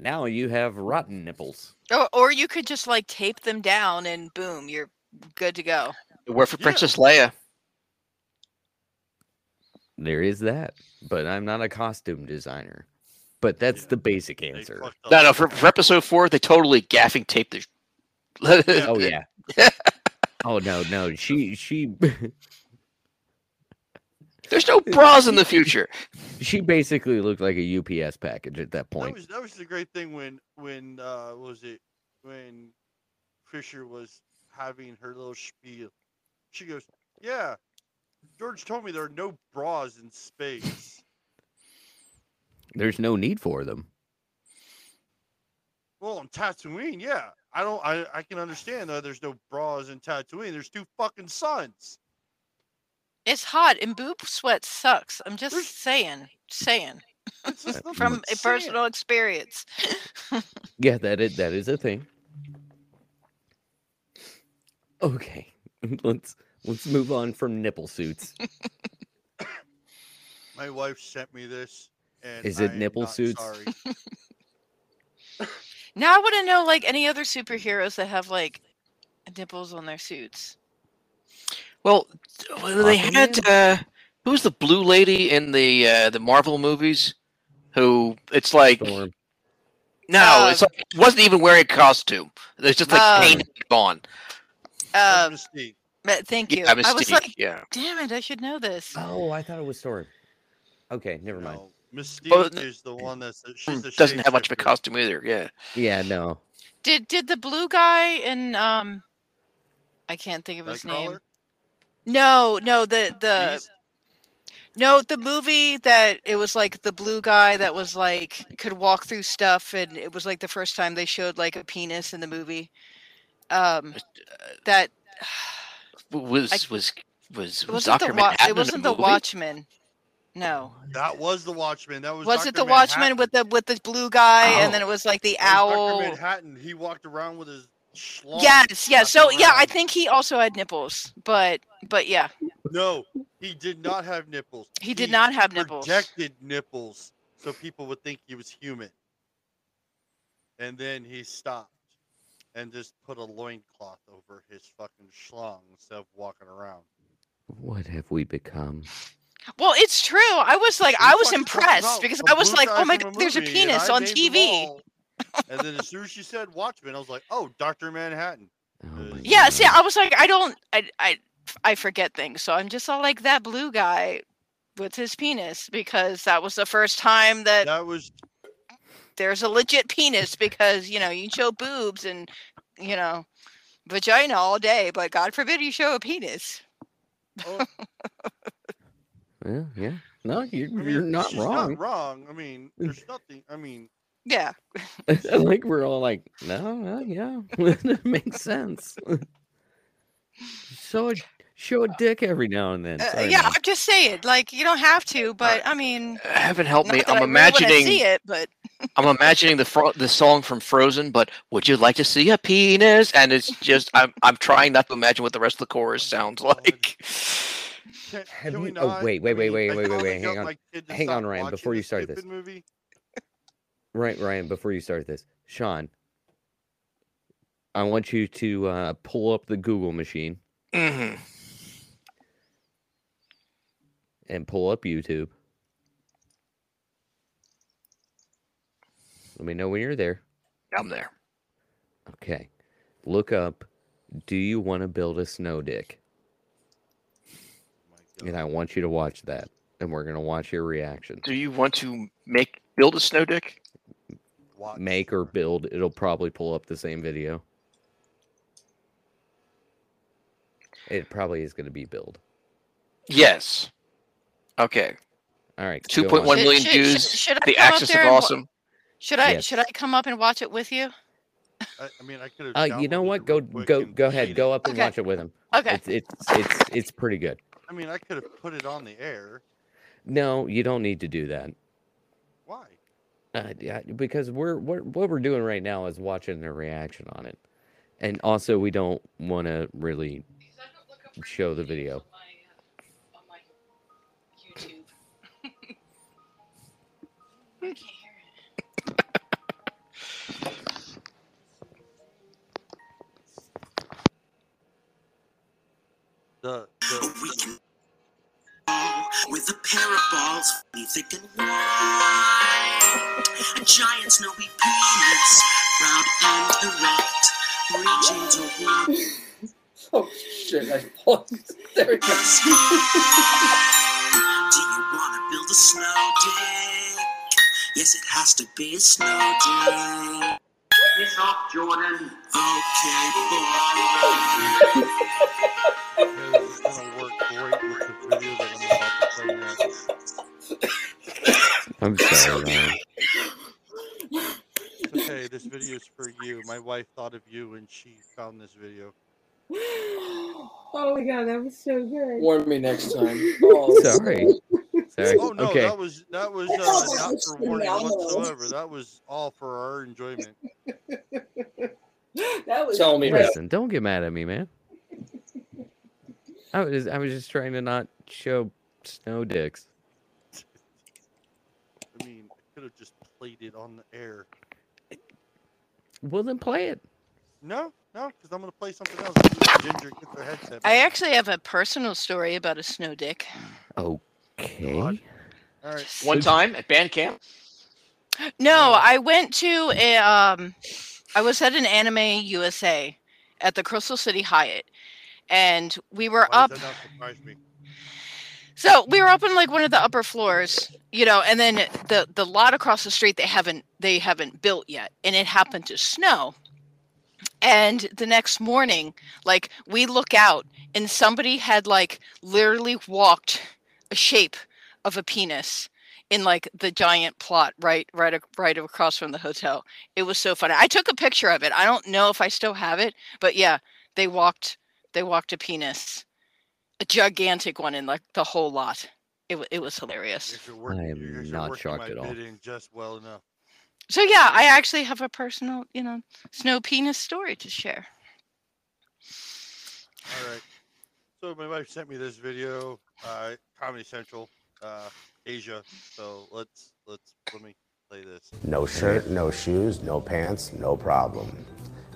[SPEAKER 3] Now you have rotten nipples.
[SPEAKER 4] Or, or you could just like tape them down and boom, you're good to go.
[SPEAKER 5] Where for
[SPEAKER 2] Yeah.
[SPEAKER 5] Princess Leia?
[SPEAKER 3] There is that. But I'm not a costume designer. But that's
[SPEAKER 2] Yeah,
[SPEAKER 3] the basic answer.
[SPEAKER 5] No, no. For, for episode four, they totally gaffing taped the.
[SPEAKER 3] Oh yeah. oh no, no. She she
[SPEAKER 5] There's no bras in the future.
[SPEAKER 3] she basically looked like a UPS package at that
[SPEAKER 2] That
[SPEAKER 3] point.
[SPEAKER 2] was that was the great thing when when uh what was it when Fisher was having her little spiel. She goes, "Yeah, George told me there are no bras in space."
[SPEAKER 3] There's no need for them.
[SPEAKER 2] well, on Tatooine, yeah, I don't, I I can understand that there's no bras in Tatooine. There's two fucking suns.
[SPEAKER 4] It's hot and boob sweat sucks. I'm just
[SPEAKER 2] There's-
[SPEAKER 4] saying, saying
[SPEAKER 2] just
[SPEAKER 4] from a
[SPEAKER 2] sand.
[SPEAKER 4] personal experience.
[SPEAKER 3] Yeah, that is that is a thing. Okay, let's let's move on from nipple suits.
[SPEAKER 2] My wife sent me this. And
[SPEAKER 3] Is it
[SPEAKER 2] I am
[SPEAKER 3] nipple
[SPEAKER 2] not
[SPEAKER 3] suits?
[SPEAKER 2] Sorry.
[SPEAKER 4] now I want to know like any other superheroes that have like nipples on their suits.
[SPEAKER 5] Well, well, they had uh, who's the blue lady in the uh, the Marvel movies? Who it's like
[SPEAKER 3] Storm.
[SPEAKER 5] no,
[SPEAKER 4] Uh,
[SPEAKER 5] it's like wasn't even wearing a costume. It's just like
[SPEAKER 4] Um,
[SPEAKER 5] painted on.
[SPEAKER 4] Uh,
[SPEAKER 2] Mystique.
[SPEAKER 4] But thank you.
[SPEAKER 5] Yeah,
[SPEAKER 4] I was like,
[SPEAKER 5] yeah.
[SPEAKER 4] damn it, I should know this.
[SPEAKER 3] Oh, I thought it was Storm. Okay, never mind.
[SPEAKER 2] No, Mystique
[SPEAKER 5] Well,
[SPEAKER 2] is the one that's the, she's the
[SPEAKER 5] Hmm, Doesn't have much of a
[SPEAKER 2] shapeshifter.
[SPEAKER 5] costume either. Yeah.
[SPEAKER 3] Yeah, no.
[SPEAKER 4] Did did the blue guy in um, I can't think of his name.
[SPEAKER 2] Nightcrawler?
[SPEAKER 4] No, no, the the
[SPEAKER 2] Beast?
[SPEAKER 4] no, the movie that it was like the blue guy that was like could walk through stuff, and it was like the first time they showed like a penis in the movie. Um, that
[SPEAKER 5] Was
[SPEAKER 4] I-
[SPEAKER 5] was was was
[SPEAKER 4] it wasn't the
[SPEAKER 5] Doctor
[SPEAKER 4] wa-
[SPEAKER 5] Manhattan
[SPEAKER 4] it wasn't the
[SPEAKER 5] movie?
[SPEAKER 4] Watchmen. No.
[SPEAKER 2] That was the Watchman. That was.
[SPEAKER 4] Was
[SPEAKER 2] Dr.
[SPEAKER 4] it the Watchman with the with the blue guy,
[SPEAKER 3] Oh.
[SPEAKER 4] and then it was like the
[SPEAKER 2] That was
[SPEAKER 4] owl?
[SPEAKER 2] Dr. Manhattan. He walked around with his. schlong
[SPEAKER 4] Yes, yes. So
[SPEAKER 2] wrapped
[SPEAKER 4] yeah, I think he also had nipples, but but yeah,
[SPEAKER 2] No, he did not have nipples.
[SPEAKER 4] he did not have nipples.
[SPEAKER 2] Projected nipples, so people would think he was human. And then he stopped and just put a loincloth over his fucking schlong instead of walking around.
[SPEAKER 3] What have we become?
[SPEAKER 4] Well, it's true. I was like, I was impressed because I was like, oh my god, there's a penis on TV.
[SPEAKER 2] and then as soon as she said Watchmen, I was like, oh, Doctor Manhattan.
[SPEAKER 3] Oh my uh,
[SPEAKER 4] Yeah, see, I was like, I don't, I, I, I forget things, so I'm just all like that blue guy with his penis because that was the first time that
[SPEAKER 2] That was
[SPEAKER 4] there's a legit penis because you know you show boobs and you know vagina all day, but God forbid you show a penis.
[SPEAKER 2] oh,
[SPEAKER 3] Yeah, yeah. No, you're,
[SPEAKER 2] I mean,
[SPEAKER 3] you're not wrong.
[SPEAKER 2] Not wrong. I mean, there's nothing. I mean,
[SPEAKER 4] Yeah,
[SPEAKER 3] like we're all like, no, no yeah, that makes sense. show a show a dick every now and then.
[SPEAKER 4] Uh, yeah. I'm just saying, like you don't have to, but I mean,
[SPEAKER 5] Heaven help me. I'm
[SPEAKER 4] I really
[SPEAKER 5] imagining.
[SPEAKER 4] see it, but
[SPEAKER 5] I'm imagining the fro- the song from Frozen, but would you like to see a penis? And it's just I'm I'm trying not to imagine what the rest of the chorus sounds like.
[SPEAKER 2] can,
[SPEAKER 3] Have
[SPEAKER 2] can
[SPEAKER 3] you- oh, wait, wait, wait, wait, wait, wait, wait, hang on.
[SPEAKER 2] my kid to
[SPEAKER 3] Hang on, Ryan, before you start this.
[SPEAKER 2] Movie.
[SPEAKER 3] Right, Ryan. Before you start this, Sean, I want you to uh, pull up the Google machine
[SPEAKER 5] hmm
[SPEAKER 3] and pull up YouTube. Let me know when you're there.
[SPEAKER 5] I'm there.
[SPEAKER 3] Okay. Look up. Do you want to build a snow dick?
[SPEAKER 2] My
[SPEAKER 3] And I want you to watch that, and we're gonna watch your reaction.
[SPEAKER 5] Do you want to make build a snow dick?
[SPEAKER 2] Watch.
[SPEAKER 3] Make or build. It'll probably pull up the same video. It probably is gonna be build.
[SPEAKER 5] Yes. Okay.
[SPEAKER 3] All right.
[SPEAKER 5] Two
[SPEAKER 3] go
[SPEAKER 5] point
[SPEAKER 3] on.
[SPEAKER 5] one
[SPEAKER 4] Should-
[SPEAKER 5] million
[SPEAKER 4] should- should-
[SPEAKER 5] views. The
[SPEAKER 4] come up
[SPEAKER 5] axis of
[SPEAKER 4] and wa-
[SPEAKER 5] awesome.
[SPEAKER 4] should I
[SPEAKER 3] Yes.
[SPEAKER 4] should I come up and watch it with you?
[SPEAKER 2] I, I mean, I could.
[SPEAKER 3] Uh, you know what? Go go go ahead. Go up and
[SPEAKER 4] Okay.
[SPEAKER 3] watch it with him.
[SPEAKER 4] Okay.
[SPEAKER 3] It's it's it's it's pretty good.
[SPEAKER 2] I mean, I could have put it on the air.
[SPEAKER 3] No, you don't need to do that.
[SPEAKER 2] Why?
[SPEAKER 3] Uh, yeah, because we're, we're what we're doing right now is watching their reaction on it, and also we don't want to really show the video.
[SPEAKER 2] The, the
[SPEAKER 6] We can with a pair of balls, we thick and wide. A giant snowy penis, round and erect, reaching toward
[SPEAKER 7] Oh shit! I paused. There it goes.
[SPEAKER 6] Do you wanna build a snow dick? Yes, it has to be a snow dick. Piss off, Jordan. Okay, boy.
[SPEAKER 2] it's gonna work great with the video that I'm about to play next.
[SPEAKER 3] I'm sorry, Ryan.
[SPEAKER 2] It's okay. This video is for you. My wife thought of you when she found this video.
[SPEAKER 8] Oh my god, that was so good.
[SPEAKER 7] Warn me next time. Oh,
[SPEAKER 3] Sorry. Sorry.
[SPEAKER 2] Oh no,
[SPEAKER 3] okay.
[SPEAKER 2] that was that was
[SPEAKER 8] That
[SPEAKER 2] uh,
[SPEAKER 8] was
[SPEAKER 2] not for warning whatsoever. That was all for our enjoyment.
[SPEAKER 8] That was
[SPEAKER 7] Tell me
[SPEAKER 8] great.
[SPEAKER 7] that.
[SPEAKER 3] Listen, don't get mad at me, man. I was I was just trying to not show snow dicks.
[SPEAKER 2] I mean, I could have just played it on the air.
[SPEAKER 3] Well, then play it.
[SPEAKER 2] No, no, because I'm gonna play something else. Ginger get her headset.
[SPEAKER 4] I actually have a personal story about a snow dick.
[SPEAKER 3] Okay.
[SPEAKER 2] All right.
[SPEAKER 5] One time at band camp.
[SPEAKER 4] No, I went to a um I was at an anime USA at the Crystal City Hyatt and we were
[SPEAKER 2] Why
[SPEAKER 4] up
[SPEAKER 2] that not me?
[SPEAKER 4] so we were up in like one of the upper floors, you know, and then the the lot across the street they haven't they haven't built yet and it happened to snow. And the next morning, like we look out and somebody had like literally walked a shape of a penis in like the giant plot right right right across from the hotel. It was so funny. I took a picture of it. I don't know if I still have it, but yeah, they walked they walked a penis. A gigantic one in like the whole lot. It, it was hilarious.
[SPEAKER 2] Working-
[SPEAKER 3] I am not shocked at all.
[SPEAKER 2] bidding just well enough.
[SPEAKER 4] So yeah, I actually have a personal, you know, snow penis story to share.
[SPEAKER 2] All right. So my wife sent me this video, uh, Comedy Central, uh, Asia. So let's let's let me play this.
[SPEAKER 9] No shirt, no shoes, no pants, no problem.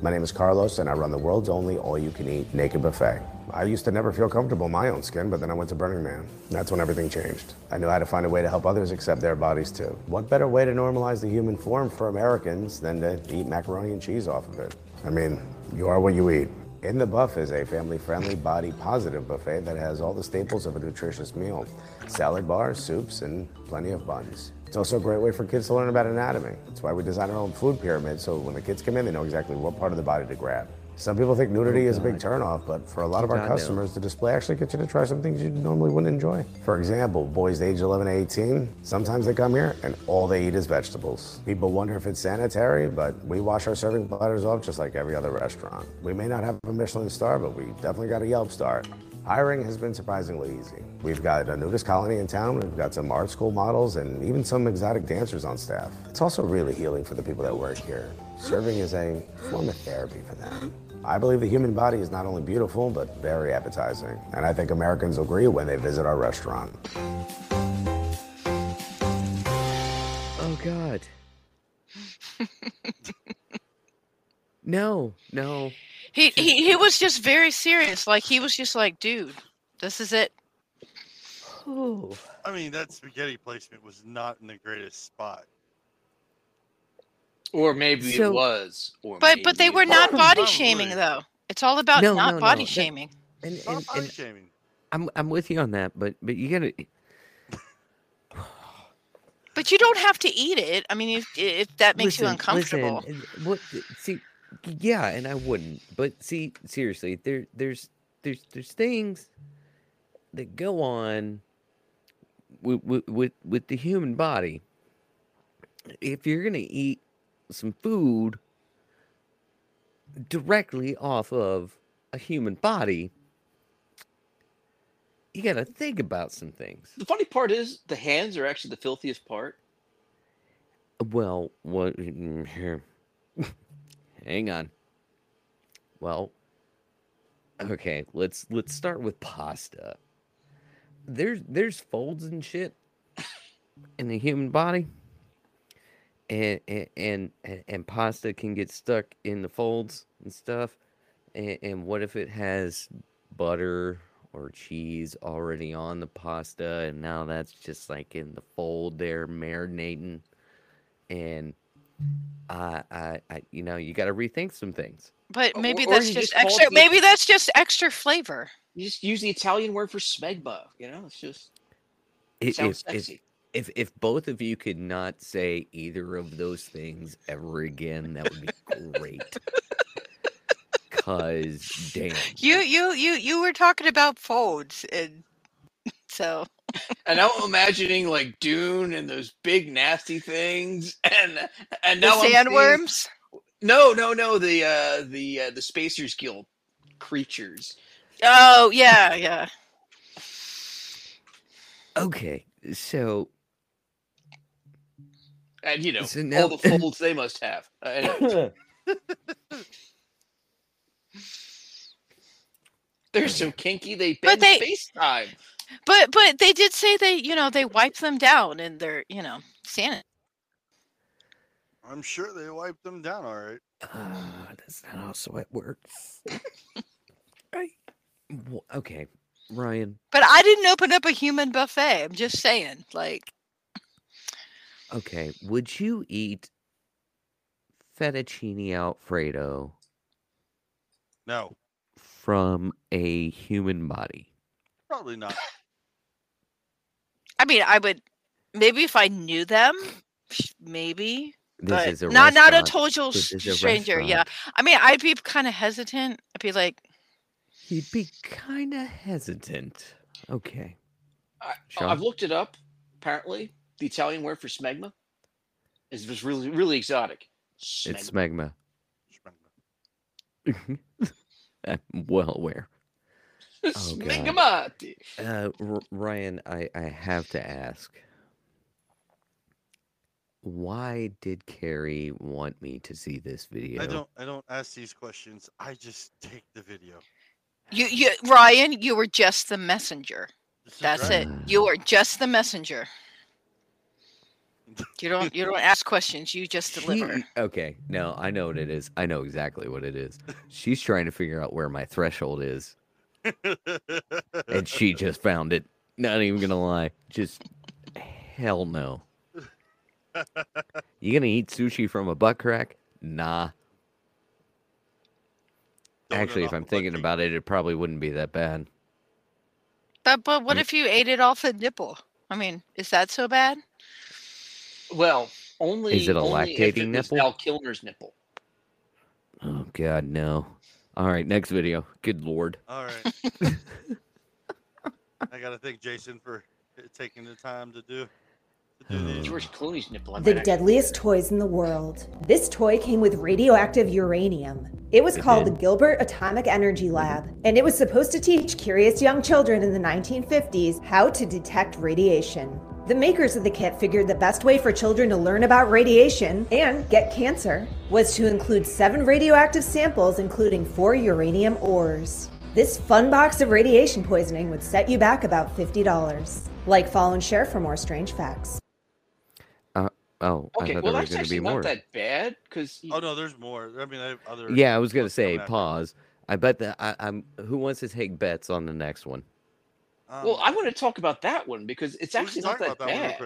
[SPEAKER 9] My name is Carlos, and I run the world's only all you can eat naked buffet. I used to never feel comfortable in my own skin, but then I went to Burning Man. That's when everything changed. I knew how to find a way to help others accept their bodies too. What better way to normalize the human form for Americans than to eat macaroni and cheese off of it? I mean, you are what you eat. In the Buff is a family friendly, body positive buffet that has all the staples of a nutritious meal salad bars, soups, and plenty of buns. It's also a great way for kids to learn about anatomy. That's why we design our own food pyramid so when the kids come in, they know exactly what part of the body to grab. Some people think nudity
[SPEAKER 3] Oh,
[SPEAKER 9] is a big turnoff, but for a lot of our
[SPEAKER 3] God, no.
[SPEAKER 9] customers, the display actually gets you to try some things you normally wouldn't enjoy. For example, boys aged 11 to 18, sometimes they come here and all they eat is vegetables. People wonder if it's sanitary, but we wash our serving platters off just like every other restaurant. We may not have a Michelin star, but we definitely got a Yelp star. Hiring has been surprisingly easy. We've got a nudist colony in town, we've got some art school models, and even some exotic dancers on staff. It's also really healing for the people that work here. Serving is a form of therapy for them. I believe the human body is not only beautiful, but very appetizing. And I think Americans agree when they visit our restaurant.
[SPEAKER 3] Oh God. no, no.
[SPEAKER 4] He, he he was just very serious. Like he was just like, dude, this is it.
[SPEAKER 3] Oh.
[SPEAKER 2] I mean, that spaghetti placement was not in the greatest spot.
[SPEAKER 5] Or maybe
[SPEAKER 3] So-
[SPEAKER 5] it was. Or
[SPEAKER 4] But but they were not
[SPEAKER 5] oh,
[SPEAKER 4] body shaming
[SPEAKER 2] really.
[SPEAKER 4] though. It's all about
[SPEAKER 3] No,
[SPEAKER 4] not
[SPEAKER 3] no,
[SPEAKER 4] body
[SPEAKER 3] no, that-
[SPEAKER 4] shaming.
[SPEAKER 3] And,
[SPEAKER 2] It's not
[SPEAKER 3] and,
[SPEAKER 2] body
[SPEAKER 3] and
[SPEAKER 2] shaming.
[SPEAKER 3] I'm I'm with you on that, but but you gotta
[SPEAKER 4] But you don't have to eat it. I mean, if if that makes you uncomfortable.
[SPEAKER 3] Listen, what? See, yeah, and I wouldn't. But see, seriously, there, there's, there's, there's things that go on with, with, with, with the human body. If you're gonna eat some food directly off of a human body, you gotta think about some things.
[SPEAKER 5] The funny part is the hands are actually the filthiest part.
[SPEAKER 3] Well, what? Here, hang on. Well, okay. Let's let's start with pasta. There's there's folds and shit in the human body, and and and, and- and pasta can get stuck in the folds and stuff. And, and what if it has butter or cheese already on the pasta, and now that's just like in the fold there, marinating and I, I, I you know, you got to rethink some things.
[SPEAKER 4] But maybe
[SPEAKER 5] or
[SPEAKER 4] that's
[SPEAKER 5] you
[SPEAKER 4] just
[SPEAKER 5] just
[SPEAKER 4] extra.
[SPEAKER 5] the-
[SPEAKER 4] Maybe that's just extra flavor.
[SPEAKER 5] You just use the Italian word for smegma. You know, it's just
[SPEAKER 3] I-
[SPEAKER 5] it sounds
[SPEAKER 3] If, if,
[SPEAKER 5] sexy.
[SPEAKER 3] If, if both of you could not say either of those things ever again, that would be great. Cause damn,
[SPEAKER 4] You you you you were talking about folds, and so
[SPEAKER 5] And I'm imagining like Dune and those big nasty things, and and
[SPEAKER 4] the
[SPEAKER 5] now I'm seeing-
[SPEAKER 4] sandworms.
[SPEAKER 5] No, no, no. The uh, the uh, the Spacers Guild creatures.
[SPEAKER 4] Oh yeah, yeah.
[SPEAKER 3] okay, so
[SPEAKER 5] and you know
[SPEAKER 3] So now-
[SPEAKER 5] all the folds they must have. Uh, anyway. They're so kinky they
[SPEAKER 4] But
[SPEAKER 5] bend
[SPEAKER 4] they-
[SPEAKER 5] space time.
[SPEAKER 4] But but they did say they you know they wipe them down and they're you know sanit.
[SPEAKER 2] I'm sure they wiped them down all right.
[SPEAKER 3] uh, that's not how sweat works. right? Wh- Okay, Ryan.
[SPEAKER 4] But I didn't open up a human buffet. I'm just saying, like
[SPEAKER 3] Okay, would you eat fettuccine alfredo
[SPEAKER 2] No,
[SPEAKER 3] from a human body?
[SPEAKER 2] probably not.
[SPEAKER 4] I mean I would maybe if I knew them, maybe.
[SPEAKER 3] This
[SPEAKER 4] but
[SPEAKER 3] is a
[SPEAKER 4] not not a
[SPEAKER 3] restaurant.
[SPEAKER 4] total
[SPEAKER 3] This
[SPEAKER 4] s-
[SPEAKER 3] is a
[SPEAKER 4] stranger. Yeah,
[SPEAKER 3] restaurant.
[SPEAKER 4] I mean I'd be kind of hesitant. I'd be like,
[SPEAKER 3] You'd be kind of hesitant. Okay.
[SPEAKER 5] I,
[SPEAKER 3] Sean?
[SPEAKER 5] I've looked it up. Apparently, the Italian word for smegma is just really really exotic.
[SPEAKER 3] It's
[SPEAKER 5] Smegma.
[SPEAKER 3] smegma. I'm well aware. Oh, God. Uh, R- Ryan, I, I have to ask. Why did Carrie want me to see this video?
[SPEAKER 2] I don't. I don't ask these questions. I just take the video.
[SPEAKER 4] You, you, Ryan, you were just the messenger. That's
[SPEAKER 2] right.
[SPEAKER 4] it. You are just the messenger. You don't, you don't ask questions. You just deliver.
[SPEAKER 3] She- okay, no, I know what it is. I know exactly what it is. She's trying to figure out where my threshold is, and she just found it. Not even gonna lie, just hell no. You gonna eat sushi from a butt crack? Nah.
[SPEAKER 2] Donut
[SPEAKER 3] Actually, if I'm thinking about it, it probably wouldn't be that bad.
[SPEAKER 4] But, but what
[SPEAKER 3] Mm.
[SPEAKER 4] if you ate it off a nipple? I mean, is that so bad?
[SPEAKER 5] Well, only
[SPEAKER 3] Is it a
[SPEAKER 5] only
[SPEAKER 3] lactating
[SPEAKER 5] it
[SPEAKER 3] nipple?
[SPEAKER 5] Val Kilmer's nipple.
[SPEAKER 3] Oh God, no. All right, next video. Good lord.
[SPEAKER 2] All right. I gotta thank Jason for taking the time to do to do these.
[SPEAKER 5] George Clooney's nipple. I
[SPEAKER 10] The deadliest toys in the world. This toy came with radioactive uranium. It was
[SPEAKER 3] It
[SPEAKER 10] called
[SPEAKER 3] did?
[SPEAKER 10] the Gilbert Atomic Energy Lab, and it was supposed to teach curious young children in the 1950s how to detect radiation. The makers of the kit figured the best way for children to learn about radiation and get cancer was to include seven radioactive samples, including four uranium ores. This fun box of radiation poisoning would set you back about $50. Like, follow, and share for more strange facts.
[SPEAKER 3] Uh, oh, I
[SPEAKER 5] Okay,
[SPEAKER 3] thought
[SPEAKER 5] well
[SPEAKER 3] there was
[SPEAKER 5] that's
[SPEAKER 3] going to
[SPEAKER 5] actually
[SPEAKER 3] be
[SPEAKER 5] not
[SPEAKER 3] more.
[SPEAKER 5] that bad because
[SPEAKER 2] Oh no, there's more. I mean, I have other.
[SPEAKER 3] Yeah, I was gonna say pause. I bet that I, I'm. Who wants to take bets on the next one?
[SPEAKER 2] Um,
[SPEAKER 5] well, I want to talk about that one because it's actually not that
[SPEAKER 2] that
[SPEAKER 5] bad.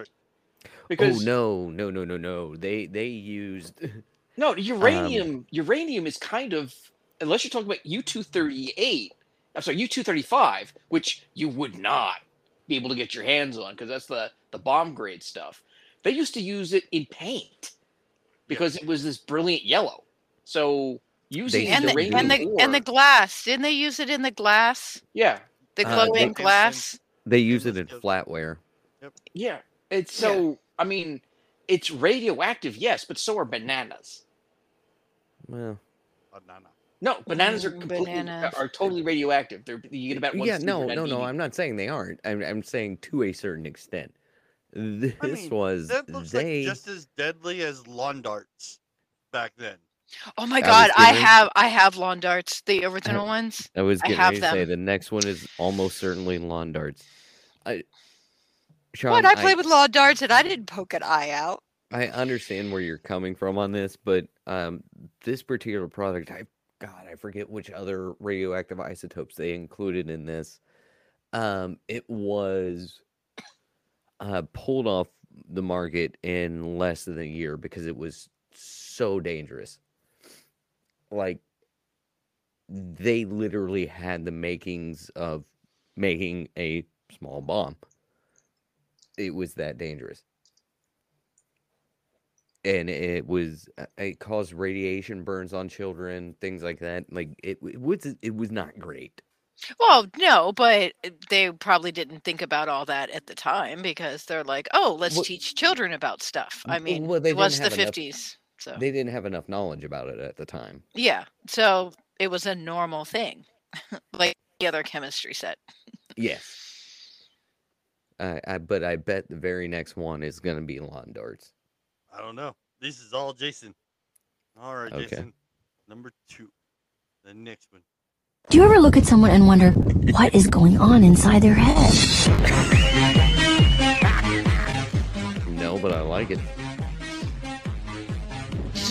[SPEAKER 5] Because
[SPEAKER 3] oh no, no, no, no, no! They they used.
[SPEAKER 5] No,
[SPEAKER 3] Um,
[SPEAKER 5] uranium. uranium is kind of unless you're talking about U two thirty eight. I'm sorry, U two thirty five, which you would not be able to get your hands on because that's the the bomb grade stuff. They used to use it in paint because it was this brilliant yellow. So using
[SPEAKER 4] And the,
[SPEAKER 5] uranium
[SPEAKER 4] and the and the glass. Didn't they use it in the glass?
[SPEAKER 5] yeah,
[SPEAKER 4] The
[SPEAKER 3] Uh, they-
[SPEAKER 2] and-
[SPEAKER 4] glass.
[SPEAKER 3] They use it in
[SPEAKER 2] Endless
[SPEAKER 3] flatware.
[SPEAKER 5] yeah. It's so. I mean, it's radioactive, yes, but so are bananas.
[SPEAKER 3] Well,
[SPEAKER 2] Banana.
[SPEAKER 5] No, bananas are
[SPEAKER 4] Mm,
[SPEAKER 5] completely
[SPEAKER 4] bananas.
[SPEAKER 5] are totally radioactive. They're you get about one
[SPEAKER 3] yeah, no, no, no. I'm not saying they aren't. I'm I'm saying to a certain extent. This
[SPEAKER 2] I mean,
[SPEAKER 3] was
[SPEAKER 2] That looks
[SPEAKER 3] they.
[SPEAKER 2] like just as deadly as lawn darts back then.
[SPEAKER 4] Oh my
[SPEAKER 3] I
[SPEAKER 4] god, I have I have lawn darts, the original ones.
[SPEAKER 3] I was
[SPEAKER 4] I
[SPEAKER 3] getting
[SPEAKER 4] have
[SPEAKER 3] ready to say
[SPEAKER 4] them.
[SPEAKER 3] the next one is almost certainly lawn darts. I, Sean,
[SPEAKER 4] What? I played with lawn darts and I didn't poke an eye out.
[SPEAKER 3] I understand where you're coming from on this, but um, this particular product, I God, I forget which other radioactive isotopes they included in this. Um, it was uh, pulled off the market in less than a year because it was so dangerous. Like they literally had the makings of making a small bomb. It was that dangerous and it was uh, it caused radiation burns on children things like that like it, it was it was not great
[SPEAKER 4] Well, no, but they probably didn't think about all that at the time because they're like, "Oh, let's
[SPEAKER 3] Well-
[SPEAKER 4] teach children about stuff." I mean,
[SPEAKER 3] well,
[SPEAKER 4] it was the fifties, so
[SPEAKER 3] they didn't have enough knowledge about it at the time
[SPEAKER 4] yeah, so it was a normal thing, like the other chemistry set.
[SPEAKER 3] yes I, I but i bet the very next one is going to be lawn darts
[SPEAKER 2] I don't know. This is all Jason. All right,
[SPEAKER 3] Okay.
[SPEAKER 2] Jason. Number two. The next one.
[SPEAKER 11] Do you ever look at someone and wonder what is going on inside their head?
[SPEAKER 3] no but i like it
[SPEAKER 4] She's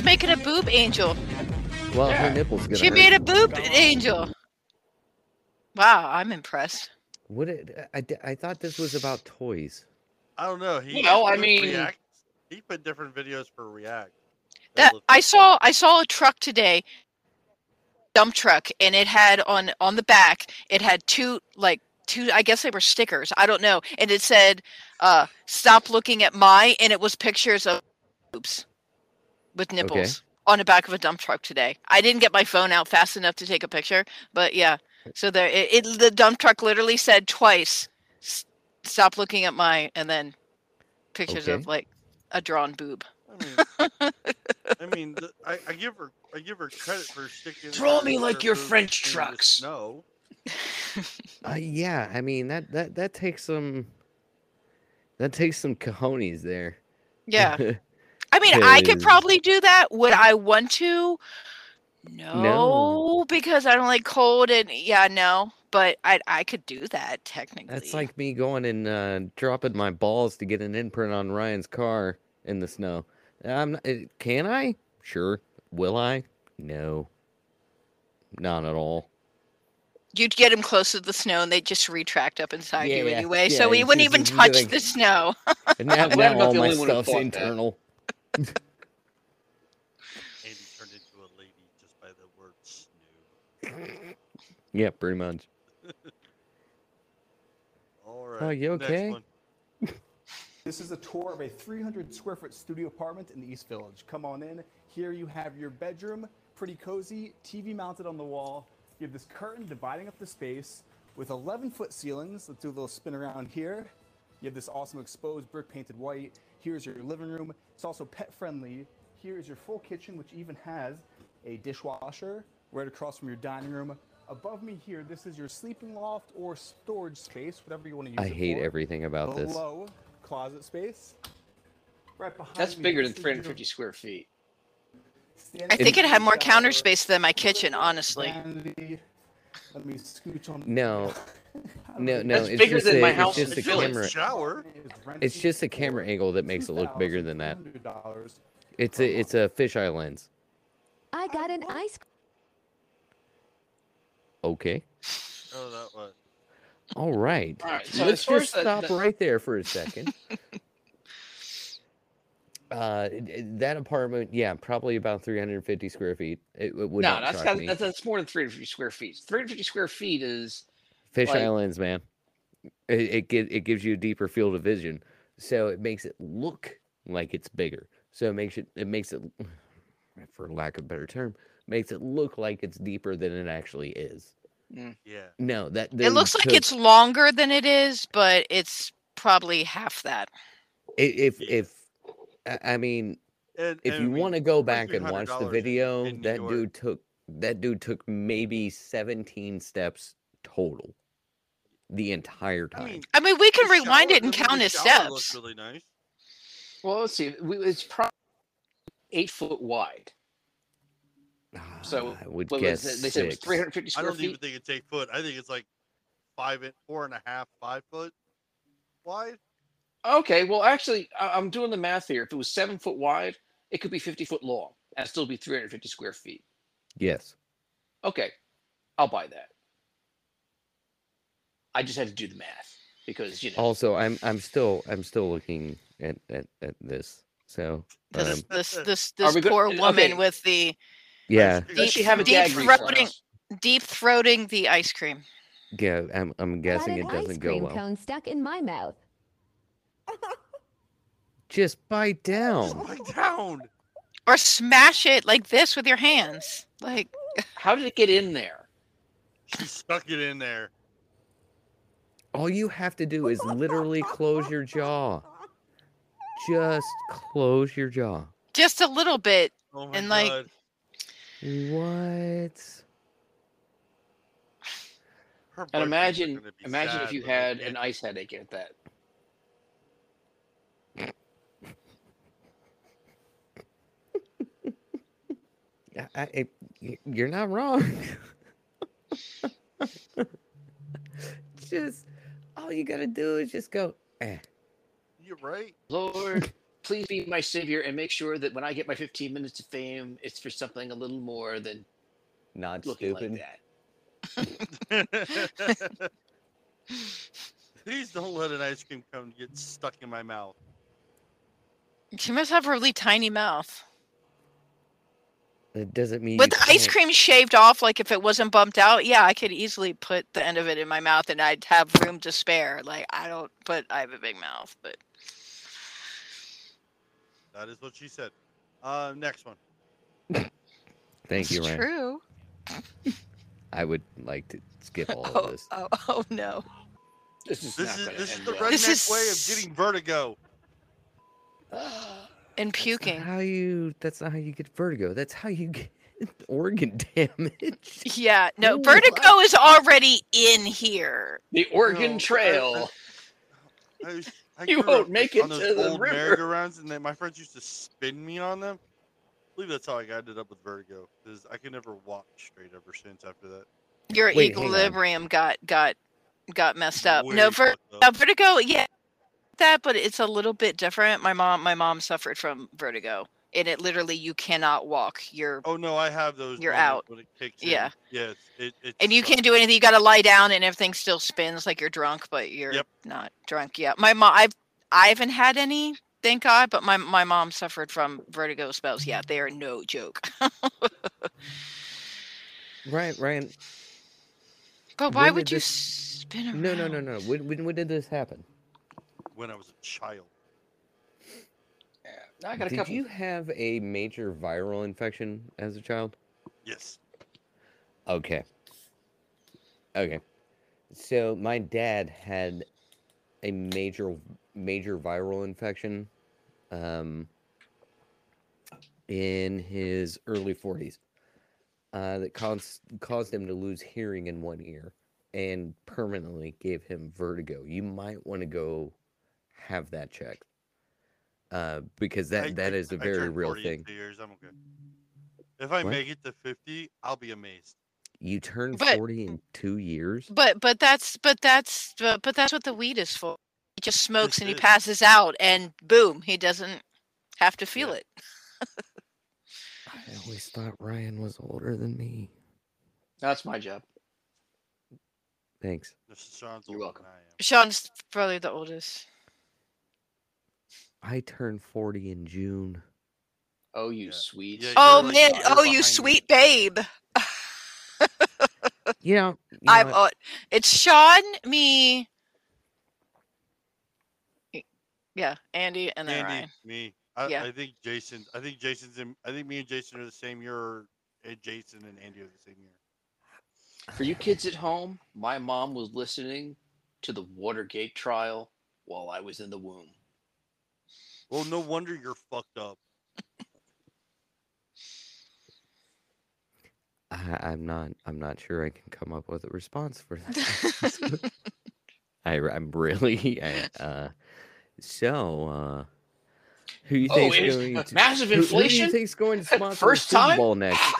[SPEAKER 4] making a boob angel.
[SPEAKER 3] well
[SPEAKER 5] Yeah.
[SPEAKER 3] her nipples gonna
[SPEAKER 4] She
[SPEAKER 3] hurt.
[SPEAKER 4] made a boob angel. Wow, I'm impressed.
[SPEAKER 3] what it, I thought this was about toys
[SPEAKER 2] I don't know. He
[SPEAKER 5] Well, I mean-
[SPEAKER 2] React, he put different videos for React.
[SPEAKER 4] That
[SPEAKER 2] looked
[SPEAKER 4] I saw I saw a truck today, dump truck, and it had on on the back it had two like two I guess they were stickers I don't know, and it said, uh, "Stop looking at my," and it was pictures of boobs with nipples on the back of a dump truck today. I didn't get my phone out fast enough to take a picture, but yeah. So there, it, it the dump truck literally said twice, "Stop looking at my," and then pictures
[SPEAKER 3] Okay.
[SPEAKER 4] of like a drawn boob.
[SPEAKER 2] I mean, I mean, the, I, I give her, I give her credit for sticking.
[SPEAKER 5] Draw me like your French trucks.
[SPEAKER 2] No.
[SPEAKER 3] Uh, yeah, I mean that that that takes some that takes some cojones there.
[SPEAKER 4] Yeah. I mean, I could probably do that. Would I want to? No, because I don't like cold and yeah, no. But I I could do that technically.
[SPEAKER 3] That's like me going and uh, dropping my balls to get an imprint on Ryan's car in the snow. I'm not, uh, can I? Sure. Will I? No. Not at all.
[SPEAKER 4] You'd get him close to the snow and they'd just retract up inside you anyway.
[SPEAKER 3] yeah,
[SPEAKER 4] so we
[SPEAKER 3] it's
[SPEAKER 4] wouldn't even touch
[SPEAKER 3] like-
[SPEAKER 4] the snow.
[SPEAKER 3] And now,
[SPEAKER 5] I'm
[SPEAKER 3] now all my
[SPEAKER 5] only one
[SPEAKER 3] stuff's
[SPEAKER 5] thought that.
[SPEAKER 3] Internal.
[SPEAKER 2] Andy turned into a lady just by the word snoo.
[SPEAKER 3] Yeah, pretty much.
[SPEAKER 2] All right.
[SPEAKER 3] Oh, you
[SPEAKER 2] next
[SPEAKER 3] okay?
[SPEAKER 2] one.
[SPEAKER 12] This is a tour of a 300 square foot studio apartment in the East Village. Come on in. Here you have your bedroom, pretty cozy, TV mounted on the wall. You have this curtain dividing up the space with 11 foot ceilings. Let's do a little spin around here. You have this awesome exposed brick painted white. Here's your living room. It's also pet friendly. Here is your full kitchen, which even has a dishwasher right across from your dining room. Above me here, this is your sleeping loft or storage space, whatever you want to use
[SPEAKER 3] I
[SPEAKER 12] it
[SPEAKER 3] hate
[SPEAKER 12] for.
[SPEAKER 3] everything about this.
[SPEAKER 12] Below, closet space. Right behind
[SPEAKER 5] That's
[SPEAKER 12] me,
[SPEAKER 5] bigger than
[SPEAKER 12] this is your
[SPEAKER 5] 350 square feet.
[SPEAKER 4] I think it had more counter space than my kitchen, honestly.
[SPEAKER 12] vanity. Let me scooch on.
[SPEAKER 3] No. No, no,
[SPEAKER 5] That's
[SPEAKER 3] it's
[SPEAKER 5] bigger
[SPEAKER 3] just
[SPEAKER 5] than
[SPEAKER 3] a,
[SPEAKER 5] my
[SPEAKER 3] it's
[SPEAKER 5] house
[SPEAKER 3] just a
[SPEAKER 5] Philly.
[SPEAKER 3] camera.
[SPEAKER 2] Shower.
[SPEAKER 3] It's just a camera angle that makes it look bigger than that.
[SPEAKER 12] $2,200.
[SPEAKER 3] It's a it's a fisheye lens.
[SPEAKER 11] I got an ice
[SPEAKER 3] Okay.
[SPEAKER 2] Oh, that was.
[SPEAKER 3] All right.
[SPEAKER 5] All right, so
[SPEAKER 3] Let's
[SPEAKER 5] far
[SPEAKER 3] just
[SPEAKER 5] as the-
[SPEAKER 3] stop
[SPEAKER 5] the-
[SPEAKER 3] right there for a second. uh, it- it- that apartment, yeah, probably about 350 square feet. It, it would
[SPEAKER 5] no,
[SPEAKER 3] not
[SPEAKER 5] that's,
[SPEAKER 3] shock
[SPEAKER 5] got,
[SPEAKER 3] me.
[SPEAKER 5] that's that's more than 350 square feet. 350 square feet is
[SPEAKER 3] Fish
[SPEAKER 5] like-
[SPEAKER 3] lens, man. It it, gi- it gives you a deeper field of vision, so it makes it look like it's bigger. So it makes it it makes it, for lack of a better term, makes it look like it's deeper than it actually is. Mm.
[SPEAKER 2] Yeah.
[SPEAKER 3] No, that
[SPEAKER 4] It
[SPEAKER 3] then
[SPEAKER 4] looks like it's longer than it is, but it's probably half that.
[SPEAKER 3] i- if if I- I mean
[SPEAKER 2] And,
[SPEAKER 3] if
[SPEAKER 2] and
[SPEAKER 3] you want to go back and watch the video, that
[SPEAKER 2] York.
[SPEAKER 3] dude took that dude took maybe 17 steps total the entire
[SPEAKER 2] I
[SPEAKER 3] time.
[SPEAKER 2] mean,
[SPEAKER 4] I mean, we can rewind
[SPEAKER 2] shower-
[SPEAKER 4] it and count
[SPEAKER 2] the
[SPEAKER 4] his steps.
[SPEAKER 2] really nice.
[SPEAKER 5] well, let's see. It's probably eight foot wide. So ah,
[SPEAKER 3] I would
[SPEAKER 5] what was
[SPEAKER 3] guess
[SPEAKER 5] it? They said it was
[SPEAKER 3] six.
[SPEAKER 5] 350
[SPEAKER 2] I don't even think it's eight foot. I think it's like five, in, four and a half, five foot wide.
[SPEAKER 5] Okay, well, actually, I- I'm doing the math here. If it was seven foot wide, it could be 50 foot long and still be 350 square feet.
[SPEAKER 3] Yes.
[SPEAKER 5] Okay, I'll buy that. I just had to do the math because you know.
[SPEAKER 3] Also, I'm I'm still I'm still looking at at, at this. So
[SPEAKER 4] This
[SPEAKER 3] um,
[SPEAKER 4] this this
[SPEAKER 5] Are
[SPEAKER 4] this
[SPEAKER 5] we go-
[SPEAKER 4] poor
[SPEAKER 5] okay.
[SPEAKER 4] woman with the
[SPEAKER 3] yeah,
[SPEAKER 2] Does
[SPEAKER 5] Does she have a
[SPEAKER 4] deep
[SPEAKER 5] gag reflex?
[SPEAKER 4] throating deep throating the ice cream.
[SPEAKER 3] yeah, I'm I'm guessing it doesn't go
[SPEAKER 11] cream
[SPEAKER 3] well.
[SPEAKER 11] cone stuck in my mouth.
[SPEAKER 3] Just bite down.
[SPEAKER 2] Lie down.
[SPEAKER 4] Or smash it like this with your hands. Like
[SPEAKER 5] How did it get in there?
[SPEAKER 2] She stuck it in there.
[SPEAKER 3] All you have to do is literally close your jaw. Just close your jaw.
[SPEAKER 4] just a little bit.
[SPEAKER 2] Oh my
[SPEAKER 4] And, like,
[SPEAKER 2] god.
[SPEAKER 3] What?
[SPEAKER 5] And imagine, imagine if you had an ice headache at that.
[SPEAKER 3] I, I, you're not wrong. just all you gotta do is just go. Eh.
[SPEAKER 2] You're right.
[SPEAKER 5] Lord, please be my savior and make sure that when I get my 15 minutes of fame, it's for something a little more than
[SPEAKER 3] Not
[SPEAKER 5] looking
[SPEAKER 3] stupid.
[SPEAKER 5] like that.
[SPEAKER 2] Please don't let an ice cream cone get stuck in my mouth.
[SPEAKER 4] She must have a really tiny mouth.
[SPEAKER 3] It doesn't mean
[SPEAKER 4] With the ice
[SPEAKER 3] can't-
[SPEAKER 4] cream shaved off, like if it wasn't bumped out, yeah, I could easily put the end of it in my mouth and I'd have room to spare. Like I don't but I have a big mouth, but
[SPEAKER 2] That is what she said. Uh, next one.
[SPEAKER 3] Thank you,
[SPEAKER 4] it's
[SPEAKER 3] Ryan.
[SPEAKER 4] true.
[SPEAKER 3] I would like to skip all
[SPEAKER 4] Oh,
[SPEAKER 3] of this.
[SPEAKER 4] oh, oh no.
[SPEAKER 5] This is
[SPEAKER 2] This
[SPEAKER 5] not
[SPEAKER 2] is
[SPEAKER 5] gonna
[SPEAKER 2] this is the redneck
[SPEAKER 4] This
[SPEAKER 2] way of getting vertigo.
[SPEAKER 4] And
[SPEAKER 3] That's
[SPEAKER 4] puking.
[SPEAKER 3] how you? That's not how you get vertigo. That's how you get. Organ damage.
[SPEAKER 4] Yeah, no,
[SPEAKER 3] Ooh,
[SPEAKER 4] Vertigo is already in here.
[SPEAKER 5] The Oregon
[SPEAKER 2] No,
[SPEAKER 5] Trail.
[SPEAKER 2] I, was- I
[SPEAKER 5] You won't make
[SPEAKER 2] on
[SPEAKER 5] it
[SPEAKER 2] those
[SPEAKER 5] to the
[SPEAKER 2] old
[SPEAKER 5] river.
[SPEAKER 2] merry-go-rounds, and then my friends used to spin me on them. I believe that's how I ended up with vertigo. Because I could never walk straight ever since after that.
[SPEAKER 4] Your
[SPEAKER 3] Wait,
[SPEAKER 4] equilibrium got got got messed up. no, ver-
[SPEAKER 2] up.
[SPEAKER 4] now vertigo, yeah, that, but it's a little bit different. My mom, my mom suffered from vertigo, and it literally you cannot walk. You're
[SPEAKER 2] Oh no, I have those.
[SPEAKER 4] You're out.
[SPEAKER 2] When it kicks in.
[SPEAKER 4] Yeah.
[SPEAKER 2] Yeah. It, it
[SPEAKER 4] and you
[SPEAKER 2] sucks.
[SPEAKER 4] can't do anything. You got to lie down, and everything still spins like you're drunk, but you're
[SPEAKER 2] Yep.
[SPEAKER 4] not drunk. Yeah, my mom, I've I haven't had any, thank God, but my my mom suffered from vertigo spells. Yeah, they are no joke.
[SPEAKER 3] right. Ryan.
[SPEAKER 4] but why would
[SPEAKER 3] did
[SPEAKER 4] you
[SPEAKER 3] this-
[SPEAKER 4] spin around?
[SPEAKER 3] No, no, no, no. When, when, when did this happen?
[SPEAKER 2] When I was a child.
[SPEAKER 5] I got a
[SPEAKER 3] Did
[SPEAKER 5] couple.
[SPEAKER 3] you have a major viral infection as a child?
[SPEAKER 2] Yes.
[SPEAKER 3] Okay. Okay. So my dad had a major major viral infection um in his early 40s uh that caused caused him to lose hearing in one ear and permanently gave him vertigo. You might want to go have that checked. Uh because that
[SPEAKER 2] I-
[SPEAKER 3] that
[SPEAKER 2] I-
[SPEAKER 3] is a
[SPEAKER 2] I
[SPEAKER 3] very
[SPEAKER 2] turned
[SPEAKER 3] real
[SPEAKER 2] 40
[SPEAKER 3] thing.
[SPEAKER 2] years. I'm okay. If I
[SPEAKER 3] What?
[SPEAKER 2] make it to 50, I'll be amazed.
[SPEAKER 3] You turn
[SPEAKER 4] But-
[SPEAKER 3] 40 in 2 years?
[SPEAKER 4] But but that's but that's but, but that's what the weed is for. He just smokes
[SPEAKER 2] This
[SPEAKER 4] and he passes out, and boom, he doesn't have to feel
[SPEAKER 2] Yeah.
[SPEAKER 4] it.
[SPEAKER 3] I always thought Ryan was older than me.
[SPEAKER 5] That's my job.
[SPEAKER 3] Thanks.
[SPEAKER 2] This is Sean's
[SPEAKER 5] You're welcome.
[SPEAKER 2] than I am.
[SPEAKER 4] Sean's probably the oldest.
[SPEAKER 3] I turned 40 in June.
[SPEAKER 5] Oh, you
[SPEAKER 2] Yeah.
[SPEAKER 5] sweet.
[SPEAKER 2] Yeah,
[SPEAKER 4] Oh
[SPEAKER 2] you're like
[SPEAKER 4] man! Oh, you
[SPEAKER 2] behind me.
[SPEAKER 4] sweet babe.
[SPEAKER 3] You know, you know
[SPEAKER 4] I'm.
[SPEAKER 3] what?
[SPEAKER 4] Uh, it's Sean, me. Yeah, Andy, and then
[SPEAKER 2] Andy,
[SPEAKER 4] Ryan.
[SPEAKER 2] me. I,
[SPEAKER 4] Yeah.
[SPEAKER 2] I think Jason. I think Jason's in. I think me and Jason are the same year. And Jason and Andy are the same year.
[SPEAKER 5] For you kids at home, my mom was listening to the Watergate trial while I was in the womb.
[SPEAKER 2] Well, no wonder you're fucked up.
[SPEAKER 3] I, I'm not. I'm not sure I can come up with a response for that. I, am really. I, uh, so, uh, who you
[SPEAKER 5] Oh,
[SPEAKER 3] think's going to
[SPEAKER 5] massive
[SPEAKER 3] who- Who, do
[SPEAKER 5] inflation?
[SPEAKER 3] you think's going to sponsor
[SPEAKER 5] First
[SPEAKER 3] the Super
[SPEAKER 5] time?
[SPEAKER 3] Bowl next?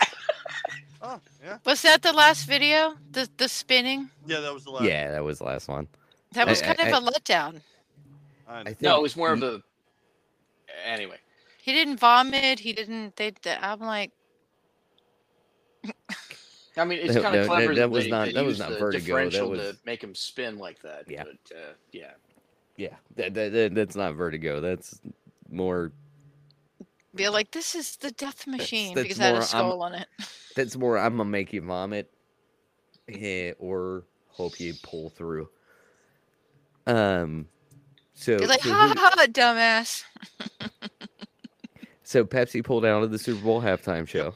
[SPEAKER 2] Oh yeah,
[SPEAKER 4] Was that the last video? The the spinning?
[SPEAKER 2] yeah. That was the last.
[SPEAKER 3] Yeah, that was the last one.
[SPEAKER 4] That
[SPEAKER 3] I-
[SPEAKER 4] was
[SPEAKER 3] I-
[SPEAKER 4] kind of a letdown.
[SPEAKER 2] I
[SPEAKER 3] I think
[SPEAKER 5] No, it was more of
[SPEAKER 3] y-
[SPEAKER 5] a. Anyway,
[SPEAKER 4] He didn't vomit. He didn't. They. they I'm like,
[SPEAKER 5] I mean, it's kind of
[SPEAKER 3] no,
[SPEAKER 5] clever
[SPEAKER 3] that
[SPEAKER 5] that,
[SPEAKER 3] was
[SPEAKER 5] they,
[SPEAKER 3] not-
[SPEAKER 5] they
[SPEAKER 3] that was not
[SPEAKER 5] the
[SPEAKER 3] vertigo, that
[SPEAKER 5] differential
[SPEAKER 3] was-
[SPEAKER 5] to make him spin like that.
[SPEAKER 3] Yeah.
[SPEAKER 5] But, uh, yeah.
[SPEAKER 3] Yeah, that, that, that that's not vertigo. That's more.
[SPEAKER 4] be like, this is the death machine
[SPEAKER 3] that's
[SPEAKER 4] because it had
[SPEAKER 3] more,
[SPEAKER 4] a skull on it.
[SPEAKER 3] That's more. I'm gonna make you vomit, eh, or hope you pull through. Um. So,
[SPEAKER 4] You're like,
[SPEAKER 3] so,
[SPEAKER 4] ha
[SPEAKER 3] who-
[SPEAKER 4] ha, ha, dumbass.
[SPEAKER 3] so Pepsi pulled out of the Super Bowl halftime show.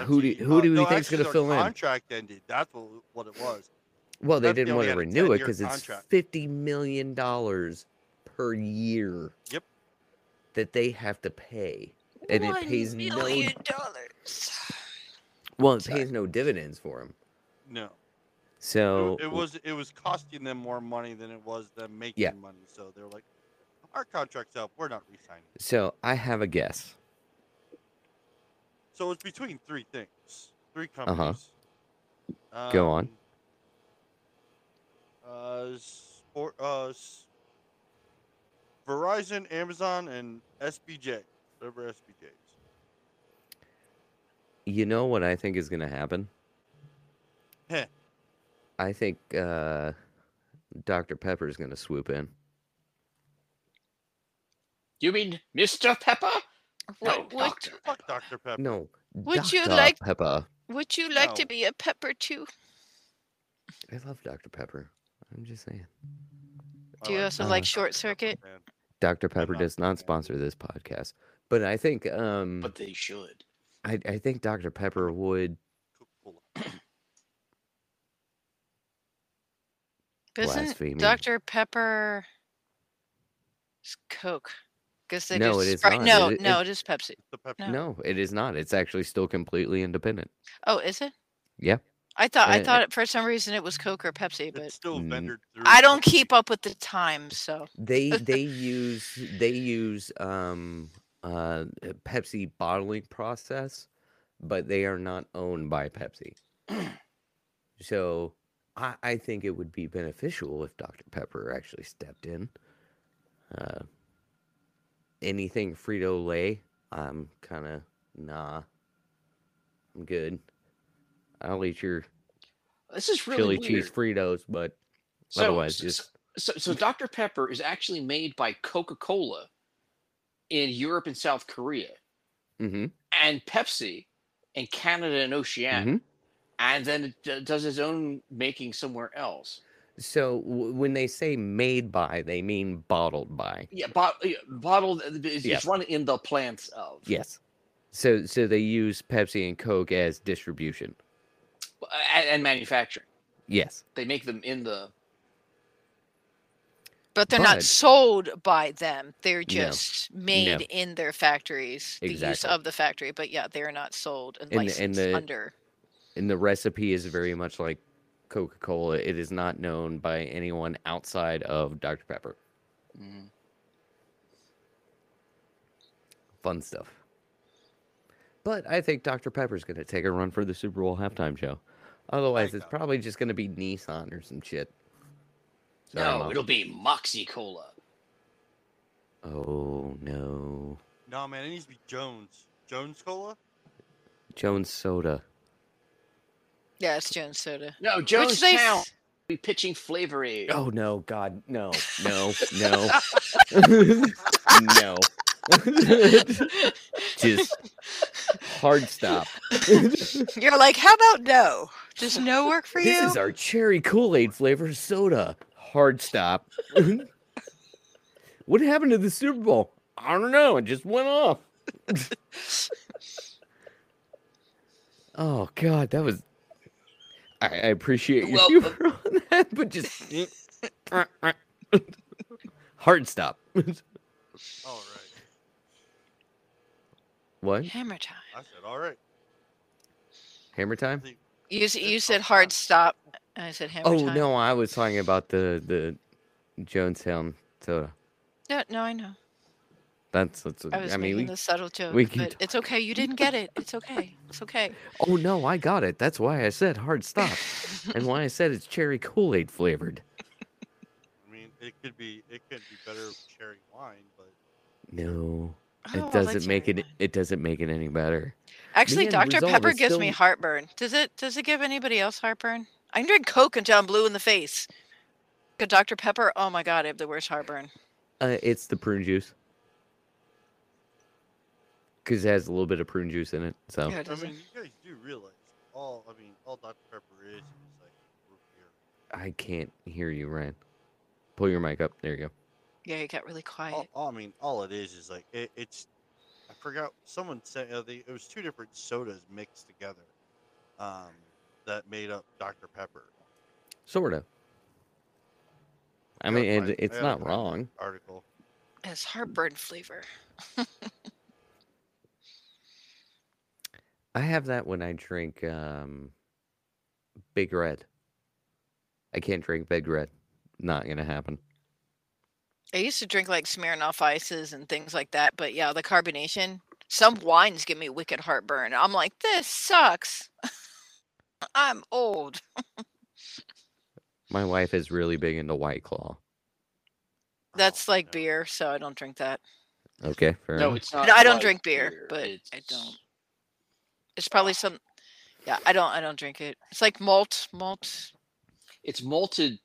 [SPEAKER 3] Who do
[SPEAKER 2] Pepsi-
[SPEAKER 3] who
[SPEAKER 2] uh,
[SPEAKER 3] do we
[SPEAKER 2] no,
[SPEAKER 3] think's
[SPEAKER 2] actually,
[SPEAKER 3] gonna
[SPEAKER 2] their
[SPEAKER 3] fill in?
[SPEAKER 2] Contract ended. That's what what it was.
[SPEAKER 3] Well, they
[SPEAKER 2] Pepsi
[SPEAKER 3] didn't want to renew it because it's fifty million dollars per year.
[SPEAKER 2] Yep.
[SPEAKER 3] That they have to pay, and it
[SPEAKER 4] One
[SPEAKER 3] pays no.
[SPEAKER 4] million dollars.
[SPEAKER 3] Well, it pays no dividends for them.
[SPEAKER 2] No. It-
[SPEAKER 3] So
[SPEAKER 2] it, was it was costing them more money than it was them making
[SPEAKER 3] Yeah.
[SPEAKER 2] money. So they're like, our contract's up. We're not resigning.
[SPEAKER 3] So I have a guess.
[SPEAKER 2] So it's between three things, three
[SPEAKER 3] Uh-huh.
[SPEAKER 2] companies.
[SPEAKER 3] Go on.
[SPEAKER 2] Um, Uh, sport, uh, Verizon, Amazon, and SBJ. Whatever SBJ is.
[SPEAKER 3] You know what I think is going to happen?
[SPEAKER 2] Heh.
[SPEAKER 3] I think uh, Dr. Pepper is going to swoop in.
[SPEAKER 5] You mean Mr. Pepper? No,
[SPEAKER 4] What would,
[SPEAKER 5] Doctor.
[SPEAKER 2] Fuck Dr. Pepper.
[SPEAKER 3] No,
[SPEAKER 4] Would you like-
[SPEAKER 3] Pepper?
[SPEAKER 4] would you like
[SPEAKER 2] No.
[SPEAKER 4] to be a pepper too?
[SPEAKER 3] I love Dr. Pepper. I'm just saying.
[SPEAKER 4] Do you also
[SPEAKER 3] Uh,
[SPEAKER 4] like short circuit?
[SPEAKER 3] Dr. Pepper does not sponsor this podcast, but I think um,
[SPEAKER 5] But they should.
[SPEAKER 3] I, I think Dr. Pepper would.
[SPEAKER 4] Isn't Dr. Pepper it's Coke? Because they
[SPEAKER 3] No,
[SPEAKER 4] do
[SPEAKER 3] it is
[SPEAKER 4] Sprite.
[SPEAKER 3] not.
[SPEAKER 4] No,
[SPEAKER 3] It-
[SPEAKER 4] no,
[SPEAKER 3] it-
[SPEAKER 4] it is Pepsi. No.
[SPEAKER 3] No, it is not. It's actually still completely independent.
[SPEAKER 4] Oh, is it?
[SPEAKER 3] Yeah.
[SPEAKER 4] I thought I thought it, for some reason it was Coke or Pepsi, but
[SPEAKER 2] still
[SPEAKER 3] vendor
[SPEAKER 4] I don't keep up with the times, so
[SPEAKER 3] They they use they use um uh Pepsi bottling process, but they are not owned by Pepsi. so I I think it would be beneficial if Dr. Pepper actually stepped in. Uh anything Frito Lay, I'm kind of nah. I'm good. I'll eat your
[SPEAKER 5] This is really
[SPEAKER 3] chili
[SPEAKER 5] weird.
[SPEAKER 3] cheese Fritos, but
[SPEAKER 5] So,
[SPEAKER 3] otherwise
[SPEAKER 5] so,
[SPEAKER 3] just
[SPEAKER 5] so, so Dr. Pepper is actually made by Coca Cola in Europe and South Korea,
[SPEAKER 3] hmm
[SPEAKER 5] and Pepsi in Canada and Oceania,
[SPEAKER 3] Mhm.
[SPEAKER 5] And then it does its own making somewhere else.
[SPEAKER 3] So w- when they say made by, they mean bottled by.
[SPEAKER 5] Yeah, bot- yeah, bottled. uh, It's,
[SPEAKER 3] Yeah.
[SPEAKER 5] run in the plants of.
[SPEAKER 3] Yes. So so they use Pepsi and Coke as distribution.
[SPEAKER 5] and, and manufacturing.
[SPEAKER 3] Yes.
[SPEAKER 5] They make them in the.
[SPEAKER 4] but they're not sold by them. They're
[SPEAKER 3] No.
[SPEAKER 4] just made
[SPEAKER 3] No.
[SPEAKER 4] in their factories, the use of the factory. But yeah, they're not sold and
[SPEAKER 3] And the-
[SPEAKER 4] licensed
[SPEAKER 3] and the
[SPEAKER 4] under.
[SPEAKER 3] And the recipe is very much like Coca-Cola. It is not known by anyone outside of Dr. Pepper. Mm-hmm. Fun stuff. But I think Dr. Pepper's going to take a run for the Super Bowl halftime show. Otherwise, it's probably just going to be Nissan or some shit. Sorry,
[SPEAKER 5] no,
[SPEAKER 3] Mom.
[SPEAKER 5] it'll be Moxie Cola.
[SPEAKER 3] Oh no.
[SPEAKER 2] No, man, it needs to be Jones. Jones Cola?
[SPEAKER 3] Jones Soda.
[SPEAKER 4] Yeah, it's Jones Soda.
[SPEAKER 5] No,
[SPEAKER 4] Which they
[SPEAKER 5] Jonestown.
[SPEAKER 4] s-
[SPEAKER 5] Be pitching Flavor Aid.
[SPEAKER 3] Oh no, God, no, no, no, no. Just hard stop.
[SPEAKER 4] You're like, how about no? Does no work for you?
[SPEAKER 3] This is our cherry Kool Aid flavored soda. Hard stop. what happened to the Super Bowl? I don't know. It just went off. oh God, that was. I, I appreciate your
[SPEAKER 5] Well,
[SPEAKER 3] humor on that, but just hard stop.
[SPEAKER 2] All right.
[SPEAKER 3] what?
[SPEAKER 4] Hammer time.
[SPEAKER 2] I said, all right.
[SPEAKER 3] Hammer time?
[SPEAKER 4] You s- you said hard stop. and I said hammer
[SPEAKER 3] Oh
[SPEAKER 4] time.
[SPEAKER 3] no, I was talking about the the Jonestown soda.
[SPEAKER 4] No, no, I know.
[SPEAKER 3] That's that's.
[SPEAKER 4] I was
[SPEAKER 3] I mean,
[SPEAKER 4] making
[SPEAKER 3] we,
[SPEAKER 4] the subtle joke,
[SPEAKER 3] we can
[SPEAKER 4] but it's okay. You didn't get it. It's okay. It's okay.
[SPEAKER 3] Oh no, I got it. That's why I said hard stop, and why I said it's cherry Kool Aid flavored.
[SPEAKER 2] I mean, it could be it could be better cherry wine, but
[SPEAKER 3] No,
[SPEAKER 4] Oh,
[SPEAKER 3] it doesn't make it. It doesn't make it any better.
[SPEAKER 4] Actually,
[SPEAKER 3] The
[SPEAKER 4] Dr.
[SPEAKER 3] result
[SPEAKER 4] Pepper
[SPEAKER 3] is
[SPEAKER 4] gives me heartburn. Does it? Does it give anybody else heartburn? I can drink Coke until I'm blue in the face. But Dr. Pepper, oh my god, I have the worst heartburn.
[SPEAKER 3] Uh, it's the prune juice because it has a little bit of prune juice in it. So
[SPEAKER 4] Yeah, it
[SPEAKER 2] I mean, you guys do realize all. I mean, all Dr Pepper is is like root beer.
[SPEAKER 3] I can't hear you, Ryan. Pull your mic up. There you go.
[SPEAKER 4] Yeah, you got really quiet.
[SPEAKER 2] All, all- I mean, all it is is like it, it's. I forgot someone said uh, they, it was two different sodas mixed together, um, that made up Dr Pepper.
[SPEAKER 3] Sorta. I
[SPEAKER 2] gotta
[SPEAKER 3] mean, and
[SPEAKER 2] find- I
[SPEAKER 3] it's
[SPEAKER 2] gotta
[SPEAKER 3] not wrong.
[SPEAKER 2] Article.
[SPEAKER 4] It's heartburn flavor.
[SPEAKER 3] I have that when I drink um, Big Red. I can't drink Big Red. Not gonna happen.
[SPEAKER 4] I used to drink like Smirnoff ices and things like that, but yeah, the carbonation. Some wines give me wicked heartburn. I'm like, this sucks. I'm old.
[SPEAKER 3] My wife is really big into White Claw.
[SPEAKER 4] That's like beer, so I don't drink that.
[SPEAKER 3] Okay, fair
[SPEAKER 5] No,
[SPEAKER 3] enough.
[SPEAKER 5] it's not.
[SPEAKER 4] No, I don't
[SPEAKER 5] like
[SPEAKER 4] drink beer, but I don't. It's probably some. Yeah, I don't. I don't drink it. It's like malt, malt,
[SPEAKER 5] It's malted,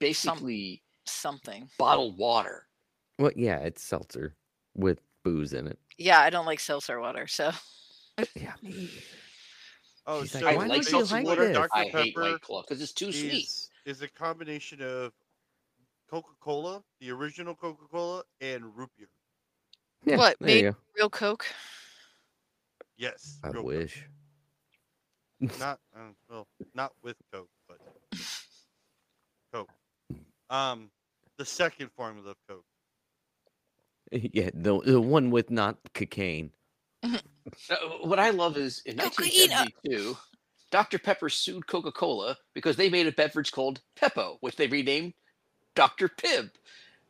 [SPEAKER 5] basically
[SPEAKER 4] something.
[SPEAKER 5] bottled water.
[SPEAKER 3] Well, yeah, it's seltzer with booze in it.
[SPEAKER 4] Yeah, I don't like seltzer water, so.
[SPEAKER 3] Uh, yeah.
[SPEAKER 2] Oh,
[SPEAKER 3] She's
[SPEAKER 2] so
[SPEAKER 3] like,
[SPEAKER 5] I like seltzer
[SPEAKER 3] like
[SPEAKER 5] water.
[SPEAKER 3] this?"
[SPEAKER 2] Dr
[SPEAKER 5] I hate
[SPEAKER 2] Pepper
[SPEAKER 5] White Claw because it's too
[SPEAKER 2] is,
[SPEAKER 5] sweet.
[SPEAKER 2] is a combination of Coca Cola, the original Coca Cola, and root beer.
[SPEAKER 3] Yeah,
[SPEAKER 4] what made real Coke?
[SPEAKER 2] Yes.
[SPEAKER 3] I
[SPEAKER 2] real Coke.
[SPEAKER 3] wish.
[SPEAKER 2] not uh, well, not with Coke, but Coke. Um, the second formula of Coke.
[SPEAKER 3] yeah, the the one with not cocaine.
[SPEAKER 5] Uh, what I love is in 1972, Dr. Pepper sued Coca Cola because they made a beverage called Peppo, which they renamed Dr. Pibb,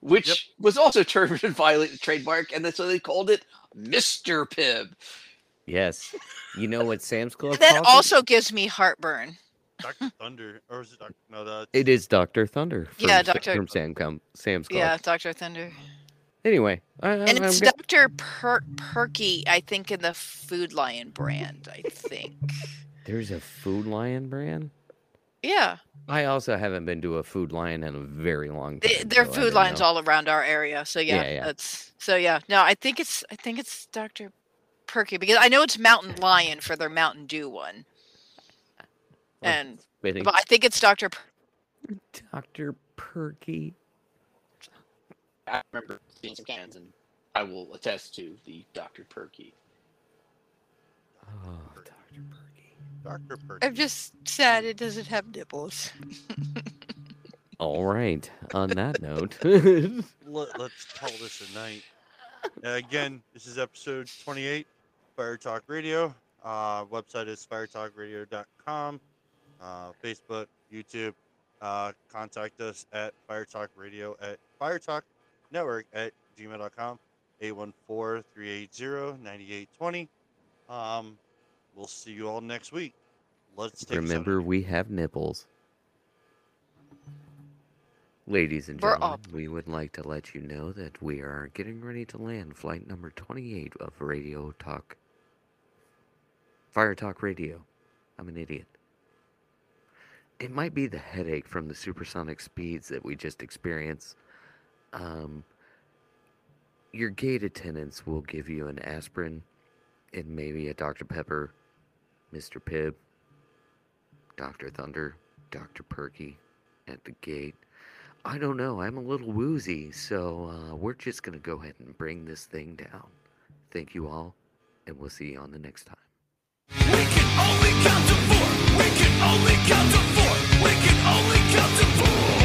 [SPEAKER 5] which was also termed and violated trademark, and then so they called it Mr. Pibb.
[SPEAKER 3] Yes. You know what Sam's Club
[SPEAKER 4] That
[SPEAKER 3] calls it?
[SPEAKER 4] also gives me heartburn.
[SPEAKER 2] Dr. Thunder, or is it Dr. No, that's
[SPEAKER 3] It is Doctor Thunder. From,
[SPEAKER 4] Yeah,
[SPEAKER 3] Sa-
[SPEAKER 4] Dr.
[SPEAKER 3] From Sam Com- Sam's Club.
[SPEAKER 4] Yeah, Doctor Thunder.
[SPEAKER 3] Anyway, I, I,
[SPEAKER 4] And
[SPEAKER 3] I'm
[SPEAKER 4] it's
[SPEAKER 3] go-
[SPEAKER 4] Dr. Per- Perky, I think, in the Food Lion brand. I think.
[SPEAKER 3] there's a Food Lion brand.
[SPEAKER 4] Yeah,
[SPEAKER 3] I also haven't been to a Food Lion in a very long time.
[SPEAKER 4] they, there are
[SPEAKER 3] so
[SPEAKER 4] food
[SPEAKER 3] didn't
[SPEAKER 4] lines
[SPEAKER 3] know.
[SPEAKER 4] all around our area. So yeah,
[SPEAKER 3] Yeah, yeah.
[SPEAKER 4] that's so yeah. No, I think it's I think it's Dr. Perky because I know it's Mountain Lion for their Mountain Dew one, and
[SPEAKER 3] fitting.
[SPEAKER 4] but I think it's Dr. Per-
[SPEAKER 3] Dr. Perky.
[SPEAKER 5] I remember seeing some cans, and I will attest to the Dr. Perky.
[SPEAKER 3] Oh,
[SPEAKER 2] Dr. Perky. Dr. Perky.
[SPEAKER 4] I'm just sad it doesn't have nipples.
[SPEAKER 3] All right. On that note,
[SPEAKER 2] Let, us call this a night. Uh, again, this is episode 28, Fire Talk Radio. Uh, website is firetalkradio.com. Uh, Facebook, YouTube. Uh, contact us at Fire Talk Radio at Fire Talk Network at gmail.com. 814-380-9820. Um, we'll see you all next week. Let's take us
[SPEAKER 3] remember we have nipples. Ladies and gentlemen, we would like to let you know that we are getting ready to land flight number 28 of Radio Talk. Fire Talk Radio. I'm an idiot. It might be the headache from the supersonic speeds that we just experienced. Um, your gate attendants will give you an aspirin and maybe a Dr. Pepper, Mr. Pibb, Dr. Thunder, Dr. Perky at the gate. I don't know. I'm a little woozy, so uh, we're just going to go ahead and bring this thing down. Thank you all, and we'll see you on the next time.
[SPEAKER 13] Only count to four. We can only count to four. We can only count to four.